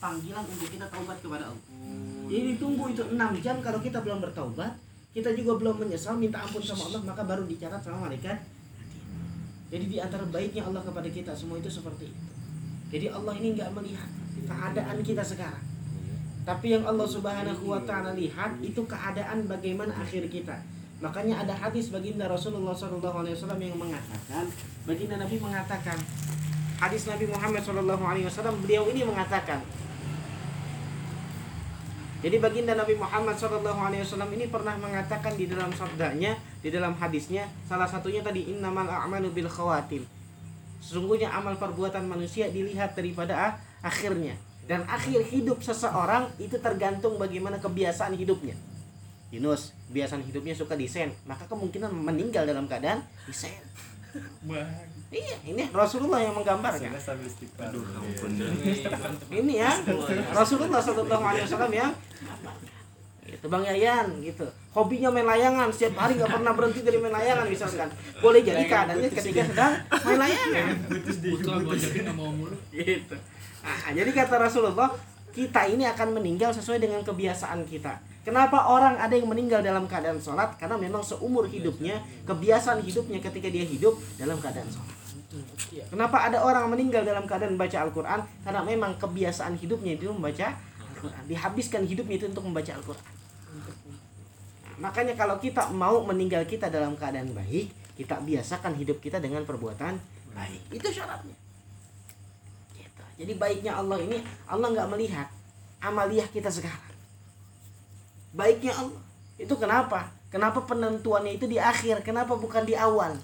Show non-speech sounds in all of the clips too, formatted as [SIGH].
panggilan untuk kita taubat kepada Allah. Jadi ditunggu itu 6 jam kalau kita belum bertaubat, kita juga belum menyesal minta ampun sama Allah, maka baru dicatat sama malaikat. Jadi di antara baiknya Allah kepada kita semua itu seperti itu. Jadi Allah ini nggak melihat keadaan kita sekarang. Tapi yang Allah Subhanahu wa taala lihat itu keadaan bagaimana akhir kita. Makanya ada hadis baginda Rasulullah Shallallahu alaihi wasallam yang mengatakan, baginda Nabi mengatakan, hadis Nabi Muhammad Shallallahu alaihi wasallam beliau ini mengatakan, jadi baginda Nabi Muhammad Wasallam ini pernah mengatakan di dalam sabdanya, di dalam hadisnya, salah satunya tadi innamal a'malu bil khawatim. Sesungguhnya amal perbuatan manusia dilihat daripada ah, akhirnya dan akhir hidup seseorang itu tergantung bagaimana kebiasaan hidupnya. Yunus, kebiasaan hidupnya suka desain, maka kemungkinan meninggal dalam keadaan desain. [LAUGHS] Iya, ini Rasulullah yang menggambarkan. Aduh, ampun. [LAUGHS] Ini ya Rasulullah Shallallahu Alaihi Wasallam ya. Itu Bang Yayan gitu. Hobinya main layangan setiap hari nggak pernah berhenti dari main layangan misalkan. Boleh jadi keadaannya ketika sedang main layangan. Gitu. Nah, jadi kata Rasulullah kita ini akan meninggal sesuai dengan kebiasaan kita. Kenapa orang ada yang meninggal dalam keadaan sholat? Karena memang seumur hidupnya, kebiasaan hidupnya ketika dia hidup dalam keadaan sholat. Kenapa ada orang meninggal dalam keadaan membaca Al-Quran? Karena memang kebiasaan hidupnya itu membaca Al-Quran. Dihabiskan hidupnya itu untuk membaca Al-Quran. Nah, makanya kalau kita mau meninggal kita dalam keadaan baik, kita biasakan hidup kita dengan perbuatan baik. Itu syaratnya. Gitu. Jadi baiknya Allah ini, Allah nggak melihat amaliyah kita sekarang. Baiknya Allah. Itu kenapa? Kenapa penentuannya itu di akhir? Kenapa bukan di awal?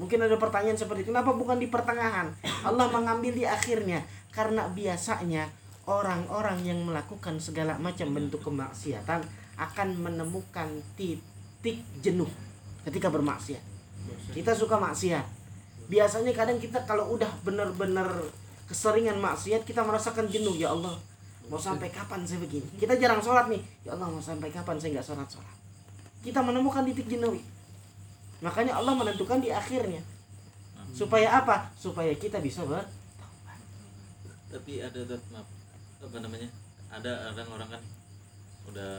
Mungkin ada pertanyaan seperti kenapa bukan di pertengahan? Allah mengambil di akhirnya karena biasanya orang-orang yang melakukan segala macam bentuk kemaksiatan akan menemukan titik jenuh ketika bermaksiat. Kita suka maksiat. Biasanya kadang kita kalau udah benar-benar keseringan maksiat kita merasakan jenuh ya Allah. Mau sampai kapan saya begini? Kita jarang sholat nih. Ya Allah mau sampai kapan saya nggak sholat sholat? Kita menemukan titik jenuh. Makanya Allah menentukan di akhirnya. Supaya apa? Supaya kita bisa ber Tapi ada dat maaf, apa namanya? Ada orang-orang kan udah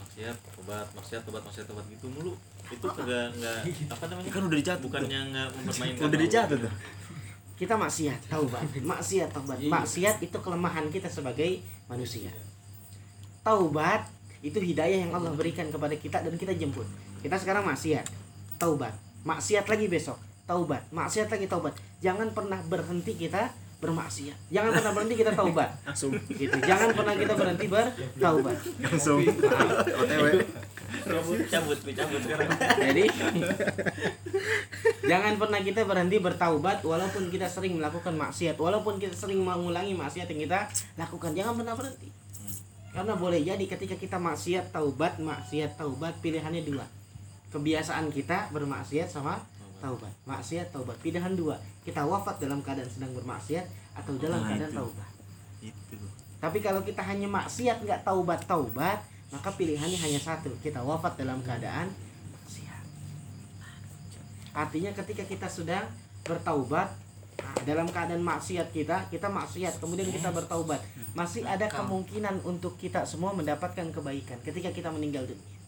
maksiat, obat, maksiat, obat, maksiat, obat gitu mulu. Itu kagak nggak apa namanya? Kan udah dicatat. Bukannya nggak mempermainkan. Udah dicatat tuh. kita maksiat taubat maksiat taubat maksiat itu kelemahan kita sebagai manusia taubat itu hidayah yang Allah berikan kepada kita dan kita jemput kita sekarang maksiat taubat maksiat lagi besok taubat maksiat lagi taubat jangan pernah berhenti kita bermaksiat jangan pernah berhenti kita taubat [LAUGHS] Langsung. gitu jangan pernah kita berhenti bertaubat Langsung. OTW. cabut, cabut sekarang. Jadi jangan pernah kita berhenti bertaubat walaupun kita sering melakukan maksiat, walaupun kita sering mengulangi maksiat yang kita lakukan, jangan pernah berhenti. Karena boleh jadi ketika kita maksiat taubat, maksiat taubat pilihannya dua. Kebiasaan kita bermaksiat sama taubat. Maksiat taubat pilihan dua. Kita wafat dalam keadaan sedang bermaksiat atau dalam Nah, keadaan itu. taubat. Itu. Tapi kalau kita hanya maksiat nggak taubat taubat, maka pilihannya hanya satu, kita wafat dalam keadaan maksiat. Artinya ketika kita sudah bertaubat nah, dalam keadaan maksiat kita, kita maksiat, kemudian kita bertaubat, masih ada kemungkinan untuk kita semua mendapatkan kebaikan ketika kita meninggal dunia.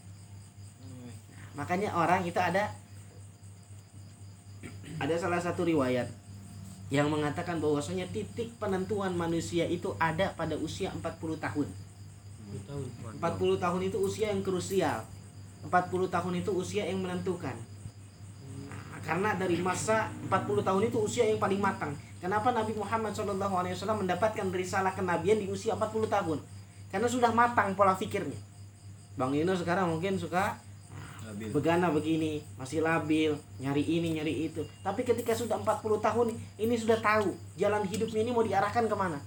Makanya orang itu ada ada salah satu riwayat yang mengatakan bahwasanya titik penentuan manusia itu ada pada usia 40 tahun. 40 tahun itu usia yang krusial. 40 tahun itu usia yang menentukan. Nah, karena dari masa 40 tahun itu usia yang paling matang. Kenapa Nabi Muhammad SAW mendapatkan risalah kenabian di usia 40 tahun? Karena sudah matang pola pikirnya. Bang Ino sekarang mungkin suka begana begini, masih labil, nyari ini, nyari itu. Tapi ketika sudah 40 tahun, ini sudah tahu jalan hidupnya ini mau diarahkan ke mana.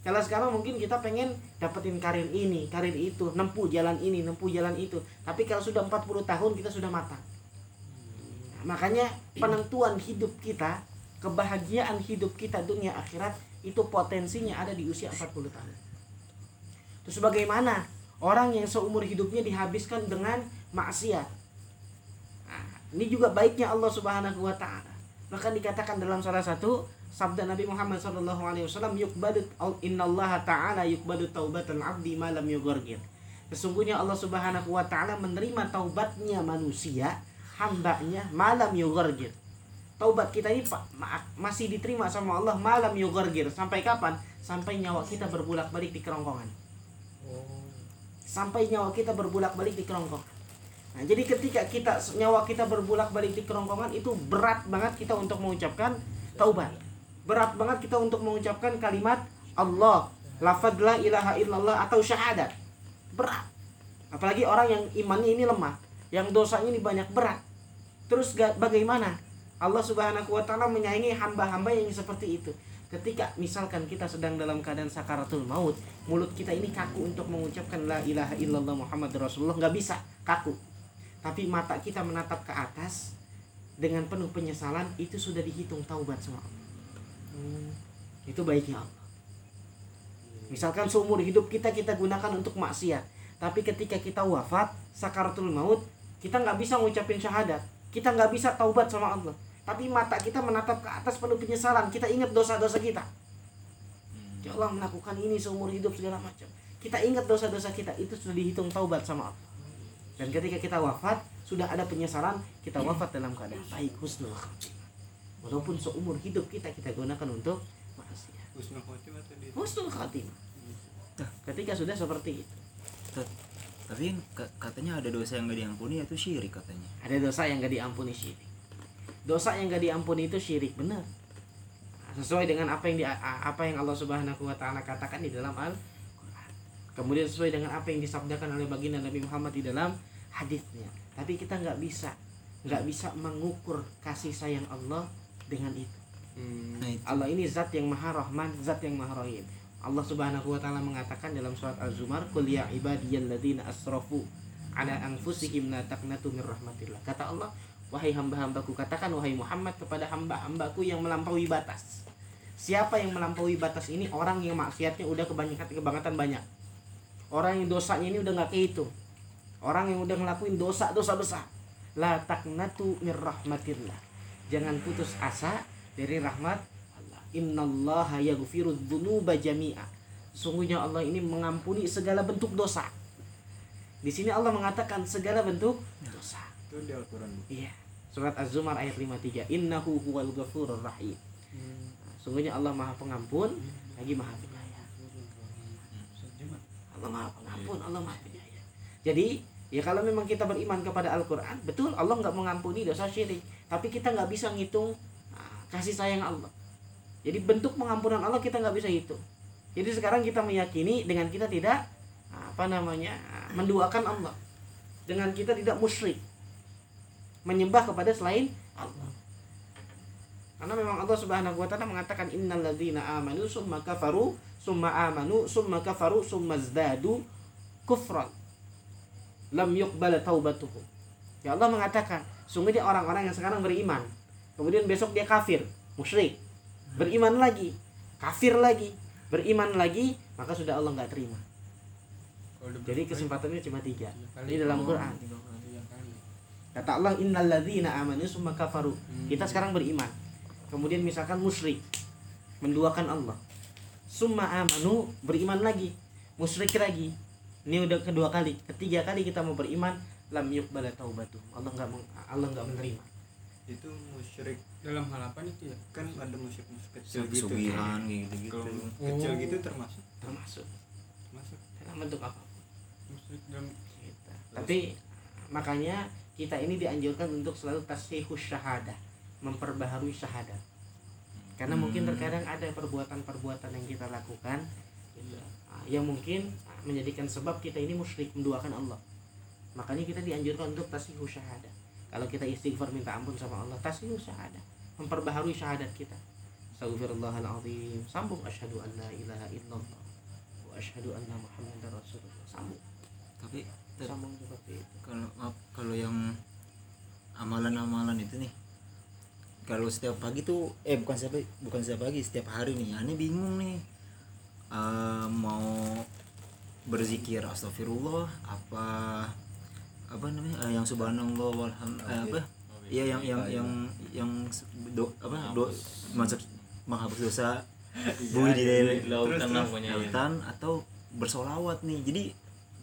Kalau sekarang mungkin kita pengen dapetin karir ini, karir itu, nempuh jalan ini, nempuh jalan itu. Tapi kalau sudah 40 tahun kita sudah matang. Nah, makanya penentuan hidup kita, kebahagiaan hidup kita dunia akhirat itu potensinya ada di usia 40 tahun. Terus bagaimana orang yang seumur hidupnya dihabiskan dengan maksiat? Ini juga baiknya Allah Subhanahu wa taala. Maka dikatakan dalam salah satu sabda Nabi Muhammad sallallahu alaihi wasallam yukbadu innallaha ta'ala yukbadu taubatan abdi ma lam yughargir. Sesungguhnya Allah Subhanahu wa taala menerima taubatnya manusia hambanya malam yughargir. Taubat kita ini Pak, masih diterima sama Allah malam yughargir. Sampai kapan? Sampai nyawa kita berbulak-balik di kerongkongan. Sampai nyawa kita berbulak-balik di kerongkongan. Nah, jadi ketika kita nyawa kita berbulak-balik di kerongkongan itu berat banget kita untuk mengucapkan taubat. Berat banget kita untuk mengucapkan kalimat Allah, lafaz la ilaha illallah atau syahadat. Berat. Apalagi orang yang imannya ini lemah, yang dosanya ini banyak berat. Terus ga- bagaimana? Allah Subhanahu wa taala menyayangi hamba-hamba yang seperti itu. Ketika misalkan kita sedang dalam keadaan sakaratul maut, mulut kita ini kaku untuk mengucapkan la ilaha illallah Muhammad Rasulullah nggak bisa, kaku. Tapi mata kita menatap ke atas dengan penuh penyesalan itu sudah dihitung taubat sama Allah. Itu baiknya Allah. Misalkan seumur hidup kita kita gunakan untuk maksiat, tapi ketika kita wafat sakaratul maut, kita nggak bisa ngucapin syahadat, kita nggak bisa taubat sama Allah. Tapi mata kita menatap ke atas penuh penyesalan, kita ingat dosa-dosa kita. Ya Allah melakukan ini seumur hidup segala macam. Kita ingat dosa-dosa kita itu sudah dihitung taubat sama Allah. Dan ketika kita wafat sudah ada penyesalan, kita wafat dalam keadaan baik husnul khatimah. Walaupun seumur hidup kita kita gunakan untuk maksiat. Husnul khotimah tadi. Husnul khatimah. Ketika sudah seperti itu. tapi ka- katanya ada dosa yang gak diampuni yaitu syirik katanya Ada dosa yang gak diampuni syirik. Dosa yang gak diampuni itu syirik benar. Sesuai dengan apa yang di, apa yang Allah Subhanahu wa taala katakan di dalam Al-Qur'an. Kemudian sesuai dengan apa yang disabdakan oleh baginda Nabi Muhammad di dalam hadisnya. Tapi kita nggak bisa nggak bisa mengukur kasih sayang Allah dengan itu. nah itu Allah ini zat yang maha rahman, zat yang maha rahim. Allah Subhanahu wa taala mengatakan dalam surat Az-Zumar, "Qul ya ibadiyalladzina asrafu ala anfusihim la taqnatu min rahmatillah." Kata Allah, "Wahai hamba-hambaku, katakan wahai Muhammad kepada hamba-hambaku yang melampaui batas." Siapa yang melampaui batas ini? Orang yang maksiatnya udah kebanyakan kebangetan banyak. Orang yang dosanya ini udah nggak kehitung. Orang yang udah ngelakuin dosa-dosa besar. La taqnatu min rahmatillah. Jangan putus asa dari rahmat Allah. Innallaha yaghfiru dzunuba jami'a. Sungguhnya Allah ini mengampuni segala bentuk dosa. Di sini Allah mengatakan segala bentuk dosa. Itu di Al-Qur'an. Iya. Surat Az-Zumar ayat 53. Innahu huwal ghafurur rahim. Nah, Sungguhnya Allah Maha Pengampun lagi Maha Penyayang. Allah Maha Pengampun, Allah Maha Penyayang. Jadi, ya kalau memang kita beriman kepada Al-Qur'an, betul Allah nggak mengampuni dosa syirik, tapi kita nggak bisa ngitung ah, kasih sayang Allah. Jadi bentuk pengampunan Allah kita nggak bisa hitung. Jadi sekarang kita meyakini dengan kita tidak ah, apa namanya ah, menduakan Allah, dengan kita tidak musyrik, menyembah kepada selain Allah. Karena memang Allah Subhanahu wa taala mengatakan innal ladzina amanu summa kafaru summa amanu summa kafaru summa zdadu kufran lam yuqbal taubatuhum. Ya Allah mengatakan, sungguhnya orang-orang yang sekarang beriman, kemudian besok dia kafir, musyrik, beriman lagi, kafir lagi, beriman lagi, maka sudah Allah nggak terima. Jadi kesempatannya cuma tiga. Ini dalam Quran. Kata Allah innal ladzina amanu summa kafaru. Kita sekarang beriman. Kemudian misalkan musyrik menduakan Allah. Summa amanu beriman lagi, musyrik lagi. Ini udah kedua kali. Ketiga kali kita mau beriman lam yuqbal taubatu. Allah nggak meng- Allah nggak menerima. Itu musyrik dalam hal apa itu ya kan ada musyrik musyrik kecil gitu. sugihan gitu gitu Kalau kecil Oh. gitu termasuk Termasuk termasuk. dalam bentuk apa? Musyrik dalam Gitu. Tapi makanya kita ini dianjurkan untuk selalu tasihus syahadah, memperbaharui syahadat. Karena mungkin Hmm. terkadang ada perbuatan-perbuatan yang kita lakukan gitu, ah, yang mungkin menjadikan sebab kita ini musyrik menduakan Allah. Makanya kita dianjurkan untuk tasihus syahadah. Kalau kita istighfar minta ampun sama Allah, tasihus syahadah, memperbaharui syahadat kita. Astagfirullahaladzim Sambung. Asyhadu an la ilaha illallah Wa asyhadu anna muhammadar rasulullah. Sambung. Tapi Ter- Sambung seperti itu kalau maaf kalau yang amalan-amalan itu nih kalau setiap pagi tuh eh bukan setiap bukan setiap pagi setiap hari nih. Aneh bingung nih. Eh, mau berzikir astagfirullah apa apa namanya eh, yang subhanallah walham eh, apa? Iya yang yang yang yang do, apa do, masuk menghapus dosa bui di di lautan atau bersolawat nih. Jadi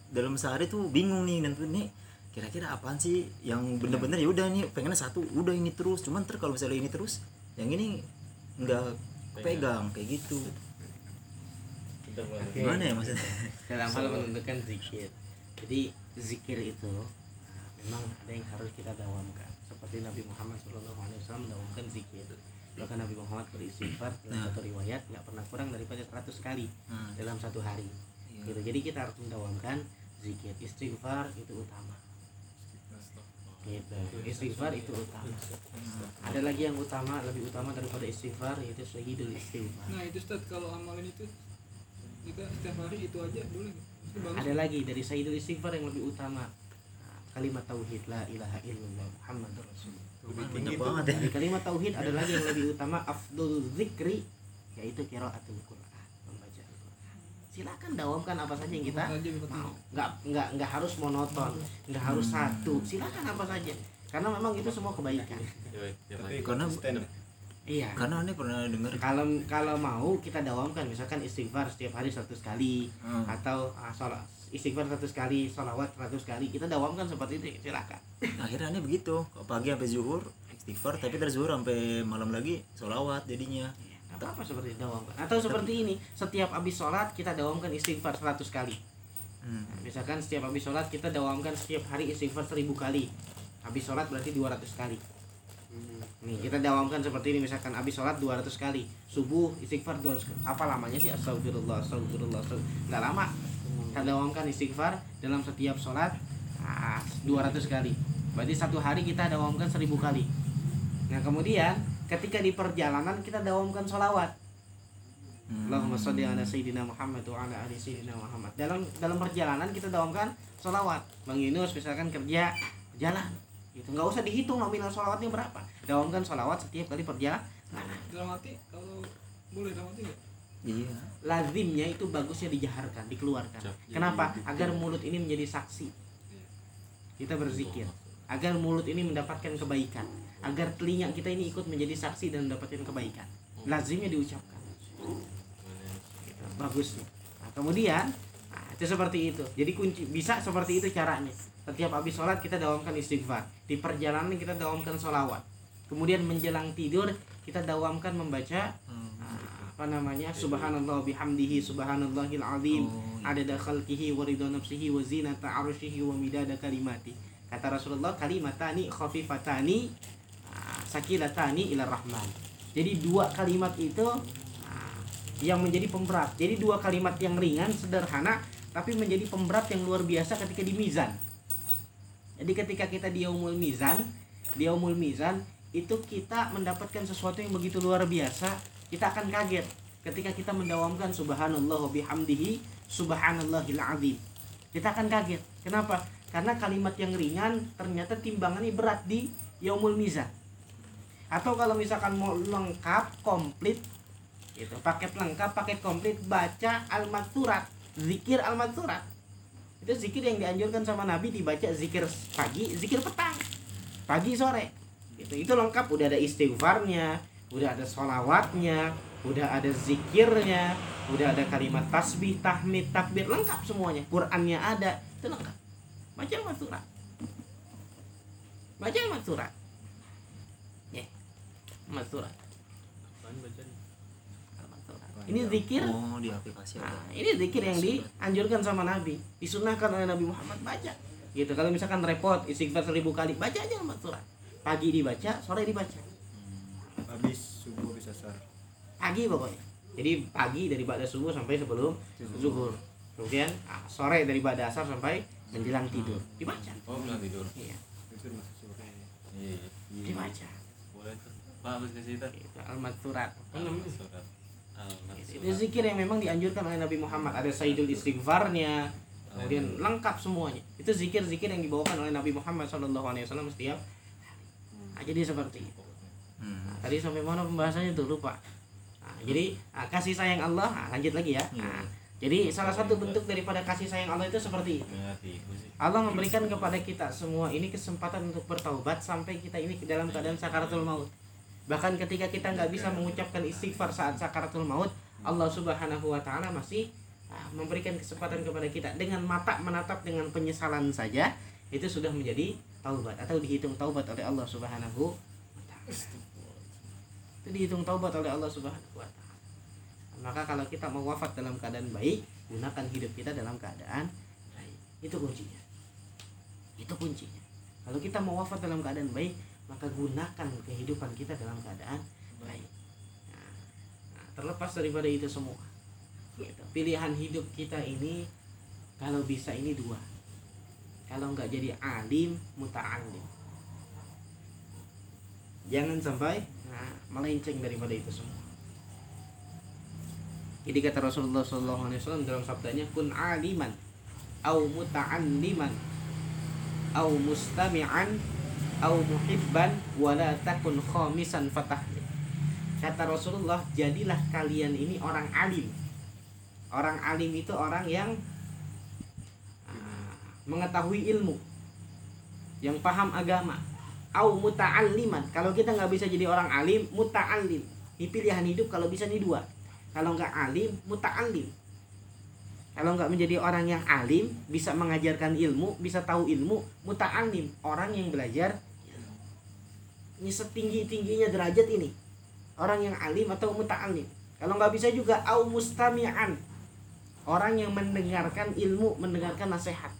dalam sehari tuh bingung nih nanti nih kira-kira apaan sih yang bener-bener ya udah nih pengennya satu udah ini terus. Cuman ter kalau misalnya ini terus yang ini nggak pegang kayak gitu Oke. gimana ya maksudnya? [LAUGHS] Dalam hal menentukan zikir. Jadi zikir itu nah, memang ada yang harus kita dawamkan. Seperti Nabi Muhammad SAW mendawamkan zikir. Bahkan Nabi Muhammad beristighfar dalam Nah. satu riwayat nggak pernah kurang daripada 100 kali Hmm, dalam satu hari. Iya. gitu. Jadi kita harus mendawamkan zikir. Istighfar itu utama. Gitu. Istighfar itu utama. Ada lagi yang utama lebih utama daripada istighfar yaitu syahidul istighfar. Nah itu Ustaz kalau amalan itu kita setiap hari itu aja boleh. Bagus. ada lagi dari Sayyidul Istighfar yang lebih utama. Kalimat tauhid la ilaha illallah Muhammadur Rasulullah. Banget. ya. Dari kalimat tauhid ada lagi yang lebih utama afdul zikri yaitu qiraatul Quran membaca Al-Quran. Silakan dawamkan apa saja yang kita mau. nggak nggak nggak harus monoton nggak harus satu. Silakan apa saja. Karena memang itu semua kebaikan. Tiap tapi hari. Karena- ya. Iya. Karena aneh pernah dengar. Kalau kalau mau kita dawamkan misalkan istighfar setiap hari 100 kali Hmm. atau ah, sholat istighfar 100 kali sholawat 100 kali kita dawamkan seperti itu silakan. Akhirnya aneh begitu pagi sampai zuhur istighfar tapi dari zuhur sampai malam lagi solawat jadinya. Nggak apa-apa seperti itu dawamkan. Atau seperti ini setiap habis sholat kita dawamkan istighfar 100 kali. Hmm. Nah, misalkan setiap habis sholat kita dawamkan setiap hari istighfar 1000 kali. Habis sholat berarti 200 kali nih kita dawamkan seperti ini misalkan habis sholat 200 kali subuh istighfar 200 kali. apa lamanya sih astagfirullah astagfirullah astagfirullah nggak lama kita dawamkan istighfar dalam setiap sholat ah, 200 kali berarti satu hari kita dawamkan 1000 kali nah kemudian ketika di perjalanan kita dawamkan sholawat. Allahumma sholli ala sayyidina Muhammad wa ala ali sayyidina Muhammad. Dalam dalam perjalanan kita dawamkan sholawat. Bang Yunus misalkan kerja jalan. Itu nggak usah dihitung nominal sholawatnya berapa. Dawamkan sholawat setiap kali perjalanan. Dalam hati kalau boleh dalam hati nggak? iya Lazimnya itu bagusnya dijaharkan, dikeluarkan. Kenapa? Agar mulut ini menjadi saksi. Kita berzikir. Agar mulut ini mendapatkan kebaikan. Agar telinga kita ini ikut menjadi saksi dan mendapatkan kebaikan. Lazimnya diucapkan. Gitu, bagus nih. Nah, kemudian nah, itu seperti itu. Jadi kunci bisa seperti itu caranya. Setiap habis sholat kita dawamkan istighfar. Di perjalanan kita dawamkan sholawat. Kemudian menjelang tidur kita dawamkan membaca Hmm. ah, apa namanya subhanallah bihamdihi subhanallahil azim Oh, iya. adada khalqihi wa ridha nafsihi wa zinata arsyihi wa midada kalimati kata Rasulullah kalimatani khafifatani ah, sakilatani ila rahman jadi dua kalimat itu ah, yang menjadi pemberat jadi dua kalimat yang ringan sederhana tapi menjadi pemberat yang luar biasa ketika di mizan jadi ketika kita di yaumul mizan di yaumul mizan itu kita mendapatkan sesuatu yang begitu luar biasa kita akan kaget ketika kita mendawamkan subhanallah wa bihamdihi subhanallahil azim. Kita akan kaget. Kenapa? Karena kalimat yang ringan ternyata timbangannya berat di yaumul mizan. Atau kalau misalkan mau lengkap komplit gitu paket lengkap paket komplit baca al makturat zikir al makturat itu zikir yang dianjurkan sama nabi dibaca zikir pagi zikir petang. Pagi sore. Itu itu lengkap. Udah ada istighfarnya udah ada sholawatnya udah ada zikirnya udah ada kalimat tasbih tahmid takbir. Lengkap semuanya. Qurannya ada. Itu lengkap. Baca al-makturat baca al-makturat ya. Apaan bacanya? Ini zikir oh di aplikasi Nah, ada ini zikir yang dianjurkan sama Nabi, disunahkan oleh Nabi Muhammad baca. Gitu. Kalau misalkan repot istighfar seribu kali, baca aja al-makturat. Pagi dibaca, sore dibaca. habis subuh bisa sar Pagi pokoknya. Jadi pagi dari pada subuh sampai sebelum zuhur. Kemudian ah, sore dari pada asar sampai menjelang tidur. Dibaca. Oh, bilang tidur. Iya, itu masuk sore Iya, iya. dibaca. Boleh tuh. Pak, habis kasih kita. Itu al-makturat. Apa namanya? Surat. Itu Al-Maksurat. zikir yang memang dianjurkan oleh Nabi Muhammad. Ada Sayyidul Istighfarnya, kemudian lengkap semuanya. Itu zikir-zikir yang dibawakan oleh Nabi Muhammad SAW setiap Nah, jadi seperti itu. Hmm. Nah, tadi sampai mana pembahasannya tuh lupa. Nah, jadi ah, kasih sayang Allah, nah, lanjut lagi ya. Nah, jadi salah satu bentuk daripada kasih sayang Allah itu seperti itu. Sih. Allah memberikan kepada kita semua ini kesempatan untuk bertaubat sampai kita ini dalam keadaan sakaratul maut. Bahkan ketika kita nggak bisa mengucapkan istighfar saat sakaratul maut Allah subhanahu wa taala masih ah, memberikan kesempatan kepada kita dengan mata menatap dengan penyesalan saja itu sudah menjadi taubat atau dihitung taubat oleh Allah subhanahu wa taala. Itu dihitung taubat oleh Allah subhanahu wa taala. Maka kalau kita mau wafat dalam keadaan baik gunakan hidup kita dalam keadaan baik. Itu kuncinya. Itu kuncinya. Kalau kita mau wafat dalam keadaan baik maka gunakan kehidupan kita dalam keadaan baik. Nah, nah, terlepas daripada itu semua. Gitu. pilihan hidup kita ini kalau bisa ini dua. Kalau nggak jadi alim muta'alim jangan sampai nah, melenceng daripada itu semua. Jadi kata Rasulullah SAW dalam sabdanya kun aliman au muta'alliman au mustami'an au muhibban wala takun khamisan fatah kata Rasulullah jadilah kalian ini orang alim. Orang alim itu orang yang ah, mengetahui ilmu yang paham agama. Au muta'alliman. Kalau kita nggak bisa jadi orang alim muta'allim. Di pilihan hidup kalau bisa nih dua. Kalau nggak alim muta'allim. Kalau nggak menjadi orang yang alim bisa mengajarkan ilmu bisa tahu ilmu muta'allim. Orang yang belajar setinggi tingginya derajat ini. Orang yang alim atau muta'allim kalau nggak bisa juga au mustami'an. Orang yang mendengarkan ilmu mendengarkan nasihat.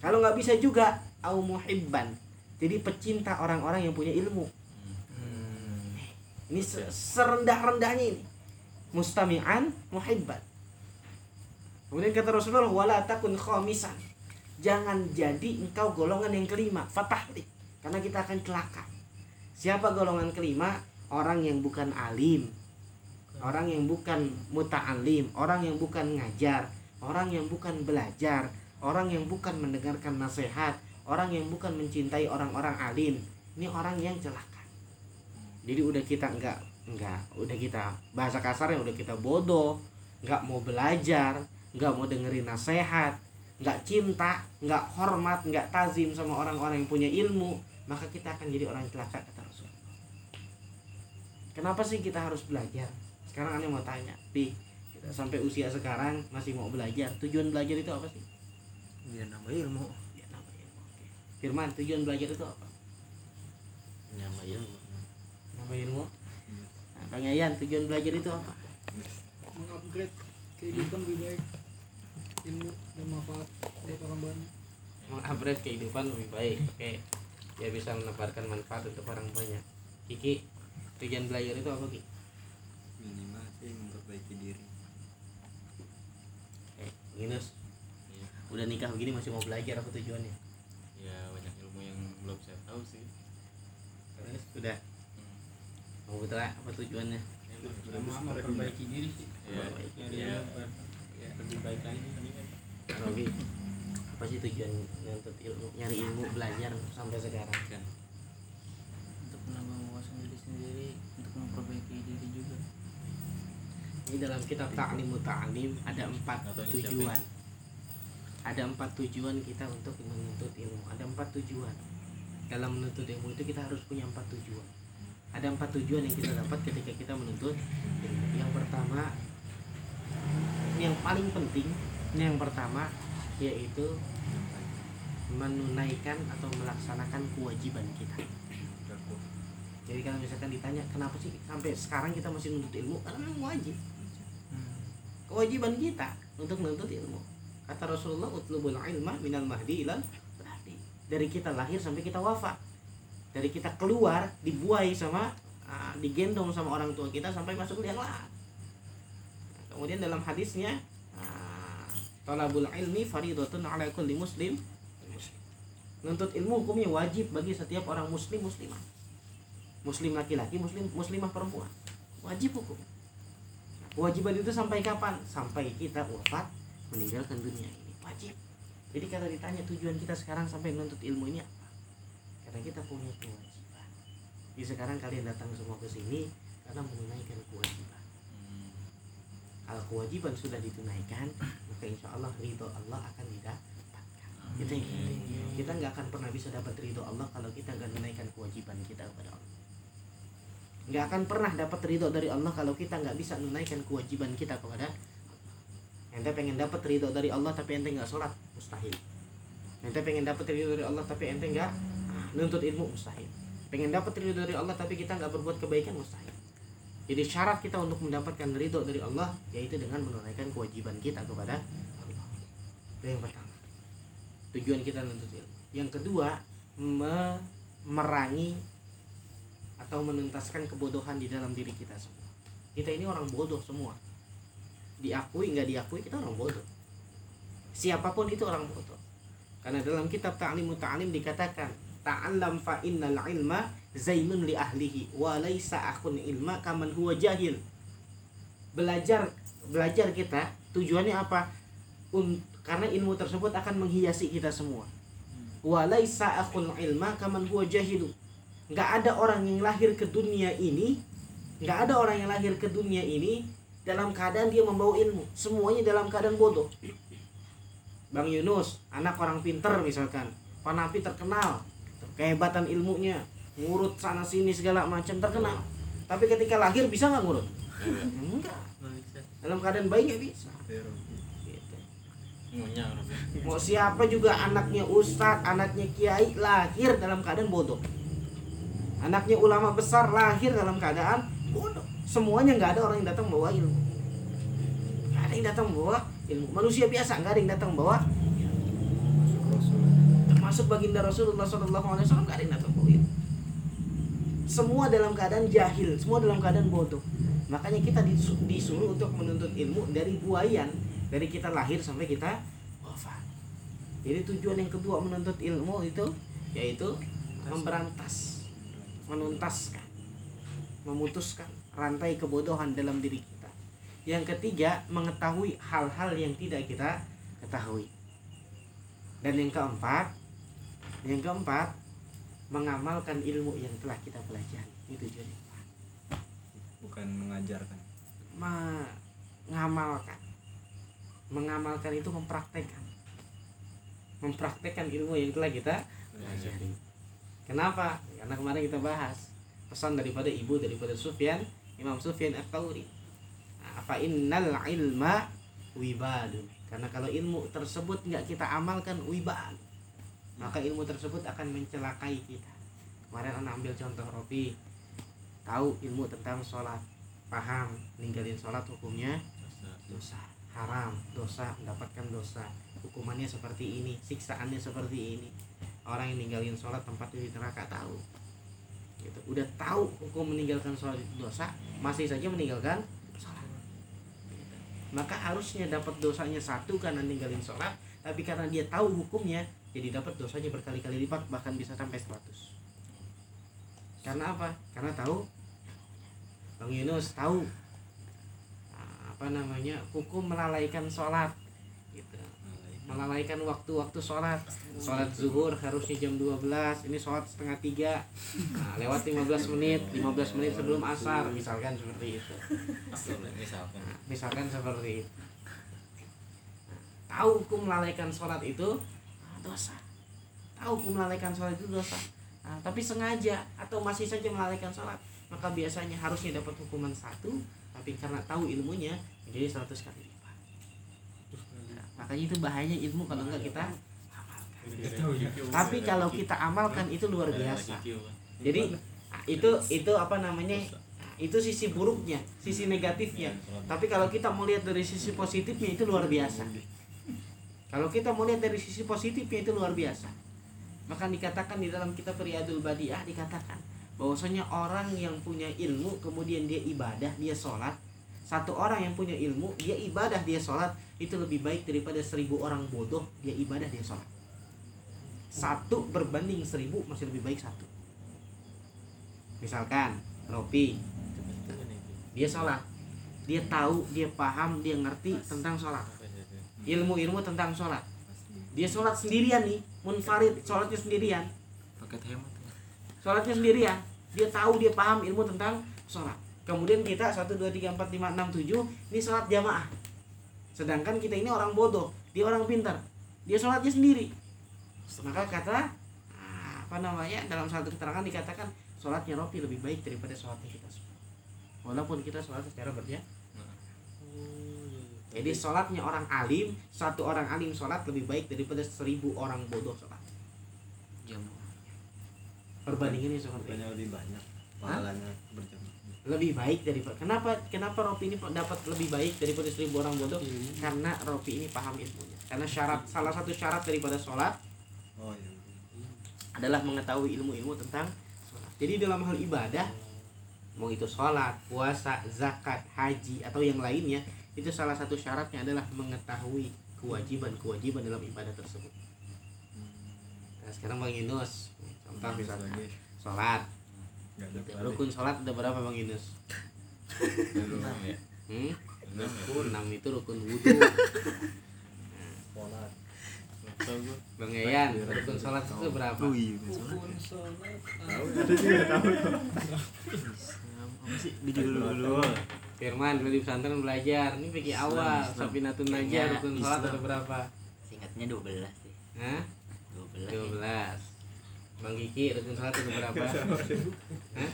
Kalau nggak bisa juga au muhibban. Jadi pecinta orang-orang yang punya ilmu. Ini se- serendah-rendahnya ini. Mustami'an muhibban. Kemudian kata Rasulullah wala takun khamisan. Jangan jadi engkau golongan yang kelima fatahlik. Karena kita akan celaka siapa golongan kelima? Orang yang bukan alim. Orang yang bukan muta'alim orang yang bukan ngajar. Orang yang bukan belajar. Orang yang bukan mendengarkan nasihat. Orang yang bukan mencintai orang-orang alim. Ini orang yang celaka. Jadi udah kita enggak enggak udah kita bahasa kasarnya udah kita bodoh. Nggak mau belajar nggak mau dengerin nasihat nggak cinta nggak hormat nggak tazim sama orang-orang yang punya ilmu maka kita akan jadi orang celaka kenapa sih kita harus belajar? Sekarang aneh mau tanya pi. Kita sampai usia sekarang masih mau belajar. Tujuan belajar itu apa sih? Biar nambah ilmu. Ya nama ilmu Oke. Firman tujuan belajar itu apa? Nyama ilmu. Nama ilmu? Nah, Bang Yayan tujuan belajar itu apa? Mengupgrade kehidupan lebih baik ilmu dan manfaat buat orang banyak. Mengupgrade kehidupan lebih baik oke. Dia bisa menebarkan manfaat untuk orang banyak. Kiki tujuan belajar itu apa Ki? minimal sih memperbaiki diri. Eh Ginus Iya. udah nikah begini masih mau belajar apa tujuannya? Ya banyak ilmu yang belum saya tahu sih. Terus udah. Hmm. mau betul apa tujuannya? Emang memperbaiki diri sih. ya, ya, yang ya, lebih baik lagi. Robi apa sih tujuan nuntut ilmu nyari ilmu belajar sampai sekarang? Kan. Untuk menambah ini dalam kitab Ta'lim Ta'lim ada empat tujuan. ada empat tujuan kita untuk menuntut ilmu. Ada empat tujuan. Dalam menuntut ilmu itu kita harus punya empat tujuan. Ada empat tujuan yang kita dapat ketika kita menuntut ilmu. Yang pertama ini yang paling penting ini yang pertama yaitu menunaikan atau melaksanakan kewajiban kita. Jadi kalau misalkan ditanya kenapa sih sampai sekarang kita masih menuntut ilmu? Karena wajib kewajiban kita untuk menuntut ilmu. Kata Rasulullah utlubul ilma minal mahdi ilal lahdi dari kita lahir sampai kita wafat. Dari kita keluar dibuai sama ah, digendong sama orang tua kita sampai masuk liang lahat kemudian dalam hadisnya ah, talabul ilmi faridatun ala kulli muslim. Menuntut ilmu hukumnya wajib bagi setiap orang muslim muslimah. Muslim laki-laki muslim muslimah perempuan. Wajib hukum. Nah, kewajiban itu sampai kapan? Sampai kita wafat meninggalkan dunia ini. Wajib. Jadi kalau ditanya tujuan kita sekarang sampai menuntut ilmu ini apa? Karena kita punya kewajiban. Jadi sekarang kalian datang semua ke sini karena menunaikan kewajiban. Kalau kewajiban sudah ditunaikan maka insya Allah ridho Allah akan didapatkan. Penting. kita nggak akan pernah bisa dapat ridho Allah kalau kita nggak menunaikan kewajiban kita kepada Allah nggak akan pernah dapat ridho dari Allah kalau kita nggak bisa menunaikan kewajiban kita kepada ente pengen dapat ridho dari Allah tapi ente nggak sholat mustahil. Ente pengen dapat ridho dari Allah tapi ente nggak nuntut ilmu mustahil. Pengen dapat ridho dari Allah tapi kita nggak berbuat kebaikan mustahil. Jadi syarat kita untuk mendapatkan ridho dari Allah yaitu dengan menunaikan kewajiban kita kepada Allah. Itu yang pertama. Tujuan kita menuntut ilmu. Yang kedua me- merangi atau menuntaskan kebodohan di dalam diri kita semua. Kita ini orang bodoh semua. Diakui nggak diakui kita orang bodoh. Siapa pun itu orang bodoh. Karena dalam kitab ta'lim ta'lim dikatakan ta'allam fa innal ilma zainun li ahlihi wa laisa akhun ilma kaman huwa jahil. Belajar belajar kita tujuannya apa? Un- karena ilmu tersebut akan menghiasi kita semua. Wa laisa akhun ilma kaman huwa jahilu nggak ada orang yang lahir ke dunia ini nggak ada orang yang lahir ke dunia ini dalam keadaan dia membawa ilmu. Semuanya dalam keadaan bodoh. Bang Yunus anak orang pinter misalkan. Panapi terkenal. Kehebatan ilmunya. Ngurut sana sini segala macam terkenal. Tapi ketika lahir bisa nggak ngurut? Enggak. Dalam keadaan baik nggak bisa. Gitu. mau siapa juga anaknya ustadz anaknya kiai lahir dalam keadaan bodoh anaknya ulama besar lahir dalam keadaan bodoh. Semuanya nggak ada orang yang datang bawa ilmu. Nggak ada yang datang bawa ilmu. Manusia biasa nggak ada yang datang bawa termasuk baginda Rasulullah Wasallam nggak ada yang datang bawa ilmu. Semua dalam keadaan jahil semua dalam keadaan bodoh. Makanya kita disu- disuruh untuk menuntut ilmu dari buayan dari kita lahir sampai kita wafat. Jadi tujuan yang kedua menuntut ilmu itu yaitu memberantas menuntaskan memutuskan rantai kebodohan dalam diri kita. Yang ketiga mengetahui hal-hal yang tidak kita ketahui. Dan yang keempat yang keempat mengamalkan ilmu yang telah kita pelajari. Itu tujuan yang keempat bukan mengajarkan. Mengamalkan. Mengamalkan itu mempraktekkan. Mempraktekkan ilmu yang telah kita pelajari kenapa? Karena kemarin kita bahas pesan daripada ibu daripada Sufyan Imam Sufyan At-Tauri apa innal ilma wibadu. Karena kalau ilmu tersebut nggak kita amalkan wibal maka ilmu tersebut akan mencelakai kita. Kemarin anak ambil contoh Rofi tahu ilmu tentang sholat. Paham ninggalin sholat hukumnya dosa. Haram dosa mendapatkan dosa. Hukumannya seperti ini siksaannya seperti ini orang yang ninggalin sholat tempatnya di neraka tahu. Gitu. Udah tahu hukum meninggalkan sholat itu dosa masih saja meninggalkan sholat. Gitu. maka harusnya dapat dosanya satu karena ninggalin sholat tapi karena dia tahu hukumnya jadi dapat dosanya berkali-kali lipat bahkan bisa sampai 100 karena apa? Karena tahu. Bang Yunus tahu ah, apa namanya hukum melalaikan sholat melalaikan waktu-waktu sholat. Sholat zuhur harusnya jam 12 ini sholat setengah tiga. Nah, lewat 15 menit 15 menit sebelum asar. Misalkan seperti itu. Misalkan. Nah, misalkan seperti itu. Tahu hukum melalaikan sholat itu? Ah, dosa. Tahu hukum melalaikan sholat itu dosa. Nah, tapi sengaja atau masih saja melalaikan sholat maka biasanya harusnya dapat hukuman satu tapi karena tahu ilmunya menjadi 100 kali makanya itu bahayanya ilmu kalau enggak kita tapi kalau kita amalkan itu luar biasa. Jadi itu itu apa namanya itu sisi buruknya sisi negatifnya. Tapi kalau kita mau lihat dari sisi positifnya itu luar biasa. Kalau kita mau lihat dari sisi positifnya itu luar biasa. Maka dikatakan di dalam kitab Riyadul Badiah dikatakan bahwasanya orang yang punya ilmu kemudian dia ibadah dia sholat satu orang yang punya ilmu dia ibadah dia sholat. Itu lebih baik daripada seribu orang bodoh dia ibadah dia sholat. Satu berbanding seribu masih lebih baik satu. Misalkan Ropi dia sholat. Dia tahu dia paham dia ngerti tentang sholat. Ilmu-ilmu tentang sholat. Dia sholat sendirian nih munfarid sholatnya sendirian. Paket hemat sholatnya sendirian. Dia tahu dia paham ilmu tentang sholat kemudian kita 1, 2, 3, 4, 5, 6, 7 ini sholat jamaah. Sedangkan kita ini orang bodoh dia orang pintar dia sholatnya sendiri. Maka kata ah, apa namanya dalam satu keterangan dikatakan sholatnya Rofi lebih baik daripada sholatnya kita semua. Walaupun kita sholat secara berjamaah jadi sholatnya orang alim satu orang alim sholat lebih baik daripada seribu orang bodoh sholat. Perbandingannya seperti itu lebih banyak pahalanya berjamaah lebih baik daripada kenapa kenapa Rofi ini dapat lebih baik daripada seribu orang bodoh? Karena Rofi ini paham ilmunya. Karena syarat salah satu syarat daripada sholat oh iya. adalah mengetahui ilmu-ilmu tentang sholat. Jadi dalam hal ibadah, mau itu sholat, puasa, zakat, haji atau yang lainnya, itu salah satu syaratnya adalah mengetahui kewajiban-kewajiban dalam ibadah tersebut. Nah, sekarang Bang Yunus, contoh misalnya Sebagai sholat, nggak ada Gitu. pahala. rukun sholat ada berapa Bang Yunus? enam ya Hmm? enam ya Enam itu rukun wudhu. Sholat. Bang Yayan, rukun sholat itu berapa? oh iya Rukun sholat Tahu juga tahu. apa sih di dulu dulu Firman dulu di pesantren belajar. Ini pikir awal. Safinatun Najah, Kayaknya rukun sholat ada berapa? Singkatnya 12 sih. Hah? 12. 12 Bang Kiki rukun sholat itu berapa? Hah?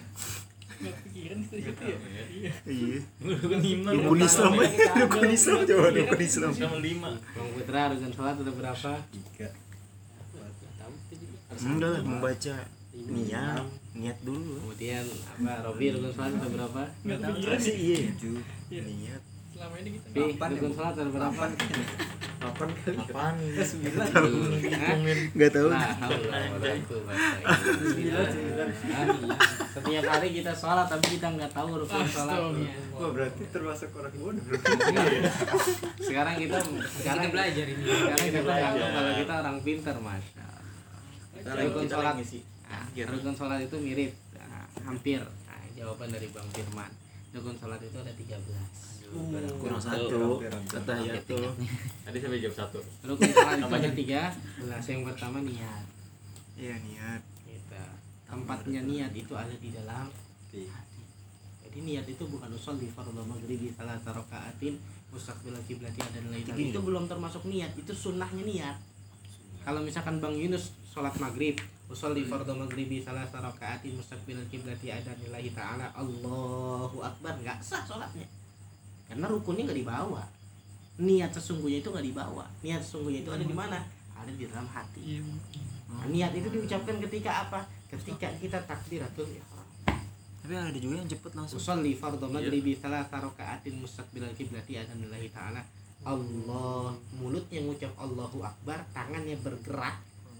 nggak pikiran kita gitu ya iya iya rukun rukun Islam rukun Islam coba rukun Islam sama lima Bang Putra rukun sholat itu berapa? Tiga. tahu enggak lah membaca niat niat dulu Kemudian apa? Robi rukun sholat itu berapa? nggak pikiran sih iya Iya. niat selama ini kita Bi, rukun sholat itu berapa? Kapan kali? apaan Hah? nggak tahu wala quwwata illa billah. Hah? Setiap hari kita sholat tapi kita nggak tahu rukun sholatnya. Wah berarti termasuk orang bodoh. [LAUGHS] Sekarang kita sekarang kita belajar ini. Sekarang kita belajar. tahu kalau kita orang pintar, masya. Allah. Rukun kita sholat ngisi. Nah, rukun sholat itu mirip nah, hampir nah, jawaban dari Bang Firman rukun sholat itu ada 13 kurang satu. kata ya tuh. tadi sampai jam satu. Sholat itu Apanya? ada 13 yang pertama niat. Iya niat. Gitu. tempatnya niat itu ada di dalam Iya. hati. Jadi niat itu bukan usul di fardhu maghribi salah tarokaatin mustaqbil kiblati dan lain-lain itu belum termasuk niat itu sunnahnya niat. Kalau misalkan Bang Yunus sholat maghrib usul di fardhu maghribi salah tarokaatin mustaqbil kiblati ada nilai ta'ala Allahu Akbar nggak sah sholatnya karena rukunnya nggak dibawa. Niat sesungguhnya itu nggak dibawa. Niat sesungguhnya itu ada di mana? Ada di dalam hati. Iya Nah, niat itu diucapkan ketika apa? Ketika kita takbiratul ihram. Tapi ada juga yang cepet langsung. Usolli fardhu maghribi salah rakaatin mustaqbilal kiblati ada nilai ta'ala. Allah mulutnya mengucap Allahu Akbar tangannya bergerak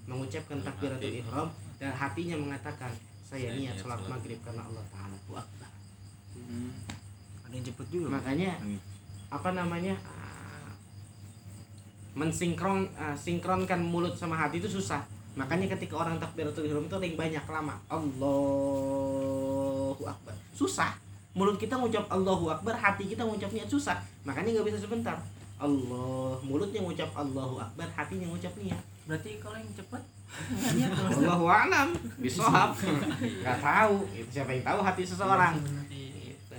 mengucapkan takbiratul ihram dan hatinya mengatakan saya niat sholat maghrib karena Allah Ta'ala Akbar ada yang cepet juga makanya Hmm. apa namanya ah, mensinkron ah, sinkronkan mulut sama hati itu susah. Makanya ketika orang takbiratul ihram itu ada yang banyak lama. Allahu Akbar. Susah. Mulut kita ngucap Allahu Akbar hati kita ngucap niat susah. Makanya nggak bisa sebentar. Allah mulutnya ngucap Allahu Akbar hatinya ngucap niat Berarti kalau yang cepat Allahu alam. Bisohab nggak tahu. Itu siapa yang tahu hati seseorang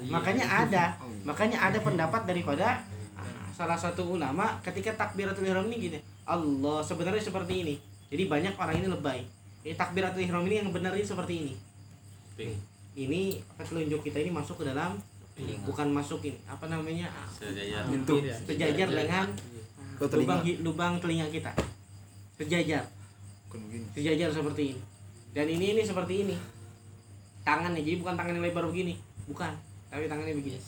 makanya ada. makanya ada pendapat daripada ah, salah satu ulama ketika takbiratul ihram ini gini Allah sebenarnya seperti ini. Jadi banyak orang ini lebay. Ini takbiratul ihram ini yang benar ini seperti ini. Ini apa telunjuk kita ini masuk ke dalam bukan masukin apa namanya ah, sejajar. Bentuk. sejajar dengan Oh, telinga. lubang lubang telinga kita. Sejajar. Sejajar seperti ini. Dan ini ini seperti ini. Tangannya jadi bukan tangan yang lebar begini. Bukan tapi tangannya begini.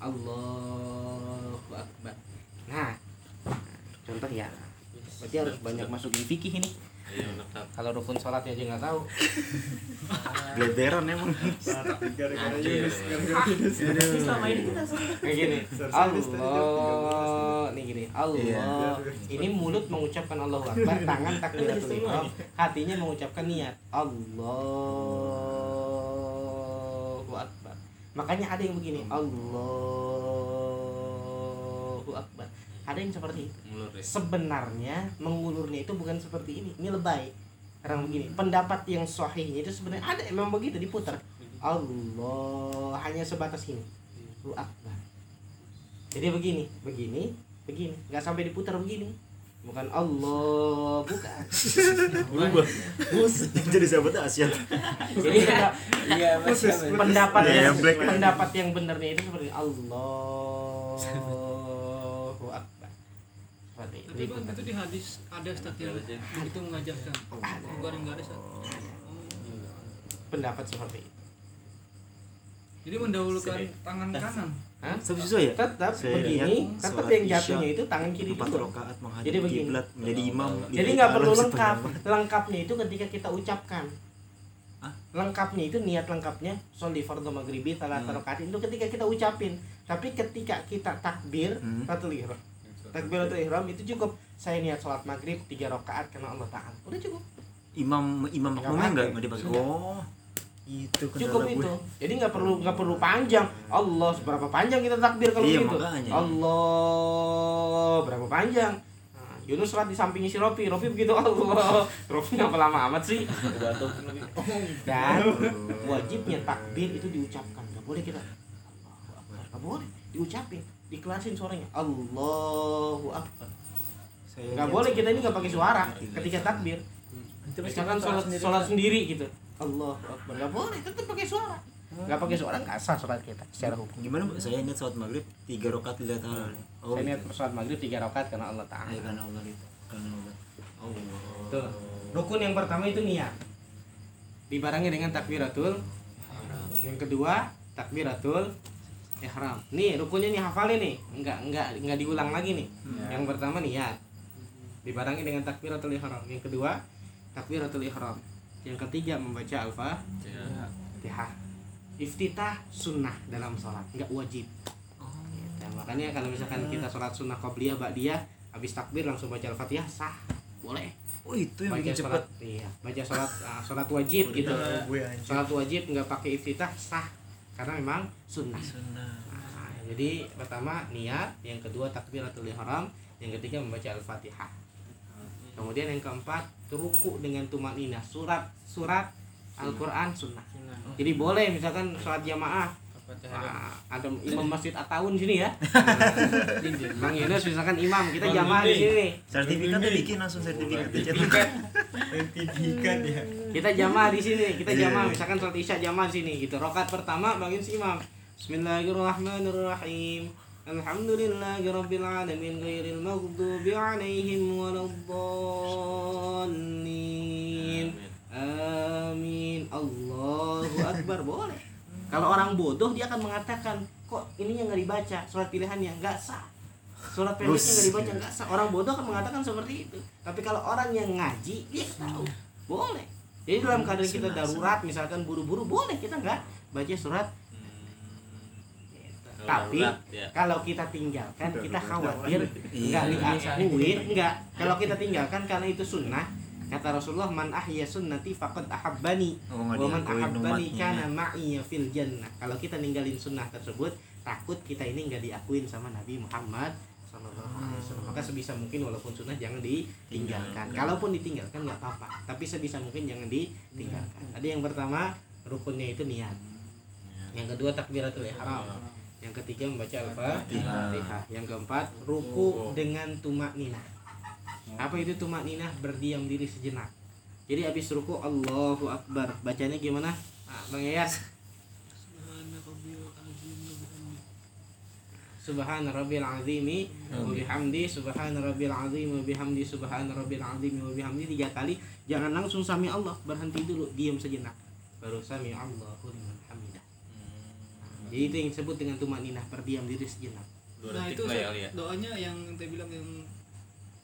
Allahu Akbar. Nah. Contoh ya. Berarti harus banyak masukin fikih ini. Ayo menetap kalau rukun sholatnya aja nggak tahu. [LAUGHS] Bleberan emang. Gara-gara Yunus, selama ini kita kayak gini. Allah nih gini. Allah. Ini mulut mengucapkan Allahu Akbar tangan takbiratul ihram. Hatinya mengucapkan niat. Allahu Akbar makanya ada yang begini Allahu Akbar. Ada yang seperti itu. Mulur ya sebenarnya mengulurnya itu bukan seperti ini ini lebay. Orang begini pendapat yang sahihnya itu sebenarnya ada memang begitu diputar. Allah hanya sebatas ini. Allahu Akbar. Jadi begini begini begini nggak sampai diputar begini bukan Allah bukan. Berubah. Jadi sahabat Asia? Jadi penda- Iya, Mas. pendapat Iya, yang pendapat yang benarnya itu seperti Allahu Akbar. Seperti itu Tapi bang itu di hadis ada Ustaz yang Ada, Cek. itu mengajarkan. Garing-garis. Oh. pendapat seperti itu Jadi mendahulukan tangan kanan. Hah? sesuai ya? Tetap Saya begini. lihat tetap sholat yang jatuhnya itu tangan kiri empat dulu rakaat Jadi begini. kiblat menjadi imam di jadi nggak Allah perlu lengkap. lengkapnya itu ketika kita ucapkan. Hah? lengkapnya itu niat lengkapnya soli fardhu maghribi salat Hmm. rakaat itu ketika kita ucapin. Tapi ketika kita takbir Hmm. takbiratul ihram. Takbiratul ihram itu cukup. Saya niat sholat maghrib tiga rakaat karena Allah taala. Udah cukup. Imam imam makmumnya enggak enggak dipakai. Oh itu cukup gue. itu. Jadi nggak perlu nggak perlu panjang. Allah seberapa panjang kita takbir kalau Iya, gitu makanya. Allah berapa panjang? Nah, Yunus sholat di sampingnya si Rofi. Rofi begitu Allah. [LAUGHS] Rofi ngapa lama amat sih. Dan [LAUGHS] wajibnya takbir itu diucapkan. Nggak boleh kita. Nggak boleh. Diucapin. Dikelasin suaranya. Allahu Akbar. Saya nggak boleh kita ini nggak pakai suara ketika takbir. Misalkan sholat sholat sendiri gitu Allah Akbar. Nggak boleh tetap pakai suara. Nggak pakai suara nggak sah sholat kita secara hukum. Gimana Mbak? saya ingat sholat maghrib tiga rakaat lillahi ta'ala oh saya niat sholat maghrib tiga rakaat karena Allah Taala. Iya, karena Allah itu. Karena Allah. Allah. Tuh. rukun yang pertama itu niat. Dibarengi dengan takbiratul yang kedua takbiratul ihram. Nih rukunnya nih hafalin nih enggak enggak enggak diulang lagi nih. Yang pertama niat. Dibarengi dengan takbiratul ihram. Yang kedua takbiratul ihram yang ketiga membaca al-fatihah iftitah sunnah dalam sholat nggak wajib. Gitu. makanya kalau misalkan kita sholat sunnah qobliyah ba'diyah habis takbir langsung baca al-fatihah sah. Boleh. Oh itu yang baca bikin sholat cepat iya. Baca sholat ah, sholat wajib gitu. sholat wajib nggak pakai iftitah sah. Karena memang sunnah. Sunnah. Nah, jadi pertama niat yang kedua takbiratul ihram yang ketiga membaca al-fatihah. Kemudian yang keempat ruku dengan tumanina. Surat surat Al-Quran sunnah. Jadi boleh misalkan sholat jamaah. Nah, ada? Imam masjid Ataun sini ya. [LAUGHS] Bang Yunus misalkan imam, kita jamaah di sini. sertifikatnya bikin langsung sertifikat dicetak sertifikat. Ya. Kita jamaah di sini, kita jamaah. misalkan sholat isya jamaah di sini gitu. Rokat pertama Bang Yunus imam. Bismillahirrahmanirrahim. Alhamdulillahirabbil alamin ghairil maghdubi alaihim waladdallin. Amin. Allahu akbar boleh. Kalau orang bodoh dia akan mengatakan kok ininya nggak dibaca surat pilihannya nggak sah. Surat pendeknya nggak dibaca nggak sah. Orang bodoh akan mengatakan seperti itu. Tapi kalau orang yang ngaji dia tahu boleh. Jadi dalam keadaan kita darurat misalkan buru-buru boleh kita nggak baca surat. Tapi ya. kalau kita tinggalkan kita khawatir Iya. nggak diakuin nggak. Kalau kita tinggalkan karena itu sunnah kata Rasulullah man ahya sunnati faqad ahabbani. Oh wa man ahabbani kana ma'iya fil jannah. Kalau kita ninggalin sunnah tersebut takut kita ini nggak diakuin sama Nabi Muhammad sallallahu alaihi wasallam. Maka sebisa mungkin walaupun sunnah jangan ditinggalkan. Kalaupun ditinggalkan nggak apa-apa. Tapi sebisa mungkin jangan ditinggalkan. Tadi yang pertama rukunnya itu niat. Yang kedua takbiratul ihram yang ketiga membaca al-fatihah. Yang keempat ruku dengan tumak ninah. Apa itu tumak ninah? Berdiam diri sejenak. Jadi habis ruku Allahu Akbar. Bacanya gimana? Ah, Bang Yayat Subhana rabbil azimi wa bihamdi subhana rabbil azimi wa bihamdi subhana rabbil azimi wa bihamdi. Tiga kali. Jangan langsung sami Allah berhenti dulu diam sejenak. Baru sami Allahu liman jadi itu yang disebut dengan tumak ninah berdiam diri sejenak Nah itu lah ya, ya. doanya yang saya bilang yang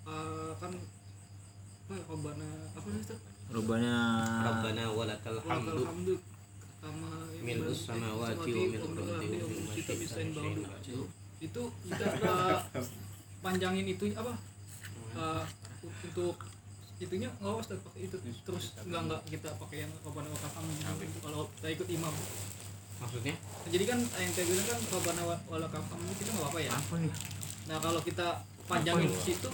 uh, kan apa ya, Rabbana apa sih Ustaz? rubahnya Rabbana walakal hamdu Alhamdu sama bilang, samawati wa ma kita bisain ba'du. itu kita panjangin itu apa uh, untuk itunya nggak usah pakai itu terus nggak nggak kita pakai yang Rabbana wa kafam itu kalau kita ikut imam maksudnya? Jadi kan yang saya bilang kan Rabbana wa wa kafam itu kita nggak apa-apa ya? Apa nih? Nah kalau kita panjangin di situ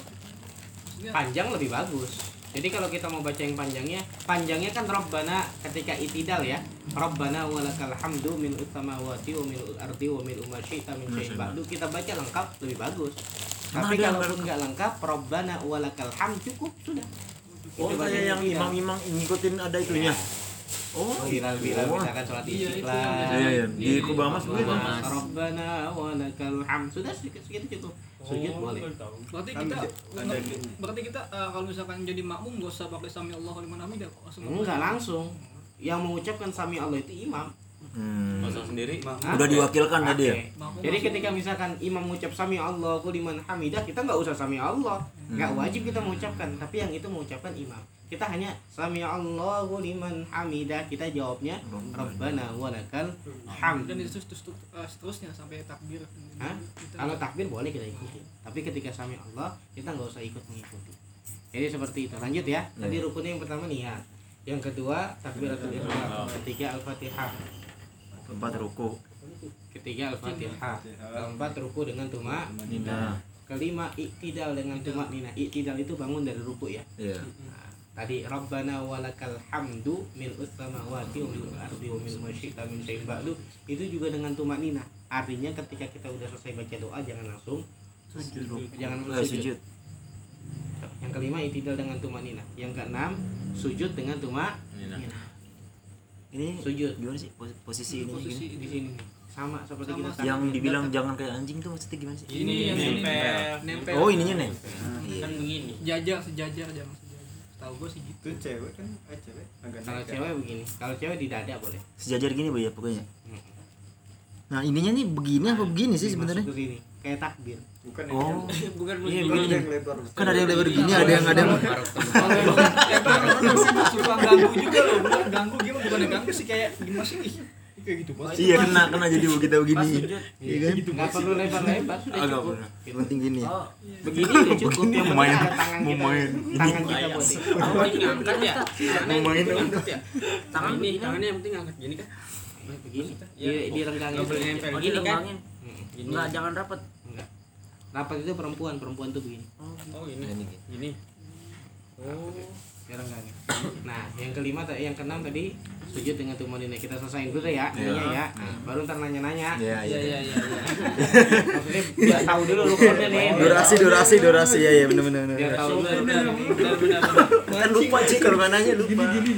maksudnya panjang lebih bagus. Jadi kalau kita mau baca yang panjangnya panjangnya kan Rabbana ketika itidal ya. Rabbana walakal hamdu min utsamawati wa min ardi wa min ma syi'ta min syai'in ba'du. Kita baca lengkap lebih bagus. Tapi kalau nggak lengkap, Rabbana walakal ham cukup sudah. Oh, Itu kayak yang imam-imam ngikutin ada itunya. Oh, Viral-viral oh. misalkan sholat Iya, itu istiqlal. yang Iya, iya. Di Kubamas begitu. Kubamas. Rabbana walakal ham sudah segitu segitu cukup. Sujud boleh. berarti kita ada gitu. berarti kita eh, kalau misalkan jadi makmum gak usah pakai sami Allah liman hamidah langsung Enggak langsung. Yang mengucapkan sami Allah itu imam. Hmm. Sendiri? Udah diwakilkan tadi ya? Jadi ketika misalkan imam mengucap sami Allahu liman hamidah, kita nggak usah sami Allah. Nggak Hmm. wajib kita mengucapkan, tapi yang itu mengucapkan imam. Kita hanya sami Allahu liman hamidah, kita jawabnya Rabbana walakal hamd. dan itu terus terus- eh, seterusnya sampai takbir Hah? Kalau takbir boleh kita ikuti, tapi ketika sami Allah kita nggak usah ikut mengikuti. Jadi seperti itu. Lanjut ya. Tadi rukunnya yang pertama niat. Yang kedua takbiratul ihram. Ketiga al-fatihah. Tempat ruku. Ketiga al-fatihah. Keempat ruku dengan tuma. Nina. Kelima iktidal dengan tumak nina. Iktidal itu bangun dari ruku ya. Iya. Tadi Rabbana walakal hamdu mil samawati wa mil ardi wa mil masyita min syai'in ba'du itu juga dengan tumak nina. Artinya ketika kita udah selesai baca doa jangan langsung jangan Eh, langsung sujud. sujud. Yang kelima iktidal dengan tumak nina. Yang keenam sujud dengan tumak Ini nina. Ini Sujud gimana sih pos- posisi ini posisi gini? di sini sama seperti Sama. kita Yang dibilang jangan kayak anjing tuh maksudnya gimana sih? ini yang ini Nempel. nempel Oh, ininya nih. kan begini jajar sejajar jangan tahu gue sih gitu. Itu cewek kan, eh cewek? Agak kalau kan? cewek begini kalau cewek di dada boleh. Sejajar gini Bu ya pokoknya. Nah, ininya nih begini apa begini sih sebenarnya? kayak takbir. Bukan Oh. yang [LAUGHS] bukan Iya, begini yang lebar. Kan ada yang lebar gini, ada yang ada yang orang suka ganggu juga loh. Bener ganggu gimana bukan ganggu sih kayak gimana sih ih kayak gitu pas Iya kena kena jadi kita begini. Iya kan? nggak perlu lebar-lebar sudah Agak cukup. benar. Yang penting gini. oh begini udah cukup. Yang main. Mau main. tangan kita boleh. Apa ini ngangkat ya. Mau main dong. ngangkat ya. Tangan ini tangannya yang penting ngangkat gini kan? Begini Iya. di direnggangin Nggak boleh nempel sedikit. gini kan? enggak jangan rapat enggak rapat itu perempuan perempuan tuh begini. Oh ini Ini. gini. Oh direnggangin nah yang kelima ta- yang keenam tadi sujud dengan tumanina kita selesaiin dulu ya. Ininya ya. Nah, baru ntar nanya-nanya. Iya, iya. Iya. iya iya iya. [LAUGHS] Maksudnya biar tahu dulu rukunnya nih Durasi, durasi, durasi. Iya, iya, benar benar. biar tahu dulu benar benar benar Kan lupa sih kalau nanya lupa. Tadi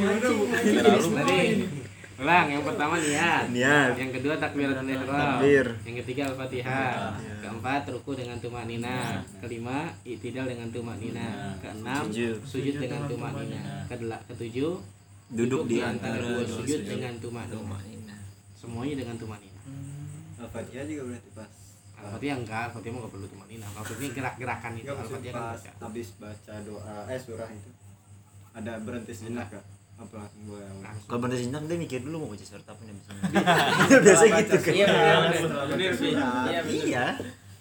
ulang yang pertama niat. Niat. yang kedua takbiratul ihram Takbir. yang ketiga al-fatihah keempat ruku dengan tumak nina. Kelima itidal dengan tumak nina. Keenam Sujud. sujud dengan tumak nina. Kedela ketujuh Duduk di antara dua sujud sujud. dengan tumak nina. Semuanya dengan tumak nina. Al-Fatihah juga berarti pas. al-fatihah enggak al-fatihah mah nggak perlu tumak nina. Maksudnya gerak-gerakan itu Enggak al-fatihah kan habis baca doa eh surah itu. Ada berhenti sejenak kak? Apa langsung gue langsung. Kalau bener senang dia mikir dulu mau baca surat apa nih [LAUGHS] biasanya. Biasa gitu kan. iya benar sih iya benar Iya.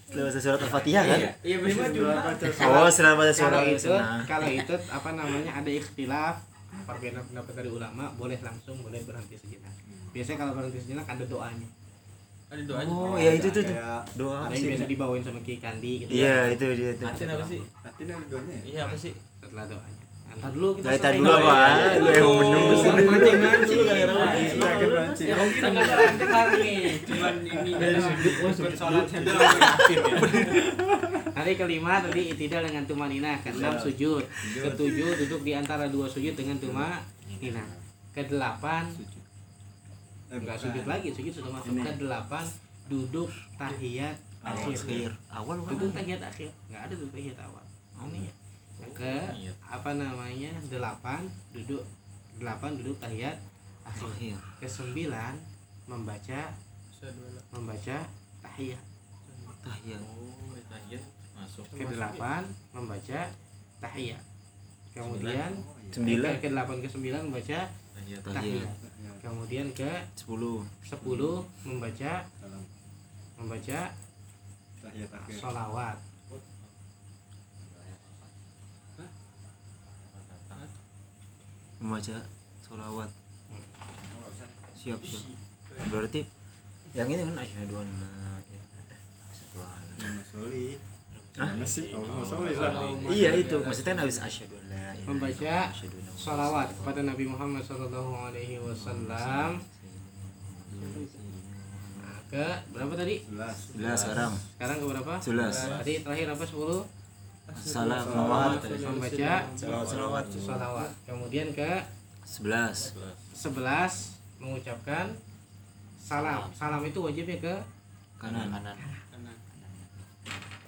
Setelah baca surat Al-Fatihah kan? iya iya juga. Oh, setelah baca kalau surat itu Al-Fatihah. kalau itu apa namanya ada ikhtilaf. Perbedaan pendapat dari ulama boleh langsung boleh berhenti sejenak. Biasanya kalau berhenti sejenak ada doanya. Ada doanya? Oh, ya itu tuh Doa ada yang biasa dibawain sama Ki Kandi gitu Iya, itu dia itu. Atin apa sih? Nanti ada doanya? Ya? iya apa sih? Setelah doanya Ntar dulu kita Nah, dulu apa? Lu yang Oh, menunggu. mancing-mancing. Silakan mancing. kita nggak ada nih cuman ini persoalan Hari kelima tadi itidal dengan tumanina, keenam sujud, ketujuh duduk di antara dua sujud dengan tumanina, kedelapan Eh, enggak bukan. sujud lagi, sujud sudah masuk, kedelapan duduk tahiyat akhir. Awal Duduk tahiyat akhir, nggak ada duduk tahiyat awal. Ini ya. Ke Iya. apa namanya delapan duduk delapan duduk tahiyat akhir. Ke sembilan membaca membaca tahiyat. Tahiyat. oh tahiyat masuk Ke delapan membaca tahiyat. Kemudian Sembilan. ke delapan ke sembilan membaca tahiyat Tahiyat. Kemudian ke Sepuluh. sepuluh membaca membaca tahiyat akhir. solawat. Membaca sholawat. Siap siap. Berarti yang ini kan asyhadu la Soli. Hah? Mana sih? Oh, lah. Iya itu maksudnya habis asyhadu an la ilaha illallah, Membaca Salawat kepada Nabi Muhammad Sallallahu Alaihi Wasallam. Nah, ke berapa tadi 11 Jelas sekarang. sekarang ke berapa Jelas. tadi terakhir apa 10 Salah salawat. membaca Salawat salawat. kemudian ke 11. 11 mengucapkan salam. Salam. Itu wajibnya ke Kanan.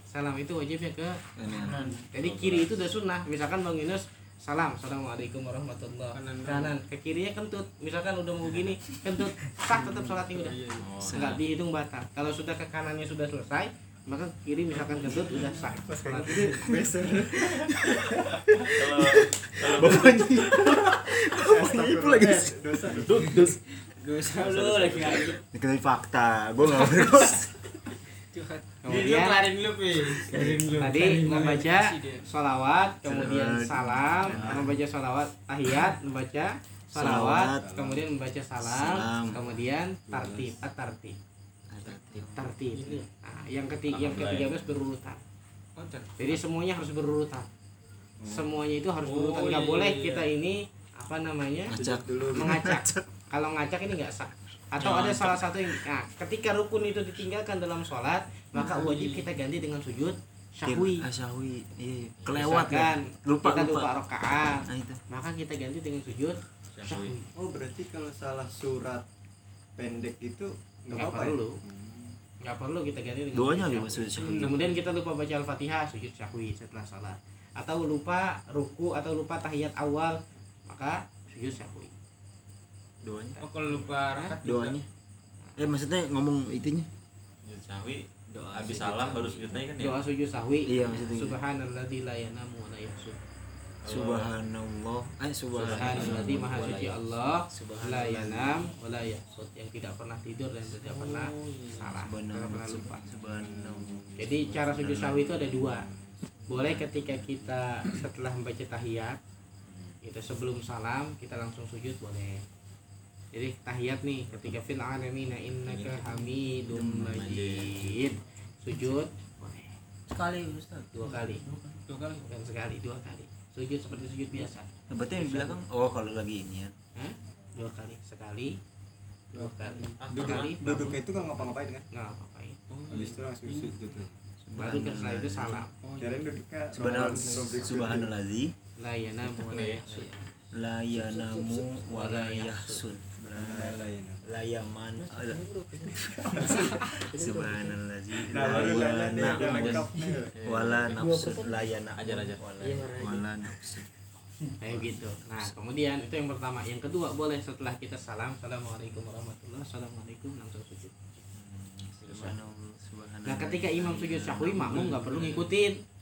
salam itu wajibnya ke Kanan. jadi kiri itu udah sunnah. Misalkan bang Yunus salam assalamualaikum warahmatullah. Kanan, ke kirinya kentut. Misalkan udah mau gini kentut sah tetap sholatnya udah. Oh, nggak dihitung batal kalau sudah ke kanannya sudah selesai maka kiri misalkan kentut udah sah Sholat. kalau kalau Itu lagi. dosa Dosa lu lagi lagi. Ini fakta. Gue nggak Lu kemudian kelarin lu, Pi. Kelarin lu. tadi membaca sholawat kemudian salam membaca sholawat tahiyat membaca Salawat. salawat kemudian membaca salam, Salam. kemudian tartib at tartib tartib nah, yang ketiga yang ketiga belas berurutan jadi semuanya harus berurutan semuanya itu harus berurutan Oh, nggak iya, boleh iya. kita ini apa namanya Ngacak. dulu mengacak kalau ngacak ini nggak sah atau ada salah satu yang nah, ketika rukun itu ditinggalkan dalam sholat maka wajib kita ganti dengan sujud syahwi Ah, syahwi. Iya. Kelewat kan. Lupa kita lupa. Nah itu. maka kita ganti dengan sujud syahwi oh berarti kalau salah surat pendek itu nggak apa-apa ya? Nggak perlu kita ganti dengan Doanya syahwi. sujud syahwi? kemudian kita lupa baca al-fatihah sujud syahwi setelah salat atau lupa ruku atau lupa tahiyat awal maka sujud syahwi Doanya. Oh, kalau lupa rakaat juga. Doanya. Eh maksudnya ngomong itunya. sujud sahwi habis salam baru sujud kan ya doa sujud syahwi Iya, maksudnya gitu. subhanalladzi la yanamu wa la Subhanallah. Eh subhanallah. maha suci Allah la Subhanallah. yanam wa la yahsud yang tidak pernah tidur dan tidak pernah salah tidak pernah lupa Subhanallah. jadi cara sujud syahwi itu ada dua boleh ketika kita setelah membaca tahiyat itu sebelum salam kita langsung sujud boleh jadi tahiyat nih ketika fil alamin innaka hamidum majid sujud boleh Sekali, Ustaz. dua kali Dua kali. bukan sekali dua kali sujud seperti sujud biasa. Nah, berarti yang di belakang oh kalau lagi ini ya. Hah? dua kali sekali dua kali Ah, sekali duduknya itu nggak ngapa-ngapain kan? Nggak apa-apain habis itu langsung sujud tuh baru ke setelah itu salam kirain duduknya Subhanallah. Subhanallah. la yanamu wa la yahsud La yanamu wa la yahsun. Nah, lain. La yaman. Subhanallah. Wala nafsun la yana Ajar, ajar. wala nafsun. kayak gitu nah kemudian itu yang pertama yang kedua boleh setelah kita salam assalamualaikum warahmatullah assalamualaikum langsung sujud nah ketika imam sujud syahwi makmum nggak perlu ngikutin.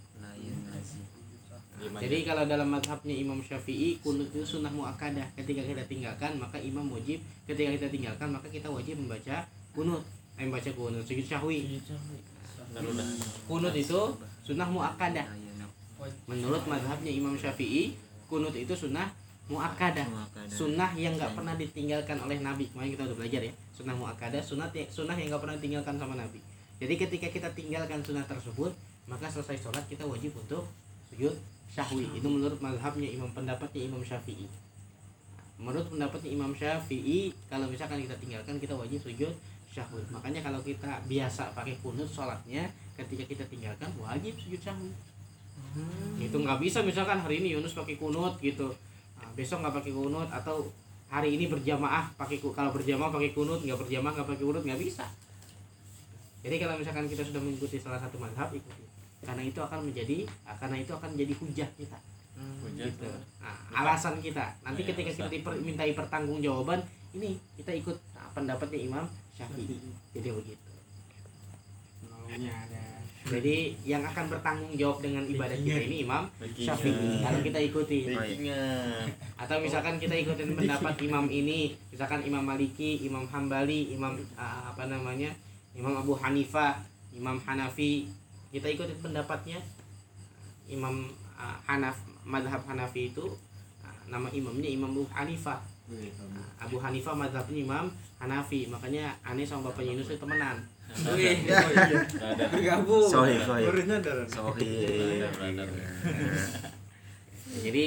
Diam aja. jadi kalau dalam madhabnya imam syafi'i kunut itu sunnah muakkadah. Ketika kita tinggalkan maka imam wajib. Ketika kita tinggalkan maka kita wajib membaca kunut. Eh, membaca kunut sujud syahwi. Kunut itu sunnah muakkadah. La yana menurut madhabnya imam syafi'i kunut itu sunnah muakkadah. Muakkadah. sunnah yang nggak pernah ditinggalkan oleh nabi. Kemarin kita udah belajar ya. Sunnah muakkadah sunnah sunnah yang nggak pernah ditinggalkan sama nabi. Jadi ketika kita tinggalkan sunnah tersebut maka selesai sholat kita wajib untuk sujud syahwi itu menurut madhabnya imam pendapatnya imam syafi'i. Menurut pendapatnya imam syafi'i kalau misalkan kita tinggalkan kita wajib sujud syahwi makanya kalau kita biasa pakai kunut sholatnya ketika kita tinggalkan wajib sujud syahwi itu nggak bisa misalkan hari ini Yunus pakai kunut gitu. Nah, besok nggak pakai kunut atau hari ini berjamaah pakai kalau berjamaah pakai kunut nggak berjamaah nggak pakai kunut nggak bisa. Jadi kalau misalkan kita sudah mengikuti salah satu madhab ikuti karena itu akan menjadi karena itu akan menjadi hujah kita. Hujah gitu. Nah, alasan kita. Nanti Iya, ketika kita dimintai pertanggungjawaban ini kita ikut nah, pendapatnya Imam Syafi'i. Jadi begitu. Ada. jadi yang akan bertanggung jawab dengan ibadah kita ini Imam Syafi'i. Kalau kita ikuti. Atau misalkan kita ikutin pendapat imam ini misalkan imam maliki imam hambali imam ah, apa namanya imam abu hanifah imam hanafi kita ikutin pendapatnya. Imam ah, hanaf madhab hanafi itu ah, nama imamnya imam abu hanifah Ah, abu. Hanifah madhabnya imam hanafi. Makanya aneh sama bapaknya Yunus itu temenan. Bergabung. Sohib. Brother, jadi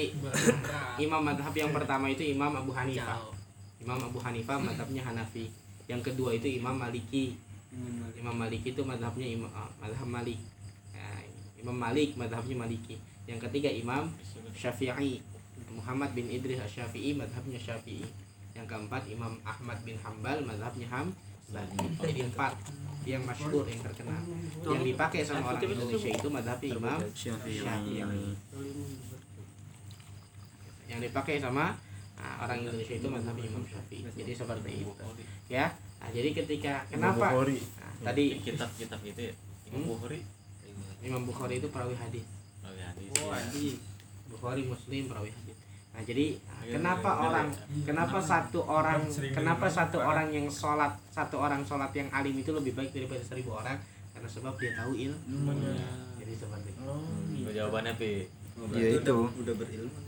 imam madhab yang pertama itu imam abu hanifah. Imam Abu Hanifah madhabnya Hanafi. Yang kedua itu Imam Maliki. Imam Maliki. Itu madhabnya Imam madhab Malik Imam Malik madhabnya Maliki. Yang ketiga Imam Syafi'i. Muhammad bin Idris Syafi'i madhabnya Syafi'i. Yang keempat Imam Ahmad bin Hambal madhabnya Hambali jadi empat yang masyhur yang terkenal. Yang dipakai sama orang Indonesia itu madhabnya Imam Syafi'i. Yang dipakai sama ah, orang Indonesia itu madhabnya Imam Syafi'i. Jadi seperti itu. Ya nah, jadi ketika kenapa. Nah, tadi kitab-kitab itu ya. Imam Hmm? Bukhari Imam Bukhari itu perawi hadis oh ya hadis Oh, ya. hadis. Bukhari Muslim perawi hadis. Nah, jadi Iya, kenapa iya, orang iya. kenapa satu orang kenapa satu orang yang sholat satu orang sholat yang alim itu lebih baik daripada seribu orang karena sebab dia tahu ilmu. Jadi seperti itu. Oh, jawabannya pi Oh, Iya, berarti itu. Udah, udah berilmu.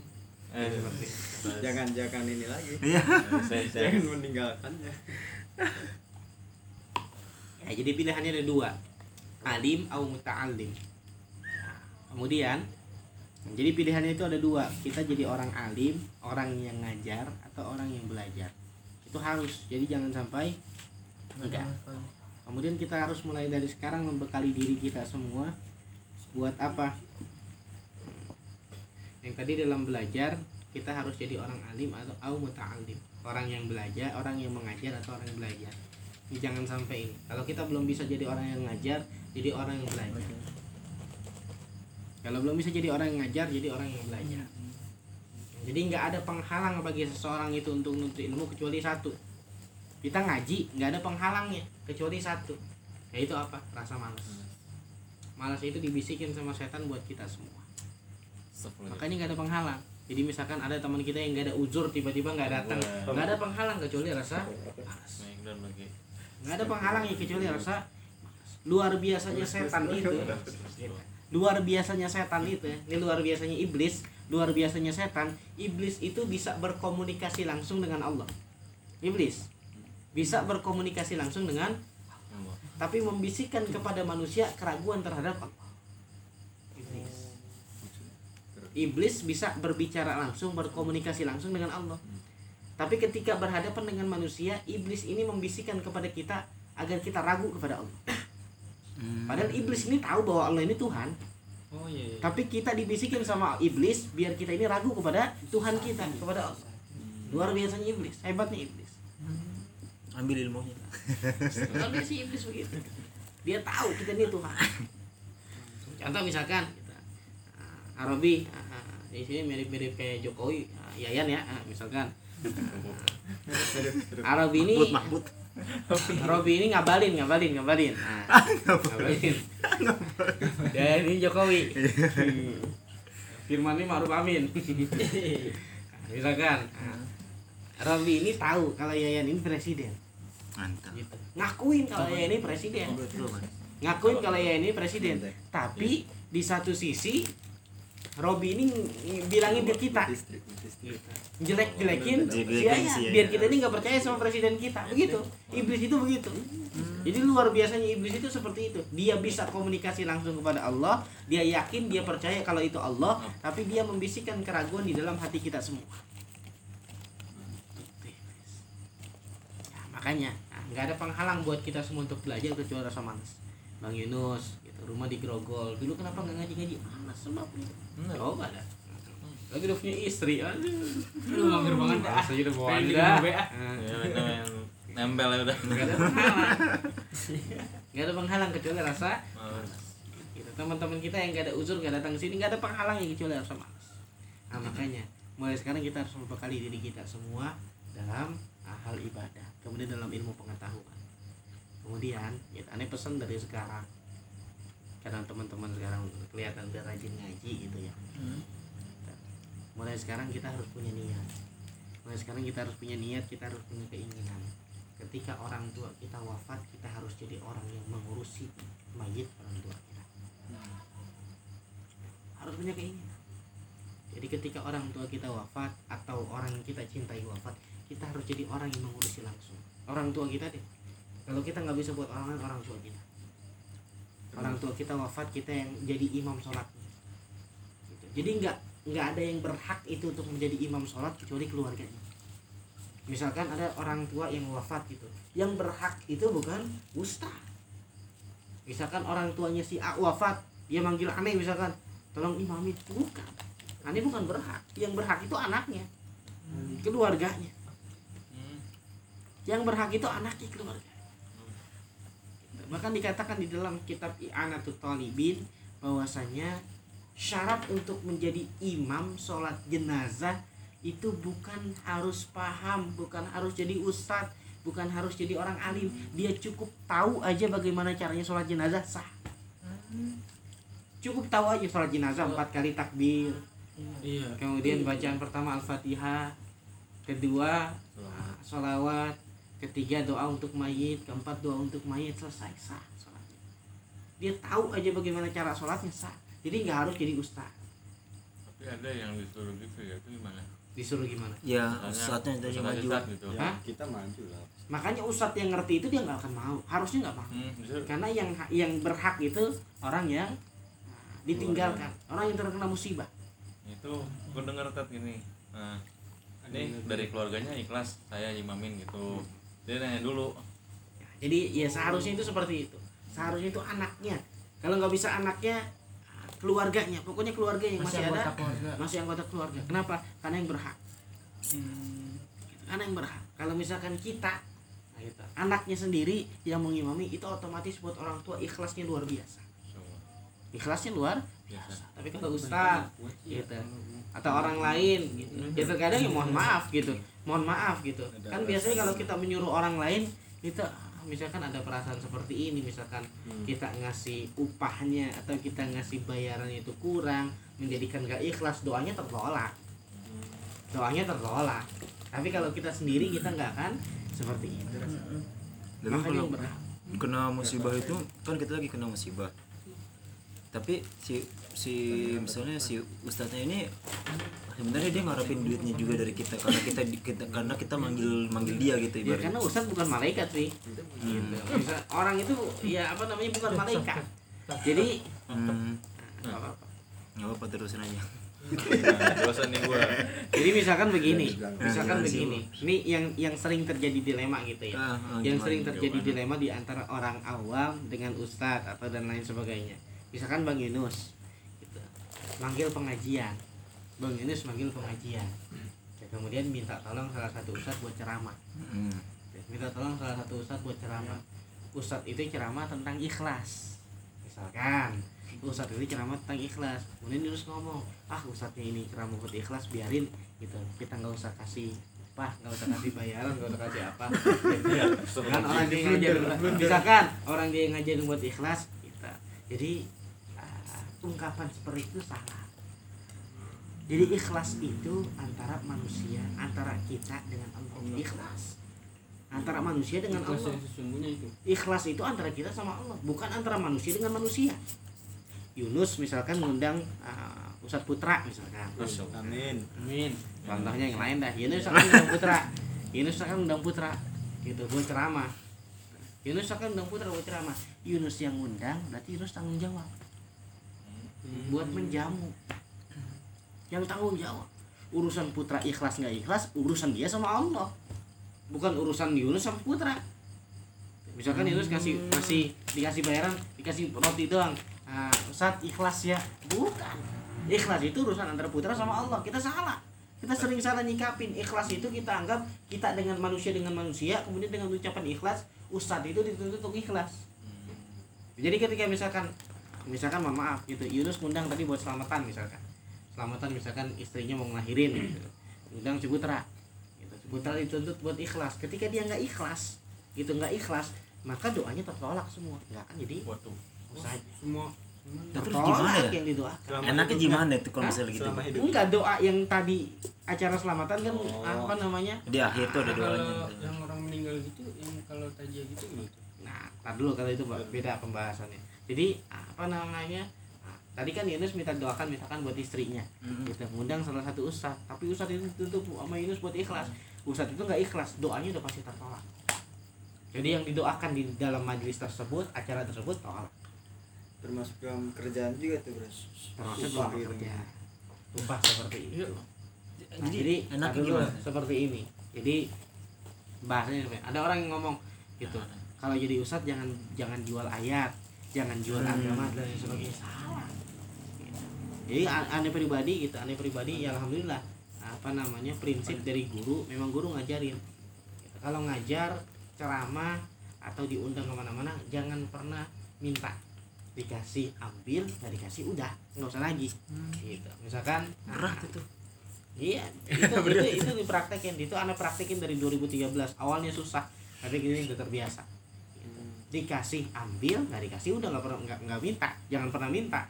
eh. Jangan jangan ini lagi. Iya. saya saya Jangan meninggalkannya. Ya, jadi pilihannya ada dua. Alim atau muta'alim. Nah, kemudian jadi pilihannya itu ada dua. Kita jadi orang alim, orang yang ngajar atau orang yang belajar. Itu harus. Jadi jangan sampai enggak. Kemudian kita harus mulai dari sekarang membekali diri kita semua buat apa? Yang tadi dalam belajar kita harus jadi orang alim atau au muta'alim. Orang yang belajar, orang yang mengajar atau orang yang belajar. Jangan sampai ini. Kalau kita belum bisa jadi orang yang ngajar, jadi orang yang belajar. Kalau belum bisa jadi orang yang ngajar, jadi orang yang belajar. Jadi nggak ada penghalang bagi seseorang itu untuk menuntut ilmu kecuali satu. Kita ngaji nggak ada penghalangnya kecuali satu. Yaitu apa? Rasa malas. Malas itu dibisikin sama setan buat kita semua. Makanya nggak ada penghalang. Jadi misalkan ada teman kita yang nggak ada uzur tiba-tiba nggak datang, nggak ada penghalang kecuali rasa malas. nggak ada penghalang ya kecuali rasa luar biasanya setan itu. Luar biasanya setan itu ya. ini luar biasanya iblis luar biasanya setan. Iblis itu bisa berkomunikasi langsung dengan Allah. Iblis bisa berkomunikasi langsung dengan tapi membisikkan kepada manusia keraguan terhadap Allah. Iblis. Iblis bisa berbicara langsung berkomunikasi langsung dengan Allah. Tapi ketika berhadapan dengan manusia, iblis ini membisikkan kepada kita agar kita ragu kepada Allah. Padahal iblis ini tahu bahwa Allah ini Tuhan, oh iya, iya. tapi kita dibisikin sama iblis biar kita ini ragu kepada Tuhan kita, kepada Allah. Luar biasanya iblis, hebatnya iblis. Ambil ilmunya. [LAUGHS] Luar biasa iblis begitu. Dia tahu kita ini Tuhan. Contoh misalkan kita ah, Arabi, ah, di sini mirip-mirip kayak Jokowi, ah, Yayan ya, misalkan. [LAUGHS] Arabi ini Mahmud. Robi ini ngabalin, ngabalin, ngabalin. Nah, ngabalin. Dan ini Jokowi. Firman ini Ma'ruf Amin. Nah, Misalkan, nah, Robi ini tahu kalau Yayan ini presiden. Mantap. Gitu. Ngakuin kalau Yayan ini presiden. Ngakuin kalau Yayan ini presiden. Tapi di satu sisi Robi ini ng- bilangin ke kita. Si Yayan, si Yayan. biar kita ini nggak percaya sama presiden kita. Begitu. Iblis itu begitu. Jadi luar biasanya iblis itu seperti itu. Dia bisa komunikasi langsung kepada Allah. Dia yakin dia percaya kalau itu Allah. Tapi dia membisikkan keraguan di dalam hati kita semua. Nah, makanya nah, nggak ada penghalang buat kita semua untuk belajar kecuali rasa malas Bang Yunus rumah di Grogol. Dulu kenapa nggak ngaji-ngaji? Malas sebabnya coba dah lagi udah punya istri aduh. Lu mampir banget dah. Asli udah bawa anda. ya yang nempel ya udah. Gak ada penghalang. Gak ada penghalang kecuali rasa Oh, gitu. Teman-teman kita yang gak ada uzur gak datang ke sini gak ada penghalangnya kecuali rasa malas. Nah makanya mulai sekarang kita harus membekali diri kita semua dalam hal ibadah, kemudian dalam ilmu pengetahuan. Kemudian, ya, aneh pesan dari sekarang karena teman-teman sekarang kelihatan udah rajin ngaji gitu ya. Mulai sekarang kita harus punya niat. Mulai sekarang kita harus punya niat, kita harus punya keinginan. Ketika orang tua kita wafat, kita harus jadi orang yang mengurusi mayit orang tua kita. Harus punya keinginan. Jadi ketika orang tua kita wafat atau orang yang kita cintai wafat, kita harus jadi orang yang mengurusi langsung. Orang tua kita deh. Kalau kita nggak bisa buat orang lain, orang tua kita. Orang tua kita wafat, kita yang jadi imam sholatnya. Gitu. Jadi nggak nggak ada yang berhak itu untuk menjadi imam sholat kecuali keluarganya. Misalkan ada orang tua yang wafat gitu, yang berhak itu bukan ustaz, misalkan orang tuanya si A wafat dia manggil aneh misalkan tolong imami. Bukan. Aneh bukan berhak. Yang berhak itu anaknya. Keluarganya. Hmm. yang berhak itu anaknya keluarga bahkan dikatakan di dalam kitab I'anatul Talibin bahwasanya syarat untuk menjadi imam sholat jenazah itu bukan harus paham bukan harus jadi ustadz bukan harus jadi orang alim. Dia cukup tahu aja bagaimana caranya sholat jenazah sah. Cukup tahu aja sholat jenazah empat kali takbir. Iya. Kemudian bacaan pertama al-fatihah kedua sholawat ketiga doa untuk mayit. Keempat doa untuk mayit. Selesai sah sholatnya. Dia tahu aja bagaimana cara sholatnya sah. Jadi nggak harus jadi ustaz. Tapi ada yang disuruh gitu ya itu gimana? Disuruh gimana? Ya Misalnya, saatnya tadi ustaz maju gitu. Ya Hah? kita maju lah. Makanya ustadz yang ngerti itu dia nggak akan mau. Harusnya nggak mau. Hmm, karena yang yang berhak itu orang yang ah, ditinggalkan. Orang yang terkena musibah. Itu gue denger tat gini. Nah, ini dari keluarganya ikhlas saya imamin gitu dia nanya dulu. Jadi ya seharusnya itu seperti itu. Seharusnya itu anaknya. Kalau nggak bisa anaknya keluarganya. Pokoknya keluarga yang masih, ada masih anggota keluarga. Kenapa? Karena yang berhak. Karena yang berhak. Kalau misalkan kita nah gitu, anaknya sendiri yang mengimami itu otomatis buat orang tua ikhlasnya luar biasa. Ikhlasnya luar biasa. biasa. Tapi kalau ustaz gitu atau orang lain gitu. Ya terkadang ya mohon maaf gitu mohon maaf gitu. Kan biasanya kalau kita menyuruh orang lain kita misalkan ada perasaan seperti ini misalkan kita ngasih upahnya atau kita ngasih bayaran itu kurang menjadikan gak ikhlas doanya tertolak. Doanya tertolak. Tapi kalau kita sendiri kita nggak akan seperti itu Tapi makanya kena musibah itu kan kita lagi kena musibah. Tapi si si misalnya si ustadznya ini sebenarnya dia ngarepin duitnya juga dari kita karena kita, kita karena kita manggil manggil dia gitu ya ibaratnya. karena ustadz bukan malaikat sih gitu. Bisa, orang itu ya apa namanya bukan malaikat. Jadi hmm, nggak apa-apa. nggak apa-apa terusin aja. Nah, nih jadi misalkan begini Nah, misalkan begini. Ini yang yang sering terjadi dilema gitu ya. Ah, ah, yang gimana? sering terjadi Gimana? dilema di antara orang awam dengan ustadz atau dan lain sebagainya. Misalkan bang Yunus manggil pengajian. Bang Yunus manggil pengajian. Ya, kemudian minta tolong salah satu ustadz buat ceramah. Hmm. minta tolong salah satu ustadz buat ceramah. Ustadz itu ceramah tentang ikhlas. Misalkan ustadz itu ceramah tentang ikhlas. Kemudian Yunus ngomong ah ustadznya ini ceramah buat ikhlas biarin. Gitu. Kita nggak usah kasih apa nggak usah kasih bayaran nggak usah kasih apa. [LAUGHS] Kan orang dia ngajarin. Misalkan orang dia ngajarin buat ikhlas kita. Jadi ungkapan seperti itu salah. Jadi ikhlas itu antara manusia antara kita dengan Allah. Ikhlas. Antara manusia dengan Allah. sesungguhnya itu. Ikhlas itu antara kita sama Allah bukan antara manusia dengan manusia. Yunus misalkan mengundang uh, Ustadz Putra misalkan. Amin. Amin. Contohnya yang lain dah. Yunus akan undang Putra. Yunus akan undang Putra. Gitu buat ceramah. Yunus akan undang Putra buat ceramah. Yunus yang undang berarti Yunus tanggung jawab buat menjamu. Yang tanggung jawab urusan Putra ikhlas nggak ikhlas urusan dia sama Allah. Bukan urusan Yunus sama Putra. Misalkan Yunus kasih kasih dikasih bayaran dikasih roti doang. Nah, Ustadz ikhlas ya? Bukan. Ikhlas itu urusan antara putra sama Allah. Kita salah. Kita sering salah nyikapin. Ikhlas itu kita anggap kita dengan manusia dengan manusia kemudian dengan ucapan ikhlas Ustadz itu dituntut untuk ikhlas. Jadi ketika misalkan misalkan mohon maaf gitu Yunus ngundang tadi buat selamatan misalkan. Selamatan misalkan istrinya mau ngelahirin gitu. Ngundang si putra. Gitu. si putra dituntut buat ikhlas. Ketika dia nggak ikhlas gitu nggak ikhlas maka doanya tertolak semua. Nggak akan jadi waduh. usaha. Semua Nah, terus tertolak gimana? ya yang didoakan. Selama enaknya gimana itu kalau misalnya gitu? Enggak doa yang tadi acara selamatan kan Oh. apa namanya? Di akhir tuh ada doanya. Yang orang meninggal gitu yang kalau tajia gitu gitu nah tar dulu kalau itu Pak, beda pembahasannya jadi apa namanya nah, tadi kan Yunus minta doakan misalkan buat istrinya Mhm. kita ngundang salah satu ustad tapi ustad itu tutup sama Yunus buat ikhlas. Ustad itu nggak ikhlas doanya udah pasti tertolak. Jadi yang didoakan di dalam majelis tersebut acara tersebut tolak. Termasuk dalam kerjaan juga tuh bro. Termasuk dalam gitu. kerja upah seperti itu. Nah, jadi, jadi ada dulu gimana? seperti ini. Jadi bahasanya ada orang yang ngomong gitu. Kalau jadi ustadz jangan jangan jual ayat jangan jual Hmm. agama dan sebagainya salah jadi aneh pribadi gitu aneh pribadi ya alhamdulillah apa namanya prinsip dari guru memang guru ngajarin Gitu. kalau ngajar ceramah atau diundang ke mana-mana jangan pernah minta dikasih ambil nggak dikasih udah nggak usah lagi gitu misalkan berat nah, itu Iya, itu, [LAUGHS] itu itu dipraktekin, itu anak praktekin dari 2013. Awalnya susah, tapi gini udah terbiasa. Dikasih ambil, nggak dikasih udah nggak pernah nggak nggak minta, jangan pernah minta.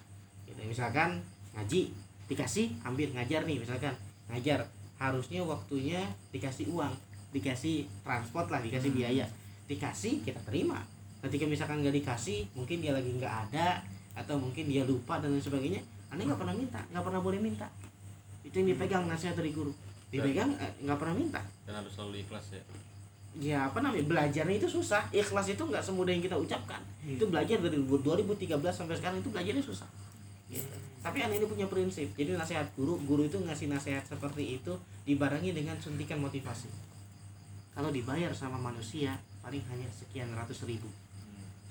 Gitu. Misalkan ngaji, dikasih ambil ngajar nih, misalkan ngajar harusnya waktunya dikasih uang, dikasih transport lah, dikasih Hmm. biaya, dikasih kita terima. Ketika misalkan nggak dikasih, mungkin dia lagi nggak ada atau mungkin dia lupa dan lain sebagainya, aneh nggak pernah minta, nggak pernah boleh minta itu yang dipegang nasihat dari guru dipegang eh, nggak pernah minta dan harus selalu ikhlas ya ya apa namanya belajarnya itu susah. Ikhlas itu nggak semudah yang kita ucapkan. Itu belajar dari 2013 sampai sekarang itu belajarnya susah. Gitu. tapi anak ini punya prinsip. Jadi nasihat guru guru itu ngasih nasihat seperti itu dibarengi dengan suntikan motivasi. Kalau dibayar sama manusia paling hanya sekian ratus ribu.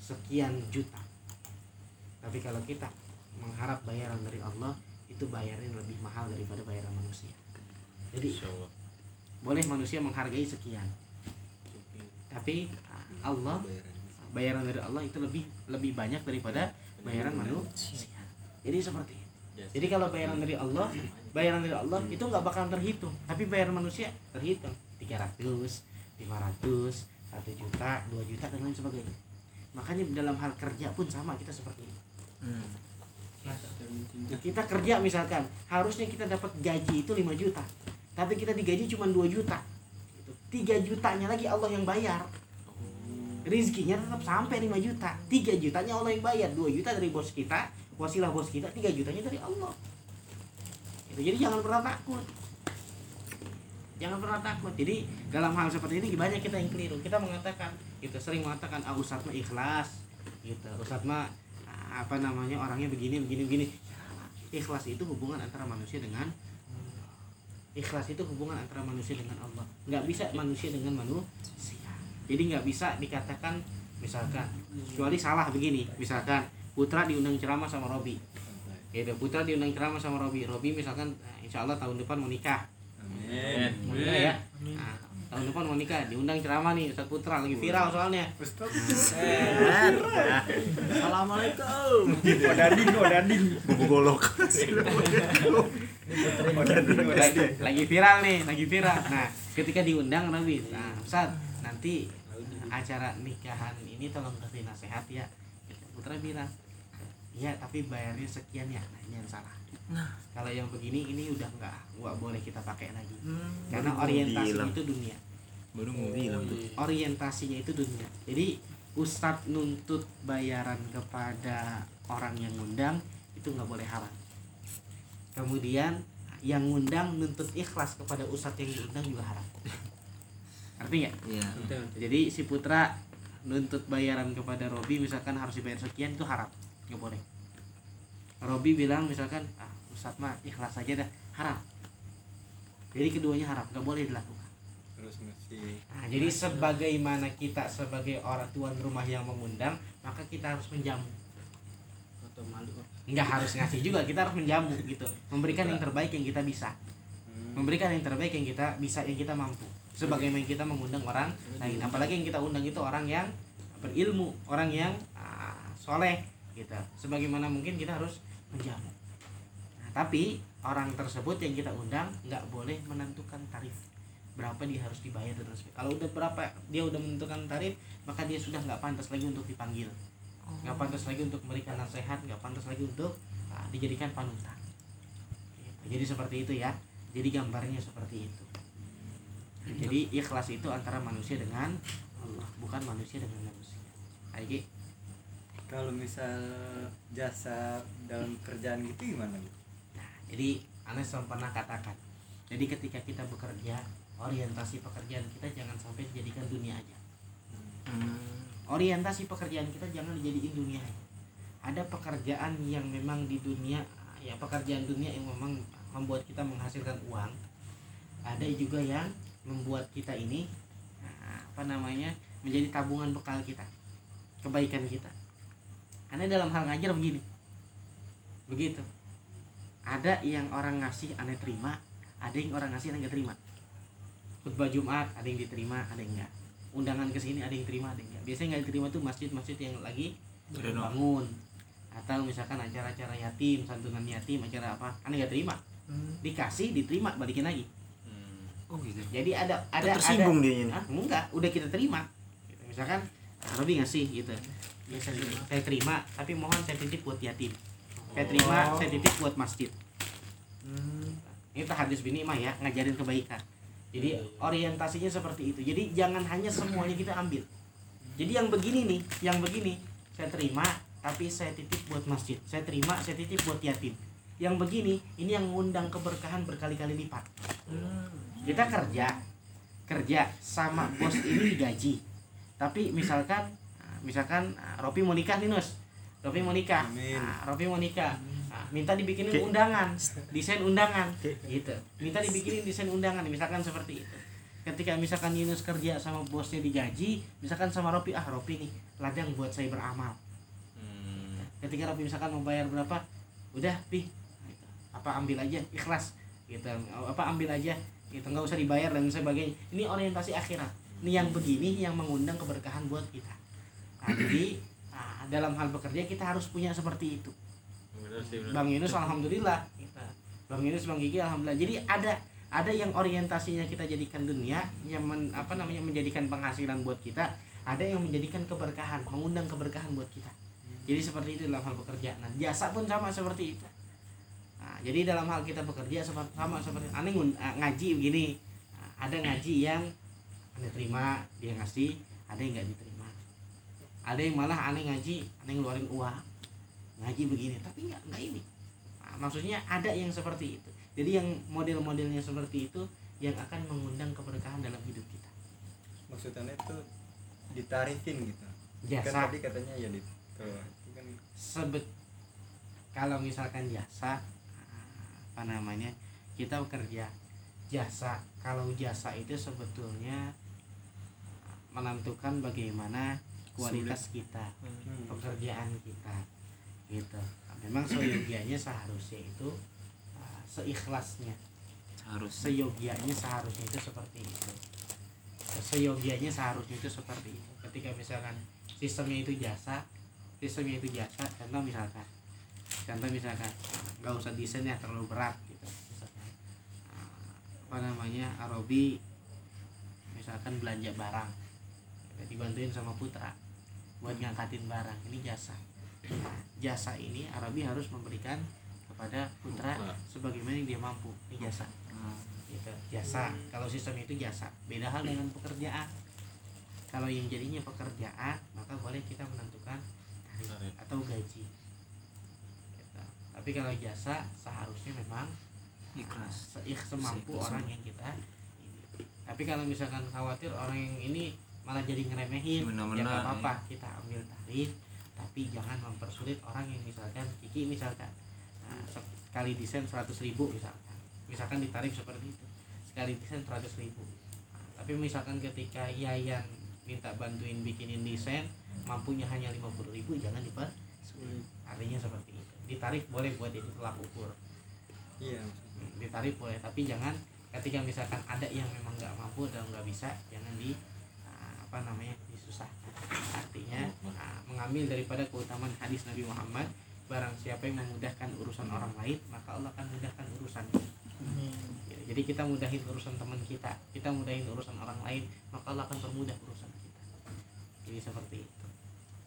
Sekian juta. Tapi kalau kita mengharap bayaran dari Allah itu bayarnya lebih mahal daripada bayaran manusia. Jadi boleh manusia menghargai sekian tapi ah, Allah bayaran dari Allah itu lebih lebih banyak daripada bayaran manusia. Jadi seperti itu. Jadi kalau bayaran dari Allah bayaran dari Allah itu nggak bakalan terhitung. Tapi bayaran manusia terhitung. 300 500 1 juta 2 juta dan lain sebagainya. Makanya dalam hal kerja pun sama kita seperti itu. Hmm. Nah, kita kerja misalkan harusnya kita dapat gaji itu 5 juta. Tapi kita digaji cuma 2 juta. 3 jutanya lagi Allah yang bayar. Rizkinya tetap sampai 5 juta. 3 jutanya Allah yang bayar. 2 juta dari bos kita wasilah bos kita 3 jutanya dari Allah. Itu jadi jangan pernah takut. Jangan pernah takut. Jadi dalam hal seperti ini banyak kita yang keliru. Kita mengatakan kita sering mengatakan ah Ustadz mah ikhlas. Gitu. Ustadz mah ah, apa namanya orangnya begini begini begini. Ikhlas itu hubungan antara manusia dengan ikhlas itu hubungan antara manusia dengan Allah. Nggak bisa manusia dengan manusia. Jadi nggak bisa dikatakan misalkan kecuali salah begini misalkan Putra diundang ceramah sama Robi. Gitu Putra diundang ceramah sama Robi. Robi misalkan nah, insya Allah tahun depan mau nikah. Amin. mau nikah ya? Nah, tahun depan mau nikah diundang ceramah nih Ustaz Putra lagi viral soalnya. Assalamualaikum. Odading, odading. bubu golok. Lagi viral nih lagi viral. Nah ketika diundang Robi nah Ustaz nanti acara nikahan ini tolong kasih nasihat ya. Putra bilang iya tapi bayarnya sekian ya. Nah ini yang salah kalau yang begini ini udah nggak nggak boleh kita pakai lagi. Karena Baru mau orientasi bilang. itu dunia. Baru mau bilang tuh orientasinya itu dunia. Jadi ustadz nuntut bayaran kepada orang yang ngundang itu nggak boleh haram. Kemudian yang ngundang nuntut ikhlas kepada ustadz yang diundang juga haram. Artinya iya. Jadi si putra nuntut bayaran kepada Robi misalkan harus dibayar sekian itu haram. Nggak boleh. Robi bilang misalkan ustadz mah ikhlas aja dah haram jadi keduanya haram nggak boleh dilakukan Terus mesti Nah, jadi sebagaimana kita sebagai orang tuan rumah yang mengundang, maka kita harus menjamu. atau malu Nggak harus ngasih juga, kita harus menjamu gitu. Memberikan yang terbaik yang kita bisa. Memberikan yang terbaik yang kita bisa, yang kita mampu. Sebagaimana kita mengundang orang lain. Apalagi yang kita undang itu orang yang berilmu, orang yang ah, soleh gitu. Sebagaimana mungkin kita harus menjamu. Nah, tapi orang tersebut yang kita undang nggak boleh menentukan tarif berapa dia harus dibayar dan sebagainya. Kalau udah berapa dia udah menentukan tarif, maka dia sudah nggak pantas lagi untuk dipanggil, nggak pantas lagi untuk memberikan nasihat, nggak pantas lagi untuk ah, dijadikan panutan. Gitu. Jadi seperti itu ya. Jadi gambarnya seperti itu. Jadi ikhlas itu antara manusia dengan Allah, bukan manusia dengan manusia. Ayo, kalau misal jasa dalam kerjaan gitu gimana? Bu? Jadi Anda selalu pernah katakan. Jadi ketika kita bekerja, orientasi pekerjaan kita jangan sampai dijadikan dunia aja. Orientasi pekerjaan kita jangan dijadiin dunia aja. Ada pekerjaan yang memang di dunia, ya pekerjaan dunia yang memang membuat kita menghasilkan uang. Ada juga yang membuat kita ini nah, apa namanya menjadi tabungan bekal kita, kebaikan kita. aneh dalam hal ngajar begini begitu ada yang orang ngasih aneh terima ada yang orang ngasih aneh nggak terima. Khutbah Jumat ada yang diterima ada yang enggak undangan ke sini ada yang terima ada yang enggak biasanya nggak diterima tuh masjid-masjid yang lagi bangun. Atau misalkan acara-acara yatim santunan yatim acara apa aneh nggak terima. Dikasih diterima balikin lagi. Hmm. oh gitu. Jadi ada ada tersinggung ada, dia ini Ah, enggak, udah kita terima. Gitu. Misalkan Robi ngasih gitu. Ya, saya, saya terima, tapi mohon saya titip buat yatim. Saya terima, saya titip buat masjid. Itu hadis bini mah ya, ngajarin kebaikan. Jadi orientasinya seperti itu. Jadi jangan hanya semuanya kita ambil. Jadi yang begini nih, yang begini saya terima, tapi saya titip buat masjid. Saya terima, saya titip buat yatim. Yang begini, ini yang mengundang keberkahan berkali-kali lipat kita kerja kerja sama bos ini digaji tapi misalkan misalkan ah, Ropi mau nikah nih Nus Ropi mau nikah. Amin. Ah, Ropi mau nikah. Ah, minta dibikinin undangan. Desain undangan. Gitu. Minta dibikinin desain undangan misalkan seperti itu. Ketika misalkan Yunus kerja sama bosnya digaji misalkan sama Ropi ah Ropi nih ladang buat saya beramal. Hmm. ketika Ropi misalkan mau bayar berapa udah pi. Gitu. apa ambil aja ikhlas. Gitu. Apa ambil aja. Gitu. Nggak usah dibayar dan sebagainya. Ini orientasi akhirat. Ini yang begini yang mengundang keberkahan buat kita. Nah, jadi dalam hal bekerja kita harus punya seperti itu. Sih bener. Bang Yunus alhamdulillah Bang Yunus Bang Gigi alhamdulillah. Jadi ada ada yang orientasinya kita jadikan dunia yang men- apa namanya menjadikan penghasilan buat kita ada yang menjadikan keberkahan mengundang keberkahan buat kita. Jadi seperti itu dalam hal pekerjaan nah jasa pun sama seperti itu. Nah, jadi dalam hal kita bekerja sama, sama seperti aneh ah, ngaji begini. Nah, ada ngaji yang aneh terima dia ngasih ada yang nggak diterima ada yang malah aneh ngaji aneh ngeluarin uang. Ngaji begini tapi nggak nggak ini. Nah, maksudnya ada yang seperti itu. Jadi yang model-modelnya seperti itu yang akan mengundang keberkahan dalam hidup kita. Maksudnya itu ditarifin gitu. Kan jasa tadi katanya ya di kan sebet kalau misalkan jasa apa namanya kita bekerja jasa kalau jasa itu sebetulnya menentukan bagaimana kualitas kita hmm, pekerjaan kita gitu. Memang seyogianya seharusnya itu uh, seikhlasnya. Harus seyogianya seharusnya itu seperti itu. Seyogianya seharusnya itu seperti itu. Ketika misalkan sistemnya itu jasa sistemnya itu jasa contoh misalkan contoh misalkan nggak usah desain ya terlalu berat gitu. Misalkan uh, apa namanya Arobi misalkan belanja barang dibantuin sama Putra buat ngangkatin barang. Ini jasa. Jasa ini Arabi harus memberikan kepada Putra sebagaimana yang dia mampu. Ini jasa. Gitu. Jasa. Kalau sistem itu jasa. Beda hal dengan pekerjaan. Kalau yang jadinya pekerjaan maka boleh kita menentukan tarif atau gaji. Gitu. tapi kalau jasa seharusnya memang ikhlas. seik semampu orang yang kita ini. tapi kalau misalkan khawatir orang yang ini malah jadi ngeremehin. Mena-mena, ya apa-apa kita ambil tarif tapi jangan mempersulit orang yang misalkan Kiki misalkan nah, sekali desain 100 ribu misalkan. Misalkan ditarif seperti itu sekali desain 100 ribu. Nah, tapi misalkan ketika Yayan minta bantuin bikinin desain mampunya hanya 50 ribu jangan dipersulit. Artinya seperti itu. Ditarif boleh buat itu tolak ukur. Iya ditarif boleh tapi jangan ketika misalkan ada yang memang nggak mampu dan nggak bisa jangan di apa namanya disusahkan artinya ah, mengambil daripada keutamaan hadis Nabi Muhammad barang siapa yang memudahkan urusan orang lain maka Allah akan mudahkan urusan Ya, jadi kita mudahin urusan teman kita kita mudahin urusan orang lain maka Allah akan permudah urusan kita. Jadi seperti itu.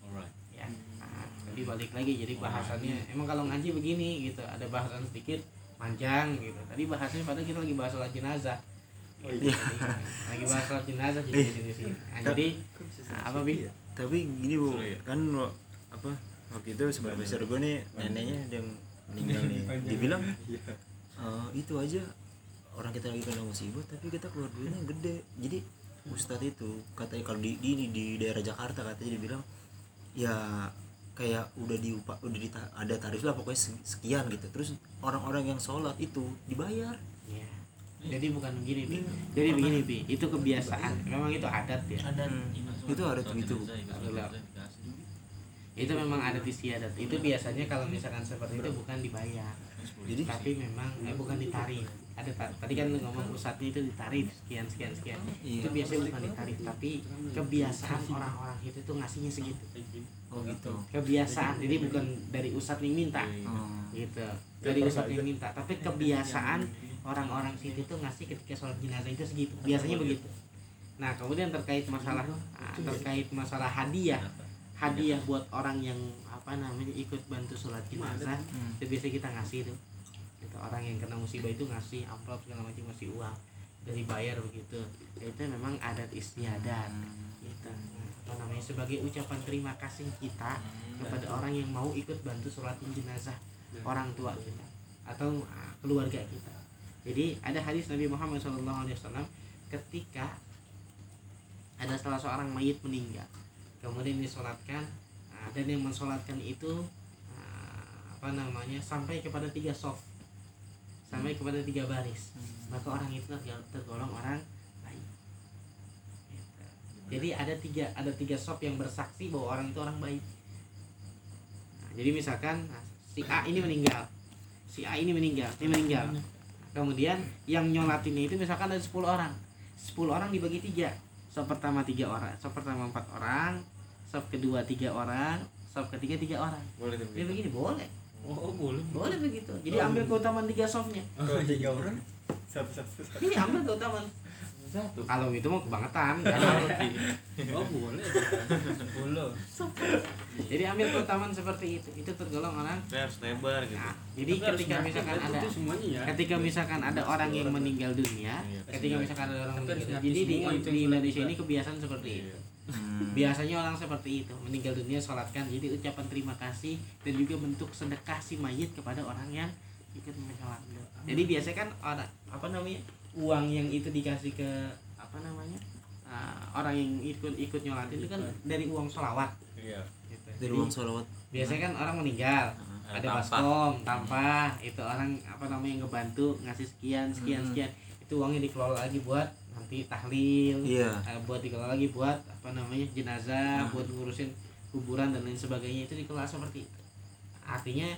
Alright. Ya Nah, jadi balik lagi jadi bahasannya emang kalau ngaji begini gitu ada bahasan sedikit panjang gitu. Tadi bahasanya padahal kita lagi bahas sholat jenazah Oh, Gitu, jadi, lagi bahas sholat jenazah jadi di sini nah, jadi nah, apa bi? tapi gini bu. Ya? kan apa waktu itu sebelum besar gue nih neneknya ada yang meninggal nih. Dibilang iya. "Eh, itu aja. Orang kita lagi kena musibah tapi kita keluar duitnya gede. Jadi ustadz itu katanya kalau di, di ini di daerah Jakarta katanya dibilang ya kayak udah diupah udah dita- ada tarif lah pokoknya se- sekian gitu. Terus orang-orang yang sholat itu dibayar. Ya jadi bukan begini bi jadi begini bi itu kebiasaan. Memang itu adat ya. Ada Hmm. ini itu ada tuh itu Jenazah, ikut Alhamdulillah. jenazah dikasih. itu memang adat istiadat itu biasanya kalau misalkan seperti itu bukan dibayar. Jadi? Tapi memang eh, bukan ditarif ada ta- tadi kan ngomong pusatnya itu ditarif sekian sekian sekian. Iya. itu biasanya bukan ditarif tapi kebiasaan orang-orang itu tuh ngasihnya segitu. Oh gitu. Kebiasaan. Jadi bukan dari ustadz yang minta. Oh. gitu. Dari ustadz yang minta. Tapi kebiasaan orang-orang situ tuh ngasih ketika sholat jenazah itu segitu biasanya begitu. Nah kemudian terkait masalah ah, terkait masalah hadiah. Hadiah buat orang yang apa namanya ikut bantu sholat jenazah Hmm. itu biasa kita ngasih gitu orang yang kena musibah itu ngasih amplop segala macam ngasih uang dari bayar begitu. Ya, itu memang adat istiadat. Gitu. Apa namanya sebagai ucapan terima kasih kita kepada orang yang mau ikut bantu sholat jenazah orang tua kita atau ah, keluarga kita jadi ada hadis Nabi Muhammad SAW ketika ada salah seorang mayit meninggal. Kemudian disolatkan ah, dan yang mensolatkan itu ah, apa namanya sampai kepada tiga soft sampai kepada tiga baris. Maka orang itu tergol- tergolong orang baik. Gitu. jadi ada tiga ada tiga soft yang bersaksi bahwa orang itu orang baik. Nah, jadi misalkan nah, si A ini meninggal. Si A ini meninggal ini meninggal kemudian yang nyolatinnya itu misalkan ada 10 orang. 10 orang dibagi tiga. Sop pertama tiga orang sop pertama empat orang sop kedua tiga orang sop ketiga tiga orang. Boleh tuh jadi begini boleh. Oh boleh. Boleh begitu. Jadi ambil keutamaan tiga softnya Kalau tiga orang? Satu satu satu. ini ambil keutamaan satu kalau itu mau kebangetan kan? [LAUGHS] oh boleh. Boleh jadi ambil keutamaan seperti itu. Itu tergolong orang harus lebar gitu. Nah, jadi Tapi ketika misalkan kan, ada itu semuanya ya. ketika misalkan ada orang yang meninggal dunia Iya. ketika misalkan ada orang meninggal jadi di, itu Indonesia ini kebiasaan seperti itu. Iya. Hmm. biasanya orang seperti itu meninggal dunia sholatkan. Jadi ucapan terima kasih dan juga bentuk sedekah si mayit kepada orang yang ikut menyolatkan jadi biasanya kan orang apa namanya uang yang itu dikasih ke apa namanya ah, orang yang ikut ikut nyolatin itu kan dari uang sholawat. Iya. Gitu. dari uang sholawat. biasanya kan orang meninggal. Ada ada tampah. baskom tampah itu orang apa namanya ngebantu ngasih sekian sekian Hmm. sekian. Itu uangnya dikelola lagi buat nanti tahlil iya. eh, buat dikelola lagi buat apa namanya jenazah Hmm. buat ngurusin kuburan dan lain sebagainya. Itu dikelola seperti itu. Artinya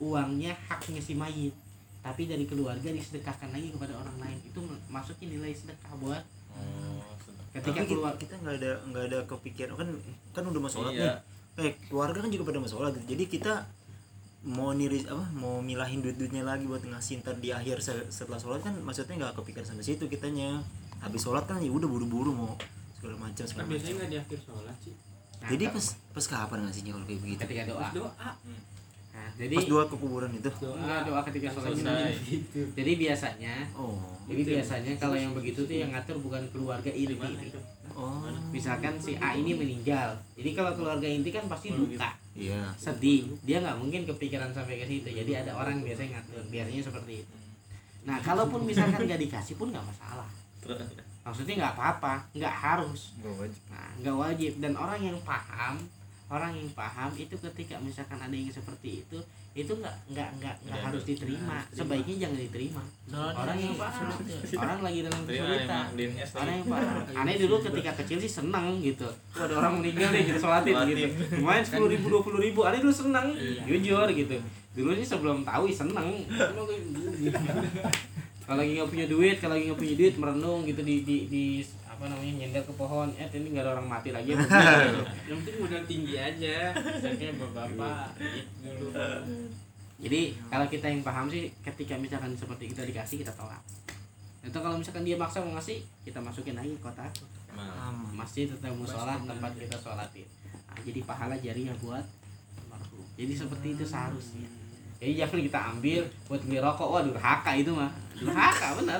uangnya haknya si mayit tapi dari keluarga disedekahkan lagi kepada orang lain. Itu masuknya nilai sedekah buat oh sedap. ketika Tapi keluar kita nggak ada nggak ada kepikiran. Kan kan udah mau sholat Iya. nih. Eh keluarga kan juga pada mau sholat gitu. jadi kita mau niris apa mau milahin duit duitnya lagi buat ngasih ntar di akhir se- setelah sholat kan maksudnya nggak kepikiran sampai situ kitanya. Habis sholat kan ya udah buru-buru mau segala macam kan segala biasanya macam. nggak di akhir sholat sih Nah, jadi ke- pas pas kapan ngasihnya kalau kayak begitu? ketika doa. Pas doa nah, jadi pas doa ke kuburan itu? Enggak doa ketika sholat Selesai. jenazah. gitu jadi biasanya oh jadi biasanya kalau yang begitu tuh yang ngatur bukan keluarga inti. Oh. Misalkan si A ini meninggal jadi kalau keluarga inti kan pasti duka iya. sedih. Dia nggak mungkin kepikiran sampai ke situ jadi ada orang biasanya ngatur biasanya seperti itu. Nah kalaupun misalkan nggak dikasih pun nggak masalah. Maksudnya nggak apa-apa nggak harus. Gak wajib. nah nggak wajib. Dan orang yang paham orang yang paham itu ketika misalkan ada yang seperti itu itu nggak nggak nggak nggak harus harus diterima. Sebaiknya jangan diterima. Soalnya orang yang [LAUGHS] paham. orang lagi dalam kesulitan. orang yang paham. [LAUGHS] Aneh dulu ketika kecil sih seneng gitu. Wah, ada orang meninggal nih [LAUGHS] kita sholatin gitu lumayan sepuluh ribu dua puluh ribu. Aneh dulu seneng. Jujur gitu. Dulu sih sebelum tahu seneng. Kalau lagi nggak punya duit kalau lagi nggak punya duit merenung gitu di di di apa namanya nyender ke pohon. Eh ini nggak ada orang mati lagi [LAUGHS] gitu. yang penting modal tinggi aja. Misalnya bapak gitu. Jadi kalau kita yang paham sih ketika misalkan seperti kita dikasih kita tolak. Itu kalau misalkan dia maksa mau ngasih kita masukin lagi aman. Masjid atau musola tempat kita sholatin. Nah, jadi pahala jariah buat almarhum jadi seperti itu seharusnya. Jadi jangan kita ambil buat beli rokok wah durhaka itu mah. Durhaka bener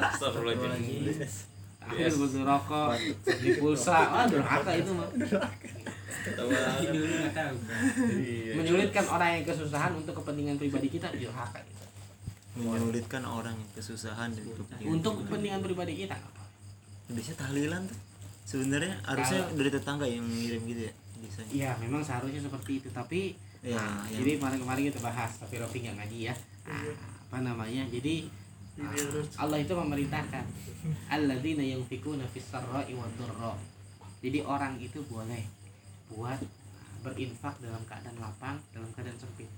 Ambil buat beli rokok beli pulsa. Wah durhaka itu mah tahu Iya. menyulitkan orang yang kesusahan untuk kepentingan pribadi kita durhaka itu menyulitkan orang yang kesusahan dan kepentingan untuk kepentingan pribadi kita. Biasanya tahlilan tuh. Sebenarnya harusnya dari tetangga yang ngirim gitu ya biasanya Iya, memang seharusnya seperti itu. Tapi ya nah, yang jadi kemarin-kemarin kita bahas, tapi Rofi nggak ngaji ya. Nah, apa namanya? Jadi ah, Allah itu memerintahkan. Alladzina yunfikuna fis sarra'i wad dharra. Jadi orang itu boleh buat berinfak dalam keadaan lapang dalam keadaan sempit.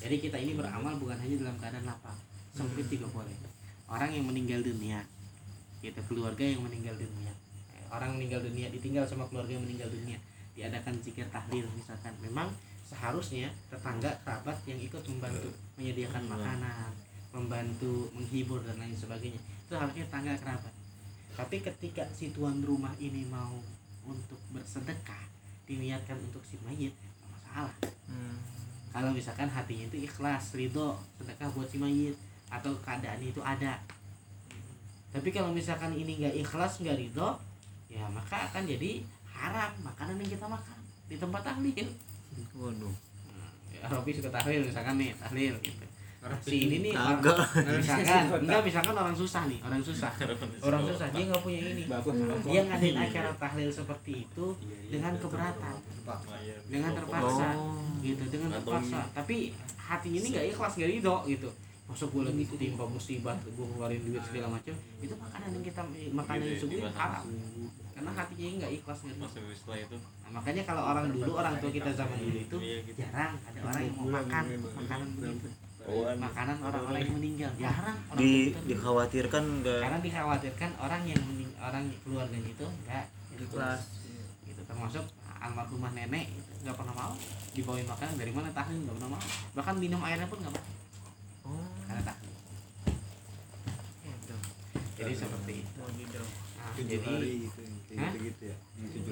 Jadi kita ini beramal bukan hanya dalam keadaan lapang sempit juga boleh. Orang yang meninggal dunia kita keluarga yang meninggal dunia. Orang meninggal dunia ditinggal sama keluarga yang meninggal dunia. Diadakan zikir tahlil misalkan. Memang seharusnya tetangga kerabat yang ikut membantu menyediakan makanan membantu menghibur dan lain sebagainya. Itu harusnya tetangga kerabat tapi ketika si tuan rumah ini mau untuk bersedekah diniatkan untuk si mayit masalah. Hmm. kalau misalkan hatinya itu ikhlas ridho sedekah buat si mayit atau keadaan itu ada. Tapi kalau misalkan ini nggak ikhlas nggak ridho ya maka akan jadi haram makanan yang kita makan di tempat tahlil. Waduh. Ya, Robi suka tahlil misalkan nih tahlil gitu si ini nih orang- agak misalkan. Enggak misalkan orang susah nih orang susah. Orang susah. Dia nggak punya ini. Dia ngadain acara tahlil seperti itu dengan keberatan. dengan terpaksa. Oh. gitu dengan terpaksa. tapi hatinya ini nggak ikhlas nggak ridho gitu. Masuk gue lagi timpa musibah gue ngeluarin duit segala macam. Itu makanan yang kita makanan yang Gitu ya, subuh haram. Karena hatinya ini nggak ikhlas setelah itu. Nah, makanya kalau orang dulu orang tua kita zaman dulu itu Iya, gitu. jarang ada orang yang mau makan makanan begitu makanan orang-orang yang meninggal. Jarang orang di dulu. dikhawatirkan enggak karena dikhawatirkan orang yang mening orang keluarganya itu enggak ikhlas. Gitu termasuk almarhumah nenek itu nggak pernah mau dibawain makanan. Dari mana tahlil nggak pernah mau. Bahkan minum airnya pun nggak mau. Oh. Karena tahlil jadi seperti itu. Nah, tujuh jadi hari gitu gitu gitu ya?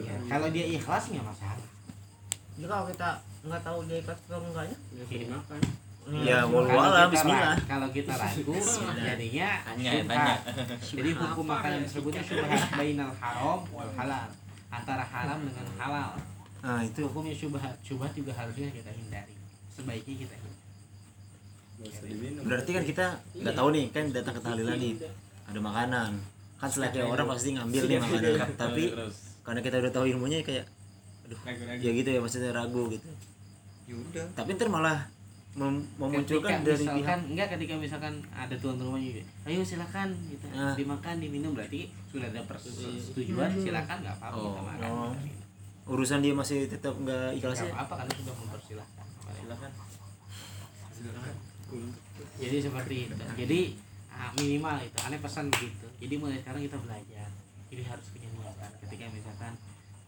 Ya, kalau dia ikhlas nggak masalah Jadi kalau kita nggak tahu dia ikhlas atau enggaknya, Iya. Ya, walau alam, bismillah. kalau kita ragu jadinya tanya. jadi hukum makanan tersebutnya syubhat bainal haram wal halal antara haram dengan halal. Nah itu. Hukumnya syubhat. Syubhat juga harusnya kita hindari. Sebaiknya kita hindari. Berarti kan kita nggak tahu nih kan datang ke tahlilan nih ada makanan. Kan selayaknya orang pasti ngambil nih makanan. Tapi Terus, karena kita udah tahu ilmunya kayak aduh ya gitu ya maksudnya ragu gitu. Yaudah tapi ntar malah mem- memunculkan ketika dari misalkan pihak enggak ketika misalkan ada tuan rumahnya gitu ayo silakan gitu. Ah. dimakan diminum berarti sudah ada persetujuan silakan nggak apa-apa kita Oh. makan. Oh. Gitu. urusan dia masih tetap nggak ikhlas ya? apa-apa karena sudah mempersilahkan. Silakan. Jadi seperti itu. Jadi ah, minimal itu aneh pesan begitu. Jadi mulai sekarang kita belajar jadi harus punya niatan ketika misalkan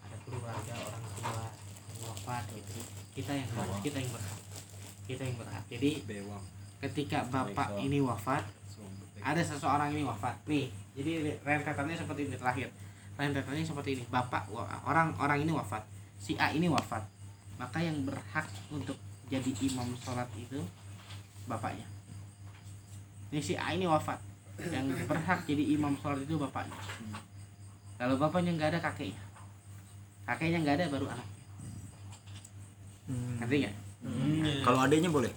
ada keluarga orang tua wafat gitu kita yang harus kita yang berhak kita yang berhak. Jadi bewang. ketika bapak ini wafat ada seseorang ini wafat. Nih jadi rentetannya seperti ini terakhir. Rentetannya seperti ini. Bapak orang orang ini wafat. Si A ini wafat. Maka yang berhak untuk jadi imam sholat itu bapaknya. Ini si A ini wafat. Yang berhak jadi imam sholat itu bapaknya. Kalau bapaknya nggak ada kakeknya. Kakeknya nggak ada baru anaknya. Hmm. ngerti nggak kalau adanya boleh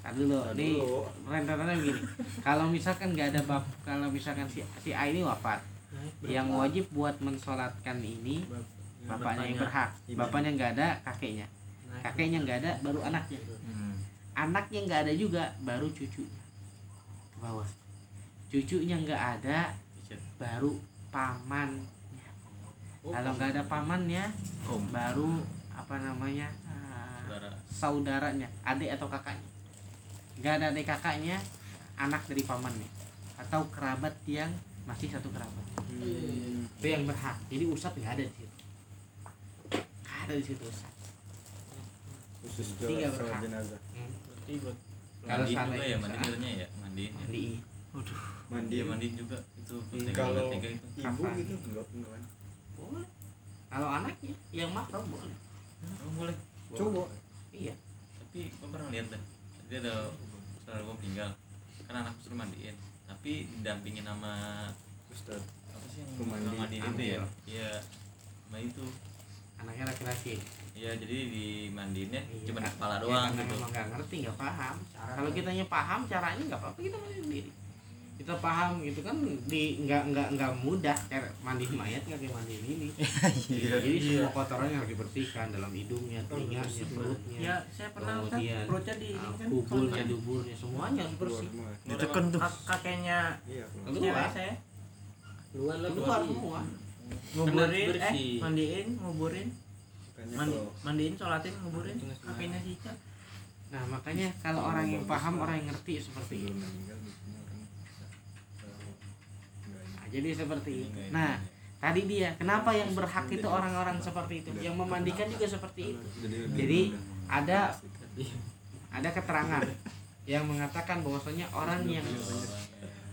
Kan dulu, nih rentetannya begini. Kalau misalkan nggak ada bab, kalau misalkan si, si A ini wafat, yang wajib buat mensolatkan ini bapaknya yang berhak. Bapaknya nggak ada, kakeknya. Kakeknya nggak ada, baru anaknya. Hmm. Anaknya nggak ada juga, baru cucunya. Ke bawah. Cucunya nggak ada, baru pamannya. Kalau nggak ada pamannya, om baru apa namanya saudaranya adik atau kakaknya. Nggak ada adik kakaknya anak dari pamannya. Atau kerabat yang masih satu kerabat. Itu yang berhak. Jadi ustadz nggak ada di situ. Nggak ada di situ ustadz. Khusus ke Tiga berhak. jenazah. Hmm. mandi Kalau juga seandainya ya mandinya ya mandiin ya? Mandi. mandi. Dia mandiin juga. Itu penting kalau banget tiga itu. ibu Kapan? gitu enggak enggak. Boleh. Kalau anaknya yang mahram boleh. Oh, boleh. Coba iya. Tapi gue pernah lihat dah. Jadi ada saudara gue meninggal. Kan anak suruh mandiin. Tapi didampingin sama ustad apa sih yang mandiin itu ya? Ambil. iya. Sama itu. Anaknya laki-laki? Iya jadi dimandiinnya Iya. cuma di kepala Ya, doang karena gitu. memang nggak ngerti nggak paham. Kalau kitanya paham caranya nggak apa-apa kita mandi sendiri kita paham gitu kan di nggak nggak nggak mudah. Cara mandi mayat nggak kayak mandi ini. [LAUGHS] Jadi semua kotorannya harus dibersihkan dalam hidungnya telinganya perutnya. ya saya pernah Ustaz, Kemudian, perutnya di ini ah, kan kuburnya duburnya semuanya harus keluar bersih ditekan tuh. Kak- kakeknya iya. keluar. keluar. saya. Keluar semua. Nguburin. Eh mandiin nguburin. Mandi, mandiin sholatin nguburin. Kakeknya si Ica nah makanya kalau orang yang paham orang yang ngerti seperti itu jadi seperti itu. Nah tadi dia kenapa yang berhak itu orang-orang seperti itu? Yang memandikan juga seperti itu. Jadi, ada ada keterangan yang mengatakan bahwasanya orang yang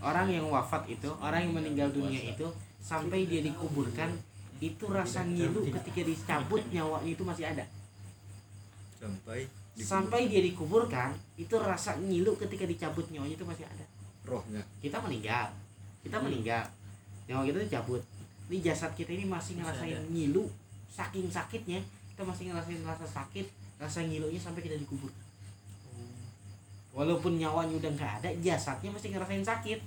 orang yang wafat itu orang yang meninggal dunia itu sampai dia dikuburkan itu rasa ngilu ketika dicabut nyawanya itu masih ada. Sampai sampai dia dikuburkan itu rasa ngilu ketika dicabut nyawanya itu masih ada. Rohnya. Kita meninggal. Kita meninggal nyawa kita dicabut ini jasad kita ini masih ngerasain ngilu saking sakitnya kita masih ngerasain rasa sakit rasa ngilunya sampai kita dikubur. Walaupun nyawanya udah nggak ada jasadnya masih ngerasain sakit.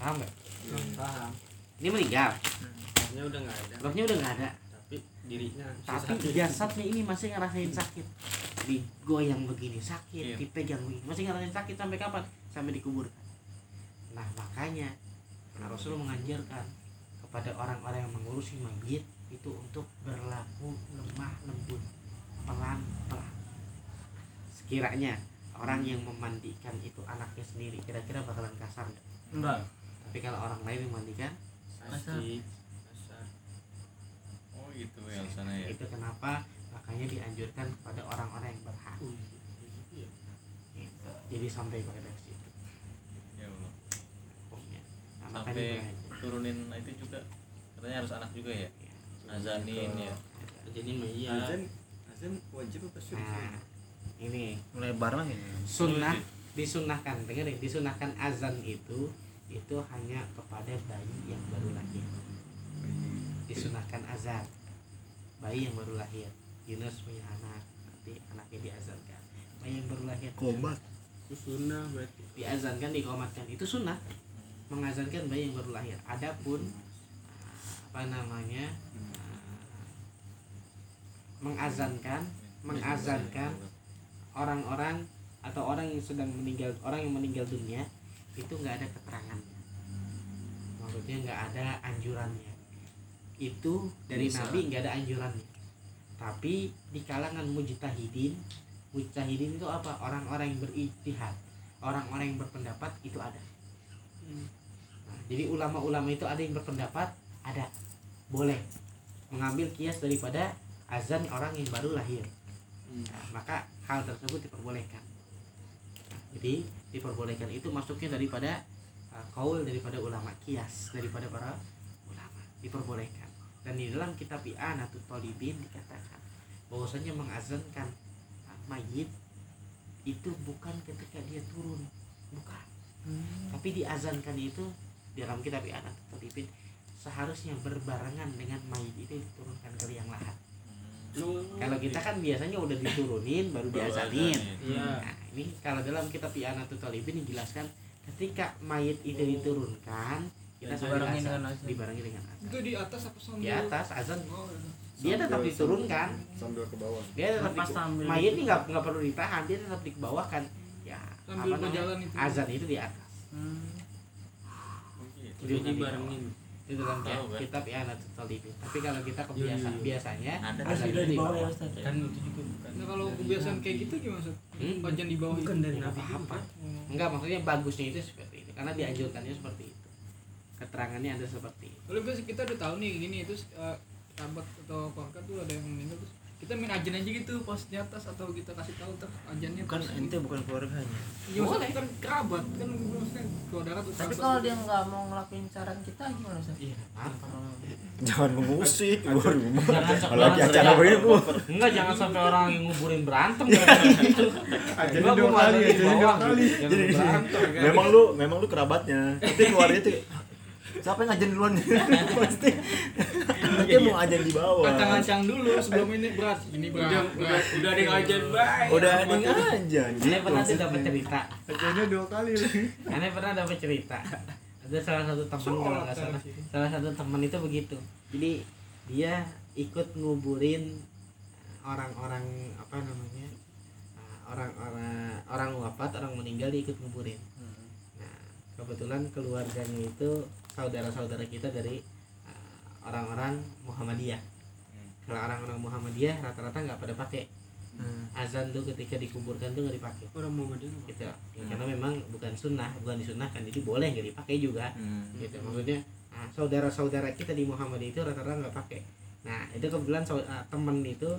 Paham nggak? Paham. Ini meninggal. Rohnya udah nggak ada. Rohnya udah nggak ada. Tapi dirinya tapi jasadnya ini masih ngerasain sakit. Digoyang begini sakit Iya. dipegang begini masih ngerasain sakit sampai kapan? Sampai dikuburkan nah makanya nah, Rasul menganjurkan kepada orang-orang yang mengurusi mayit itu untuk berlaku lemah lembut pelan pelan sekiranya orang yang memandikan itu anaknya sendiri kira-kira bakalan kasar nggak? enggak. Tapi kalau orang lain yang memandikan kasar. Oh gitu ya sana ya? itu kenapa? Makanya dianjurkan kepada orang-orang yang berhak. Iya. Gitu. jadi sampai pada situ ya Allah hukumnya nah, makanya sampai turunin itu juga. Katanya harus anak juga ya? Ya, azanin ya? Jadi mah iya. Azan azan wajib apa sunnah? Nah ini. Mulai bareng lagi sunnah disunahkan. Dengerin disunahkan azan itu itu hanya kepada bayi yang baru lahir. Disunahkan azan. Bayi yang baru lahir. Yunus punya anak nanti anaknya diazankan. Bayi yang baru lahir. Kobat itu sunnah berarti. Diazankan dikomatkan. Itu sunnah mengazankan bayi yang baru lahir. Adapun apa namanya mengazankan mengazankan orang-orang atau orang yang sedang meninggal orang yang meninggal dunia itu nggak ada keterangannya maksudnya nggak ada anjurannya. Itu dari Bisa. nabi nggak ada anjurannya. Tapi di kalangan mujtahidin mujtahidin itu apa? Orang-orang yang berijtihad orang-orang yang berpendapat itu ada Jadi ulama-ulama itu ada yang berpendapat ada. Boleh mengambil kias daripada azan orang yang baru lahir. Nah, maka hal tersebut diperbolehkan. Jadi diperbolehkan itu masuknya daripada uh, kaul daripada ulama kias daripada para ulama. Diperbolehkan. Dan di dalam kitab I'anatul Talibin dikatakan bahwasanya mengazankan uh, mayit itu bukan ketika dia turun. Bukan tapi diazankan itu di dalam kitab I'anatul Talibin seharusnya berbarengan dengan mayit itu diturunkan ke liang lahat kalau kita kan biasanya udah diturunin baru diazanin azanin. iya Nah, ini kalau dalam kitab I'anatul Talibin dijelaskan ketika mayit itu diturunkan kita Ya, azan, dengan azan. dibarengi dengan azan. itu di atas apa sambil Di atas azan oh, iya. dia tetap Sambil- diturunkan. sambil ke bawah Dia tetap Lepas di, sambil mayit ini nggak nggak perlu ditahan, dia tetap dikebawahkan. Ya, sambil apa berjalan itu Azan itu di atas. Gitu. Itu barengin Itu dalam Tahu, kan? kitab I'anatul Talibin. Tapi kalau kita kebiasaan Iya, iya. biasanya ada azan sudah itu di bawah ya Ustaz kan itu juga bukan nah kalau kebiasaan kayak gitu gimana Ustaz? Hmm? Bagian di bawah bukan itu. dari juga. Oh. Enggak, maksudnya bagusnya itu seperti itu karena dianjurkannya seperti itu. Keterangannya ada seperti itu. Kalau biasa kita udah tahu nih gini itu eh, sahabat atau keluarga tuh ada yang meninggal terus kita main ajan aja gitu pas di atas atau kita kasih tahu ter ajannya kan pas- ente bukan keluarganya Iya, maksudnya kan kerabat kan maksudnya saudara tuh tapi kalau dia nggak mau ngelakuin saran kita gimana Ustaz? Iya, apa? jangan mengusik baru lagi orang acara begini bu Enggak jangan sampai orang yang nguburin berantem gara-gara gitu. Gua dua kali, ajannya dua kali. gitu. Jangan berantem kan. memang lu memang lu kerabatnya tapi keluarnya tuh siapa yang ngajen duluan [LAUGHS] pasti dia mau ajan di bawah. Kacang-kacang dulu sebelum ini berat. Ini berat. Udah udah udah ada yang ngajar baik udah ada yang ajan Aneh gitu. pernah tuh dapat cerita. ajannya dua kali. Aneh pernah dapat cerita. Ada salah satu teman kalau nggak salah, salah satu teman itu begitu. Jadi dia ikut nguburin orang-orang apa namanya uh, orang-orang orang wafat orang meninggal dia ikut nguburin. Nah kebetulan keluarganya itu saudara-saudara kita dari orang-orang Muhammadiyah. kalau orang-orang Muhammadiyah rata-rata nggak pada pakai. Hmm. azan tuh ketika dikuburkan tuh nggak dipakai. Orang Muhammadiyah gitu. ya, karena memang bukan sunnah bukan disunahkan jadi boleh nggak dipakai juga. Hmm. gitu. Maksudnya ah, saudara-saudara kita di Muhammadiyah itu rata-rata nggak pakai. Nah itu kebetulan sau- ah, temen itu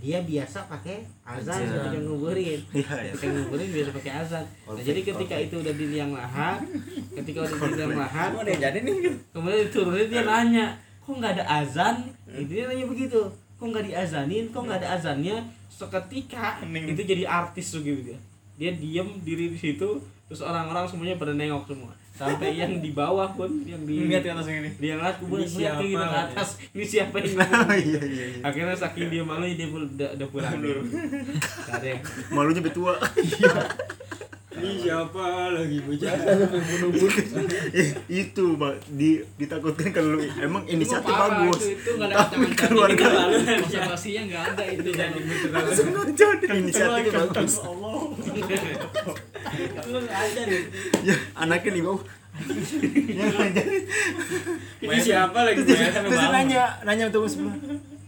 dia biasa pakai azan ketika nguburin. [LAUGHS] Iya, ya. ketika nguburin biasa pakai azan. Nah, jadi ketika itu udah di liang lahat ketika udah di liang lahat kemudian diturunin dia nanya kok nggak ada azan? Itu dia nanya begitu. Kok nggak diazanin? Kok nggak ada azannya? Seketika itu jadi artis tuh gitu dia. Dia diem diri di situ terus orang-orang semuanya pada nengok semua. Sampai yang di bawah pun yang di lihat ke atas ini. dia ngeliat kubur Ini gitu siapa? ke atas ini siapa yang [LAUGHS] ngomong Iya, iya, iya. akhirnya saking dia malu dia udah, udah pulang. Yang Malunya betua. Ini siapa lagi bocah? [LAUGHS] Eh, itu Pak, di ditakutkan kalau emang inisiatif bagus. itu, itu Tapi keluarga observasinya nggak ada itu kan sengaja inisiatif bagus. Lu ada nih. Ya, anaknya di bawah. Jadi Ini siapa lagi terus nanya nanya untuk sebelah.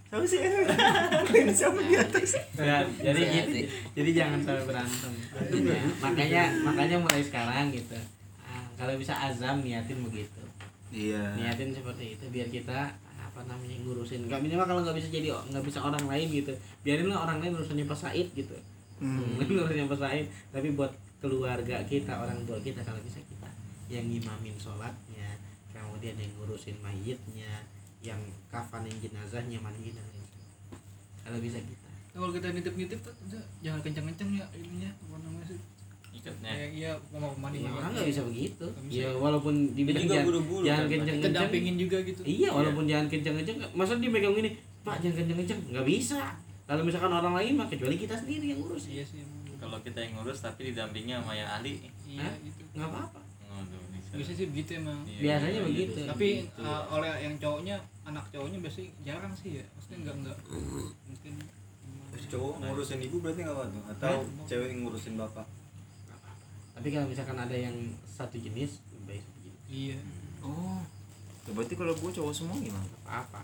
Siapa sih? Ini siapa di atas? Ya, jadi gitu. Jadi jangan sampai berantem. Ya, makanya makanya mulai sekarang gitu. Ah, kalau bisa azam niatin begitu. Iya. Niatin seperti itu biar kita apa namanya ngurusin. Enggak minimal kalau nggak bisa jadi nggak bisa orang lain gitu. Biarin lah orang lain urusannya Pak Said gitu. Hmm. [LAUGHS] Hmm. urusannya Pak Said, tapi buat keluarga kita, orang tua kita kalau bisa kita yang ngimamin sholatnya, kemudian yang ngurusin mayitnya, yang kafanin jenazahnya, mandiin dan lain. Kalau bisa kita. kalau kita nitip-nitip tuh udah, jangan kencang-kencang ya ininya apa namanya sih ikatnya iya mau mandi Ya, orang nggak bisa begitu. Nggak bisa. Ya walaupun dibilang jangan, jangan kan, kenceng. dampingin juga gitu Iya, walaupun jangan kenceng kenceng. Masa dia megang gini, Pak jangan kenceng kenceng, nggak bisa. Kalau misalkan orang lain mah kecuali kita sendiri yang ngurus iya sih kalau kita yang ngurus tapi didampingi sama yang ahli iya gitu nggak apa-apa. Waduh, bisa. bisa sih begitu emang Iya, Biasanya iya, begitu. iya. tapi Gitu. uh, oleh yang cowoknya anak cowoknya biasanya jarang sih ya maksudnya enggak enggak mungkin cowok ngurusin ibu berarti nggak apa atau cewek yang ngurusin bapak Tapi kalau misalkan ada yang satu jenis, lebih baik satu jenis. iya Oh. Ya, berarti kalau gua cowok semua gimana? Apa?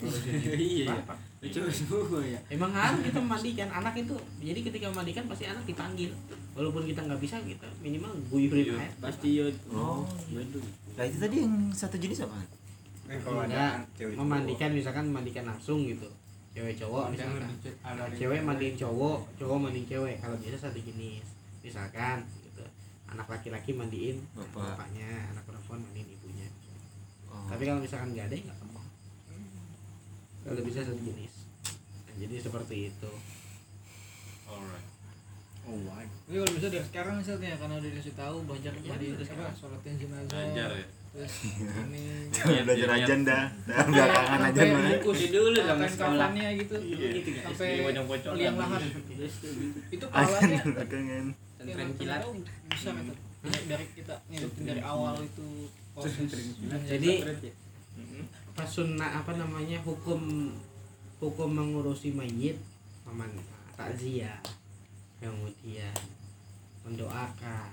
[LAUGHS] Iya. Apa? Lucu semua ya. Emang harus kita memandikan anak itu. Jadi ketika memandikan pasti anak dipanggil. Walaupun kita nggak bisa kita minimal guyurin air. Pasti yo. Oh. Bandung. Nah, itu tadi yang satu jenis apa? kan kalau ada memandikan misalkan memandikan langsung gitu. Cewek cowok misalkan. Cewek mandiin cowok, cowok mandiin cewek. Kalau biasa satu jenis. Misalkan gitu. Anak laki-laki mandiin Bapak. bapaknya, anak perempuan mandiin ibunya. Oh. Tapi kalau misalkan nggak ada ya nggak Kalau bisa satu jenis. Nah, jadi seperti itu. Alright. oh tapi kalau bisa dari sekarang misalnya karena udah dikasih tahu belajar mandi terus apa sholatin jenazah Belajar ya. terus [LAUGHS] ini Jangan belajar Iya, aja dah. Dah belakangan aja mah. bungkus dulu sama kain sekolah. kafannya gitu Iya. Sampai liang lahat itu pahalanya belakangan. Pesantren kilat. bisa Ini dari kita ngikutin dari awal itu proses Jadi ya? Sunnah apa namanya hukum hukum mengurusi mayit meman takziah. Kemudian mendoakan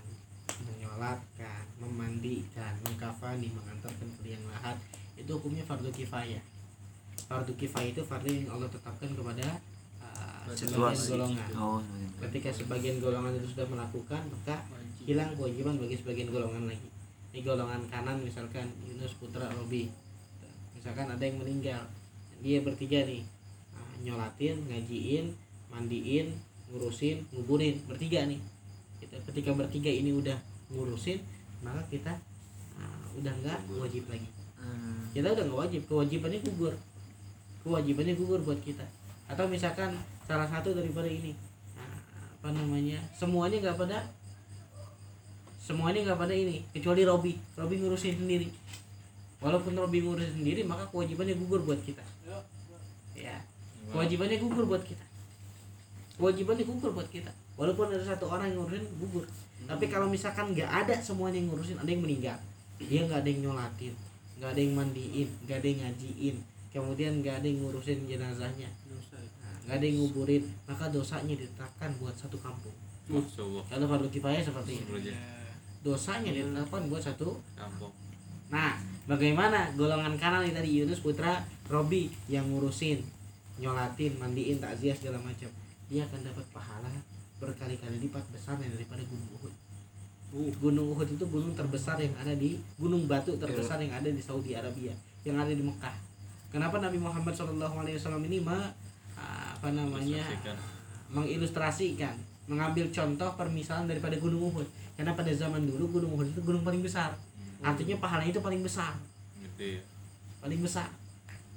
menyolatkan memandikan mengkafani mengantarkan ke liang lahat itu hukumnya fardu kifayah. Fardu kifayah itu fardu yang Allah tetapkan kepada uh, sebagian Situasi. golongan. Oh. ketika sebagian golongan itu sudah melakukan maka hilang kewajiban bagi sebagian golongan lagi. Ini golongan kanan misalkan Yunus Putra Robi misalkan ada yang meninggal dia bertiga nih ah, nyolatin ngajiin mandiin ngurusin nguburin bertiga nih. Kita ketika bertiga ini udah ngurusin maka kita ah, udah nggak wajib lagi. Hmm. kita udah nggak wajib kewajibannya gugur kewajibannya gugur buat kita. Atau misalkan salah satu daripada ini nah, apa namanya semuanya nggak pada semuanya nggak pada ini kecuali Robi. Robi ngurusin sendiri walaupun Robi ngurusin sendiri maka kewajibannya gugur buat kita. Ya kewajibannya gugur buat kita. Kewajibannya gugur buat kita. Walaupun ada satu orang yang ngurusin gugur. Tapi kalau misalkan nggak ada semuanya yang ngurusin ada yang meninggal. Dia nggak ada yang nyolatin nggak ada yang mandiin nggak ada yang ngajiin. Kemudian nggak ada yang ngurusin jenazahnya. Ya. nah, nggak ada yang nguburin maka dosanya ditetapkan buat satu kampung. Kalau fardu kifayah seperti itu Belajar dosanya ditetapkan buat satu kampung. Nah, bagaimana golongan kanan ini tadi Yunus putra Robi yang ngurusin, nyolatin, mandiin, takziah segala macam. Dia akan dapat pahala berkali-kali lipat besarnya daripada gunung Uhud. Gunung Uhud itu gunung terbesar yang ada di gunung batu terbesar yang ada di Saudi Arabia, yang ada di Mekah. Kenapa Nabi Muhammad SAW ini ma, apa namanya mengilustrasikan, mengambil contoh permisalan daripada gunung Uhud. Karena pada zaman dulu gunung Uhud itu gunung paling besar. Artinya pahalanya itu paling besar, gede ya paling besar.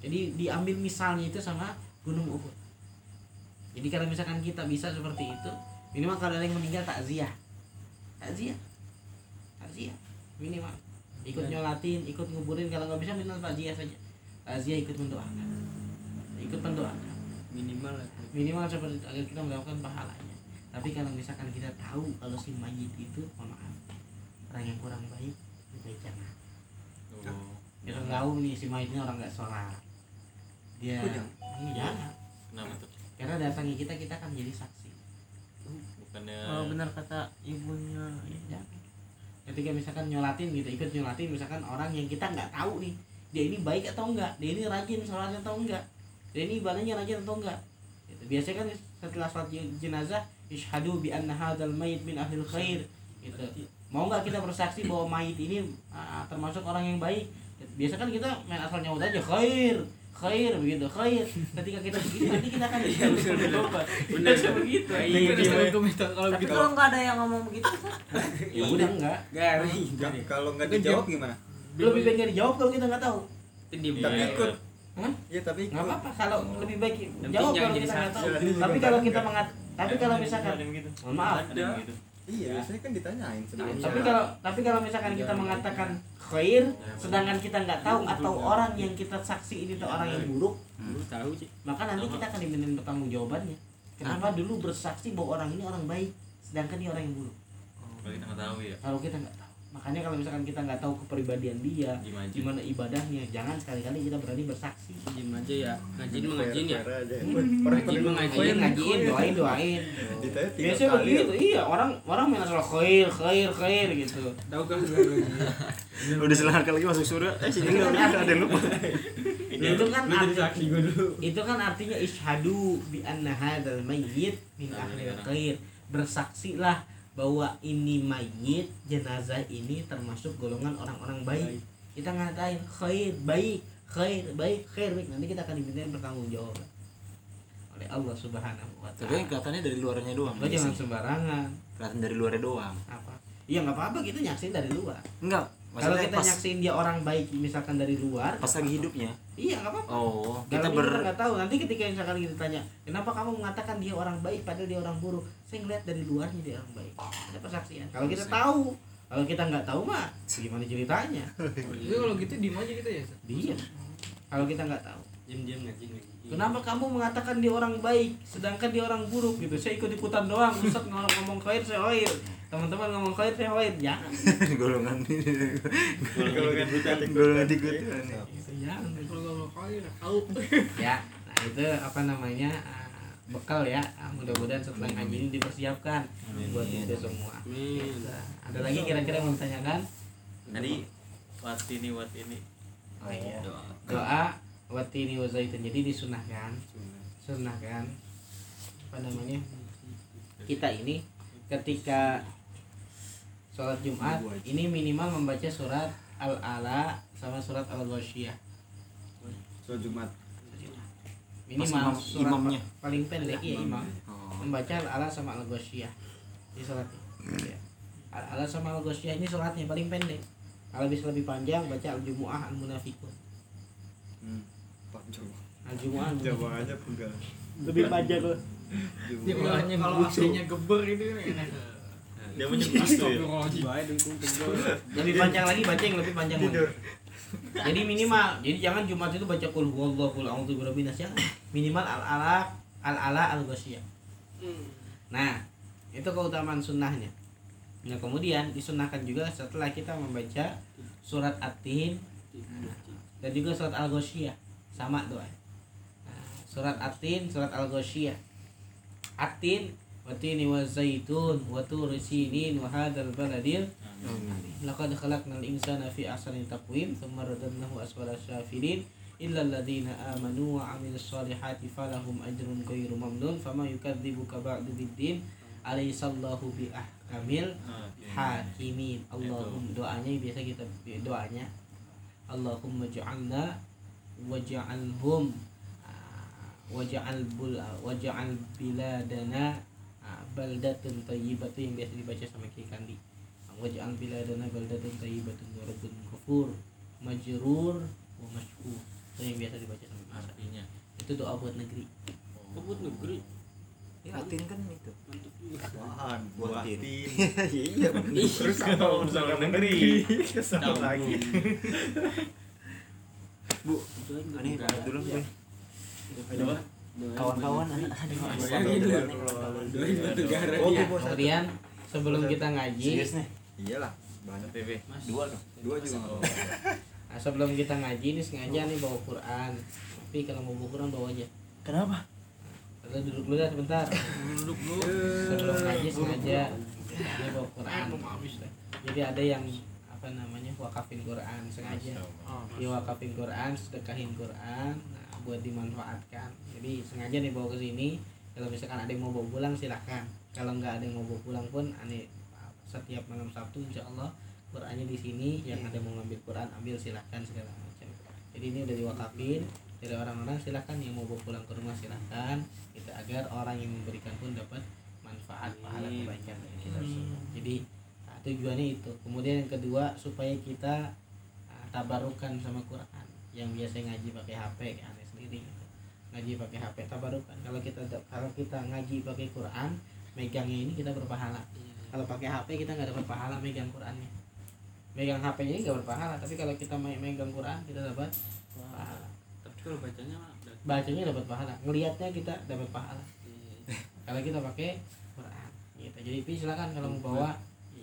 Jadi diambil misalnya itu sama gunung Uhud. Jadi kalau misalkan kita bisa seperti itu, minimal kalau ada yang meninggal takziah. Takziah. Takziah minimal. Ikut nyolatin, ikut nguburin kalau nggak bisa minimal takziah saja. Takziah ikut mendoakan. Ikut mendoakan. minimal Minimal seperti itu agar kita mendapatkan pahalanya. Tapi kalau misalkan kita tahu kalau si mayit itu, mohon maaf, orang yang kurang baik, lebih jangan. oh Kita tahu nih si mayit ini orang nggak sholat. Dia, Oh, jangan. Iya, jangan. kenapa tuh Karena datangi kita kita akan jadi saksi. bukannya oh benar kata ibunya Ya. Ketika misalkan nyolatin gitu, ikut nyolatin misalkan orang yang kita nggak tahu nih, dia ini baik atau enggak, dia ini rajin sholatnya atau enggak, dia ini ibadahnya rajin atau enggak. Gitu. Biasanya kan setelah sholat jen- jenazah, ishadu bi anna hadzal mayit min ahlil khair. Gitu. Mau nggak kita bersaksi bahwa mayit ini ah, termasuk orang yang baik? Gitu. Biasa kan kita main asal nyaut aja khair, khair begitu, khair. Ketika kita begini nanti kita akan bertobat. Biasa begitu. Iya, komentar kalau tapi begitu. kalau nggak ada yang ngomong begitu kan [LAUGHS] Ya udah enggak. garing Nggak, kalau nggak dijawab gimana Lebih baik nggak dijawab kalau kita nggak tahu. Iya, tapi iya. ikut ya tapi ikut nggak apa-apa kalau lebih baik jawab kalau kita nggak tahu tapi kalau kita mengat tapi kalau misalkan gitu maaf gitu iya. Biasanya kan ditanyain sebelumnya tapi kalau tapi kalau misalkan kita mengatakan khair sedangkan kita nggak tahu atau orang yang kita saksi ini tuh orang yang buruk lu tahu sih. maka nanti kita akan dimintain pertanggung jawabannya kenapa dulu bersaksi bahwa orang ini orang baik sedangkan dia orang yang buruk? Kalau kita nggak tahu ya kalau kita nggak makanya kalau misalkan kita nggak tahu kepribadian dia gimana gimana ibadahnya jangan sekali-kali kita berani bersaksi. Diem aja ya? Ngajin mengajin ya. Hmm. Ngajin mengajin. ngajiin ngajiin doain doain. Biasanya kali begitu iya orang orang main asal khair khair khair gitu. Tahu kan? [LAUGHS] Udah selangkah lagi masuk surga. Eh sini nggak ada ada yang lupa. Itu kan arti- itu kan artinya ishadu bi anna hadzal mayyit min ahli khair. Bersaksilah bahwa ini mayit jenazah ini termasuk golongan orang-orang baik kita ngatain khair baik khair baik khair baik nanti kita akan dimintain pertanggung jawaban oleh Allah Subhanahu wa tapi taala. kelihatannya dari luarnya doang Lo jangan sembarangan. kelihatan dari luarnya doang Apa? Iya nggak apa-apa kita nyaksin dari luar. enggak Kalau kita pas nyaksin dia orang baik misalkan dari luar, pas lagi hidupnya iya nggak apa-apa. oh Kita kita ber... kita nggak tahu. Nanti ketika misalkan kita tanya, kenapa kamu mengatakan dia orang baik padahal dia orang buruk? Saya ngeliat dari luarnya dia orang baik. Ada persaksian. Kalau kita tahu, kalau kita nggak tahu mah, gimana ceritanya? Jadi kalau gitu diem aja kita ya. Dia. Kalau kita nggak tahu. diem diem ngajin lagi Kenapa kamu mengatakan dia orang baik, sedangkan dia orang buruk gitu? Saya ikut ikutan doang. Ustaz ngomong, ngomong khair, saya khair. Teman-teman ngomong khair, saya khair. Jangan. [LAUGHS] golongan golongan brutal golongan ikut Gitu, jangan. Kalau mau kaya tahu. ya nah itu apa namanya uh, bekal ya. Ah, mudah-mudahan setelah ngaji ini dipersiapkan buat kita semua. Amin. Nah, ada lagi kira-kira yang mau ditanyakan? Tadi watini watini oh iya. Doa. Doa watini wazaitun jadi disunahkan sunahkan apa namanya kita ini ketika sholat Jumat ini minimal membaca surat al-ala sama surat al-ghasyiyah so Jumat. Minimal imam- surat imamnya. paling pendek ya imam. Oh. membaca al-ala sama al-ghasyiyah di sholatnya Ya. al-ala sama al-ghasyiyah ini sholatnya paling pendek. Kalau bisa lebih panjang baca al-jumu'ah al-munafikun. Hmm. Pak Jawa al-jumu'ah Jawabannya pegal lebih panjang loh. Kalau AC-nya geber itu kan. enak. [LAUGHS] dia menyebut tuh ya. Lebih panjang lagi baca yang lebih panjang lagi. Jadi minimal jadi jangan Jumat itu baca kul huwallahu kul a'udzu birabbin nas jangan. Minimal al-ala al-ala al-ghasyiyah nah itu keutamaan sunnahnya. Nah kemudian disunahkan juga setelah kita membaca surat at-tin nah, dan juga surat al-ghasyiyah sama doa nah, surat at-tin surat al-ghasyiyah at-tin watini wa zaitun wa turi sinin wa hadzal baladil laqad khalaqnal insana fi ahsani taqwim thumma radadnahu asfala safilin illa alladhina amanu wa amilus solihati falahum ajrun ghairu mamnun fama yukadzibuka ba'du biddin alaihissallahu bi ahkamil hakimin Allahum doanya biasa kita doanya Allahumma ja'alna waj'alhum waj'al bul waj'al biladana baldatun thayyibatu yang biasa dibaca sama Ki Kandi. Waj'al biladana baldatun thayyibatun wa rabbun ghafur majrur wa mashkur. Itu yang biasa dibaca sama artinya itu doa buat negeri. Kebut negeri. ya latin kan itu. Wahan, Buatin. buatin. [LAUGHS] iya Terus kalau urusan negeri, kesal lagi. bu. Ini dulu bu. Doa. Kawan-kawan. dia. kemudian sebelum kita ngaji. Iyalah, banyak. PV Dua dong. Dua juga. Oh. nah, sebelum kita ngaji nih sengaja nih bawa Quran. Tapi kalau mau bawa Quran bawa aja. Kenapa? Kita duduk dulu dah sebentar. Duduk dulu. Sebelum ngaji sengaja ini bawa Quran. Jadi ada yang apa namanya wakafin Quran sengaja. Dia wakafin Quran sedekahin Quran buat dimanfaatkan. Jadi sengaja nih bawa ke sini. Kalau misalkan ada yang mau bawa pulang silahkan. Kalau nggak ada yang mau bawa pulang pun aneh setiap malam Sabtu insya Allah Qurannya di sini. Yang ada mau ngambil Quran ambil silahkan segala macam. Jadi ini udah diwakafin dari orang-orang. Silahkan yang mau bawa pulang ke rumah silahkan. Kita agar orang yang memberikan pun dapat manfaat pahala kebaikan dari kita semua. Jadi nah, tujuannya itu. Kemudian yang kedua supaya kita ah, tabarukan sama Quran. Yang biasa ngaji pakai HP aneh sendiri. Gitu. ngaji pakai HP tabarukan. Kalau kita kalau kita ngaji pakai Quran megangnya ini kita berpahala. Kalau pakai HP kita nggak dapat pahala megang Qurannya. Megang HP-nya nggak berpahala tapi kalau kita me- megang Quran kita dapat pahala. Tapi kalau bacanya bacanya dapat pahala. Ngelihatnya kita dapat pahala. [LAUGHS] Kalau kita pakai Quran gitu. Jadi Pi silakan kalau mau bawa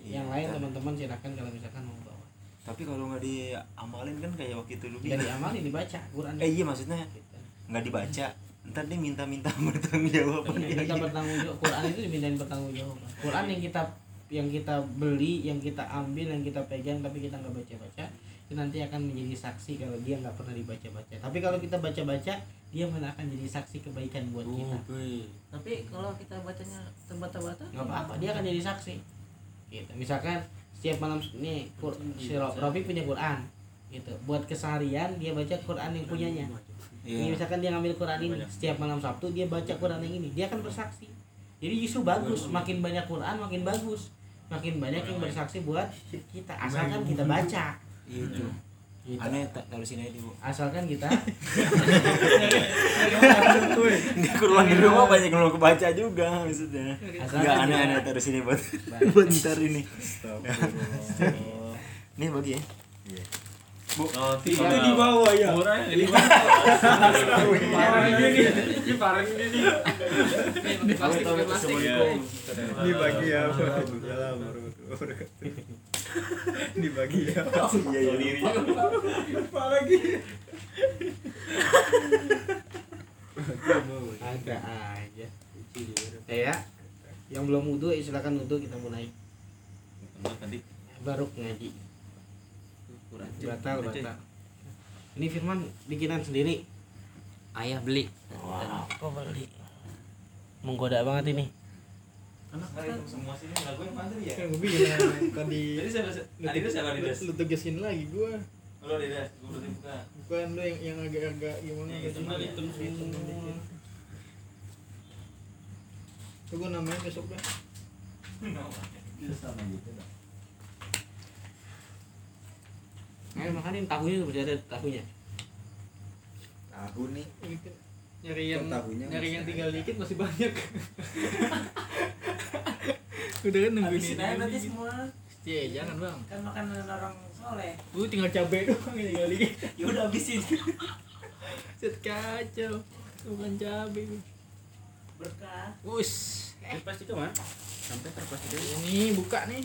yang lain teman-teman silakan kalau misalkan mau bawa. Tapi kalau nggak diamalin kan kayak waktu itu lu dari bilang amal dibaca Quran. Eh iya maksudnya Gitu. Nggak dibaca ntar dia minta-minta [LAUGHS] bertanggung jawab Iya, kita bertanggung jawab Quran itu dimintain bertanggung jawab Quran yang kita yang kita beli yang kita ambil yang kita pegang tapi kita nggak baca baca itu nanti akan menjadi saksi kalau dia nggak pernah dibaca baca tapi kalau kita baca baca dia malah akan jadi saksi kebaikan buat kita. Tapi kalau kita bacanya terbata-bata nggak apa-apa dia akan jadi saksi. Gitu. Misalkan setiap malam nih Qur- si Ro- Rofi punya Quran gitu. Buat keseharian dia baca Quran yang punyanya. Ini iya misalkan dia ngambil Quran ini setiap malam Sabtu dia baca Quran yang ini. Dia akan bersaksi. Jadi justru bagus. Makin banyak Quran makin bagus. Makin banyak yang bersaksi buat kita. Asalkan kita baca. Iya tuh Gitu. aneh tak taruh sini aja bu. Asalkan kita [LAUGHS] nggak kurang di rumah banyak yang mau kebaca juga maksudnya. Asalkan nggak aneh aneh taruh sini buat buat [LAUGHS] ntar ini. Astagfirullah. [LAUGHS] nih bagi ya oh Itu di bawah ya. Murah di bawah Parah ini. Ini parah ini. Ini plastik plastik Ini bagi ya. Wabarakatuh. Ini bagi ya. iya iya diri Apa lagi? ada aja Eh, ya yang belum wudhu ya silakan wudhu kita mulai tadi baru ngaji batal batal ini Firman bikinan sendiri. Ayah beli. kok beli? Menggoda banget ini. Semua sini lagu yang mana ya? Kan gue bilang tadi tadi siapa tadi itu siapa di des lu tegesin lagi gue lo di des gue berarti buka bukan lu yang yang agak-agak gimana? Yang gitu hitam, hitam semua. Tuh gue namanya besok dah [LAUGHS] Ayo makanin tahunya masih ada tahunya Tahu nih. Ini kan nyari yang tahunya nyari yang ada? tinggal dikit masih banyak [LAUGHS] udah kan nungguin ini nanti semua Iya, jangan bang. kan makanan orang soleh Gue tinggal cabai doang ini tinggal dikit. [LAUGHS] ya udah habisin [LAUGHS] Set kacau. Bukan cabai. berkah Us. Kertas itu mah. Sampai itu. Ini buka nih.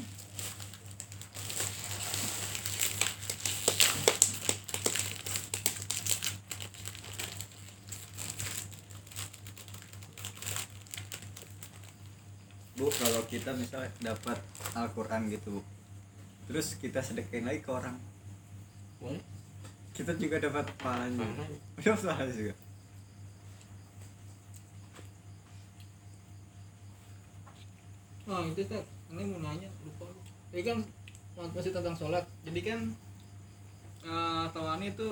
Kalau kita misalnya dapat Al-Quran gitu terus kita sedekahin lagi ke orang boleh kita juga dapat pahalanya. [LAUGHS] Dapat pahalanya juga. Nah itu kan, ini mau nanya lupa lu. Jadi kan masih tentang sholat. Jadi kan uh, tawannya itu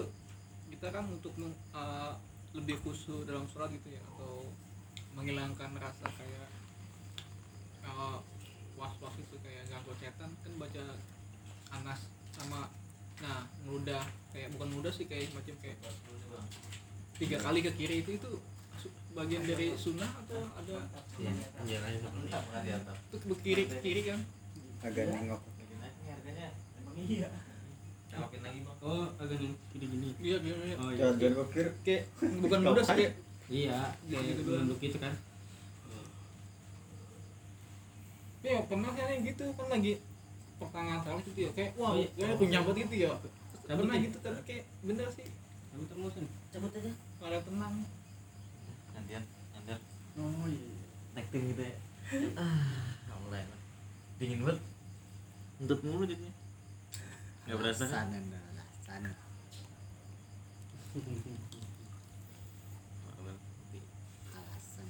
kita kan untuk eh, lebih khusyuk dalam sholat gitu ya atau menghilangkan rasa kayak uh, was-was itu kayak ganggu setan kan baca anas sama nah meludah kayak bukan meludah sih kayak macam kayak tiga kali ke kiri itu itu bagian dari sunnah atau ada? Penjelasannya seperti itu. itu ke kiri ke kiri kan? Agak nengok. Oh, agak gini gini. Iya iya iya. Oh jangan kokir kayak bukan mudah sih kayak Iya, kayak Gitu gitu doang. duduk itu kan. Ya pernah kan gitu kan lagi pertengahan salah gitu ya kayak wah Oh, iya. aku nyabut gitu ya Cabut pernah ya? gitu tapi kayak bener sih Kamu terus kan. cabut aja ada tenang gantian gantian Oh iya. acting gitu ya ah mulai dingin banget Entut mulu jadinya nggak berasa kan Sana dah, sana. [LAUGHS] Alasan.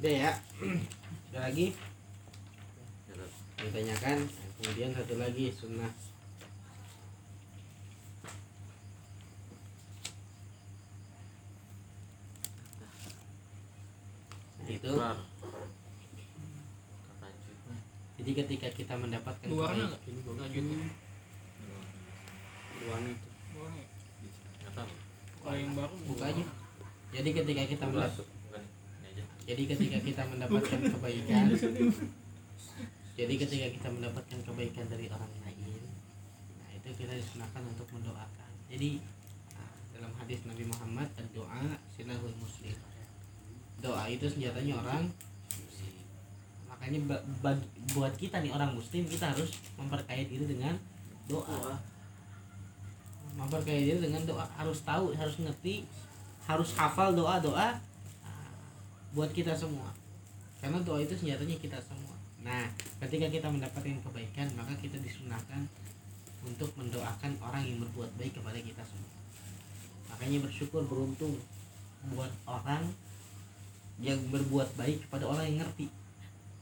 Udah ya. Ada lagi? Ditanyakan kemudian satu lagi sunnah. Itu. Kata cuitnya jadi ketika kita mendapatkan luarnya gitu. Luarnya itu. Luarnya yang baru buka aja. jadi ketika kita Bukan, mendapat bukan ini aja jadi ketika kita mendapatkan kebaikan jadi ketika kita mendapatkan kebaikan dari orang lain nah itu kita disunahkan untuk mendoakan. Jadi nah, dalam hadis Nabi Muhammad doa silahul muslim. Doa itu senjatanya orang makanya buat kita nih orang muslim kita harus memperkaya diri dengan doa. Memperkaya diri dengan doa. Harus tahu harus ngerti harus hafal doa doa buat kita semua. Karena doa itu senjatanya kita semua. Nah ketika kita mendapatkan kebaikan maka kita disunahkan untuk mendoakan orang yang berbuat baik kepada kita semua. Makanya bersyukur beruntung buat orang yang berbuat baik kepada orang yang ngerti.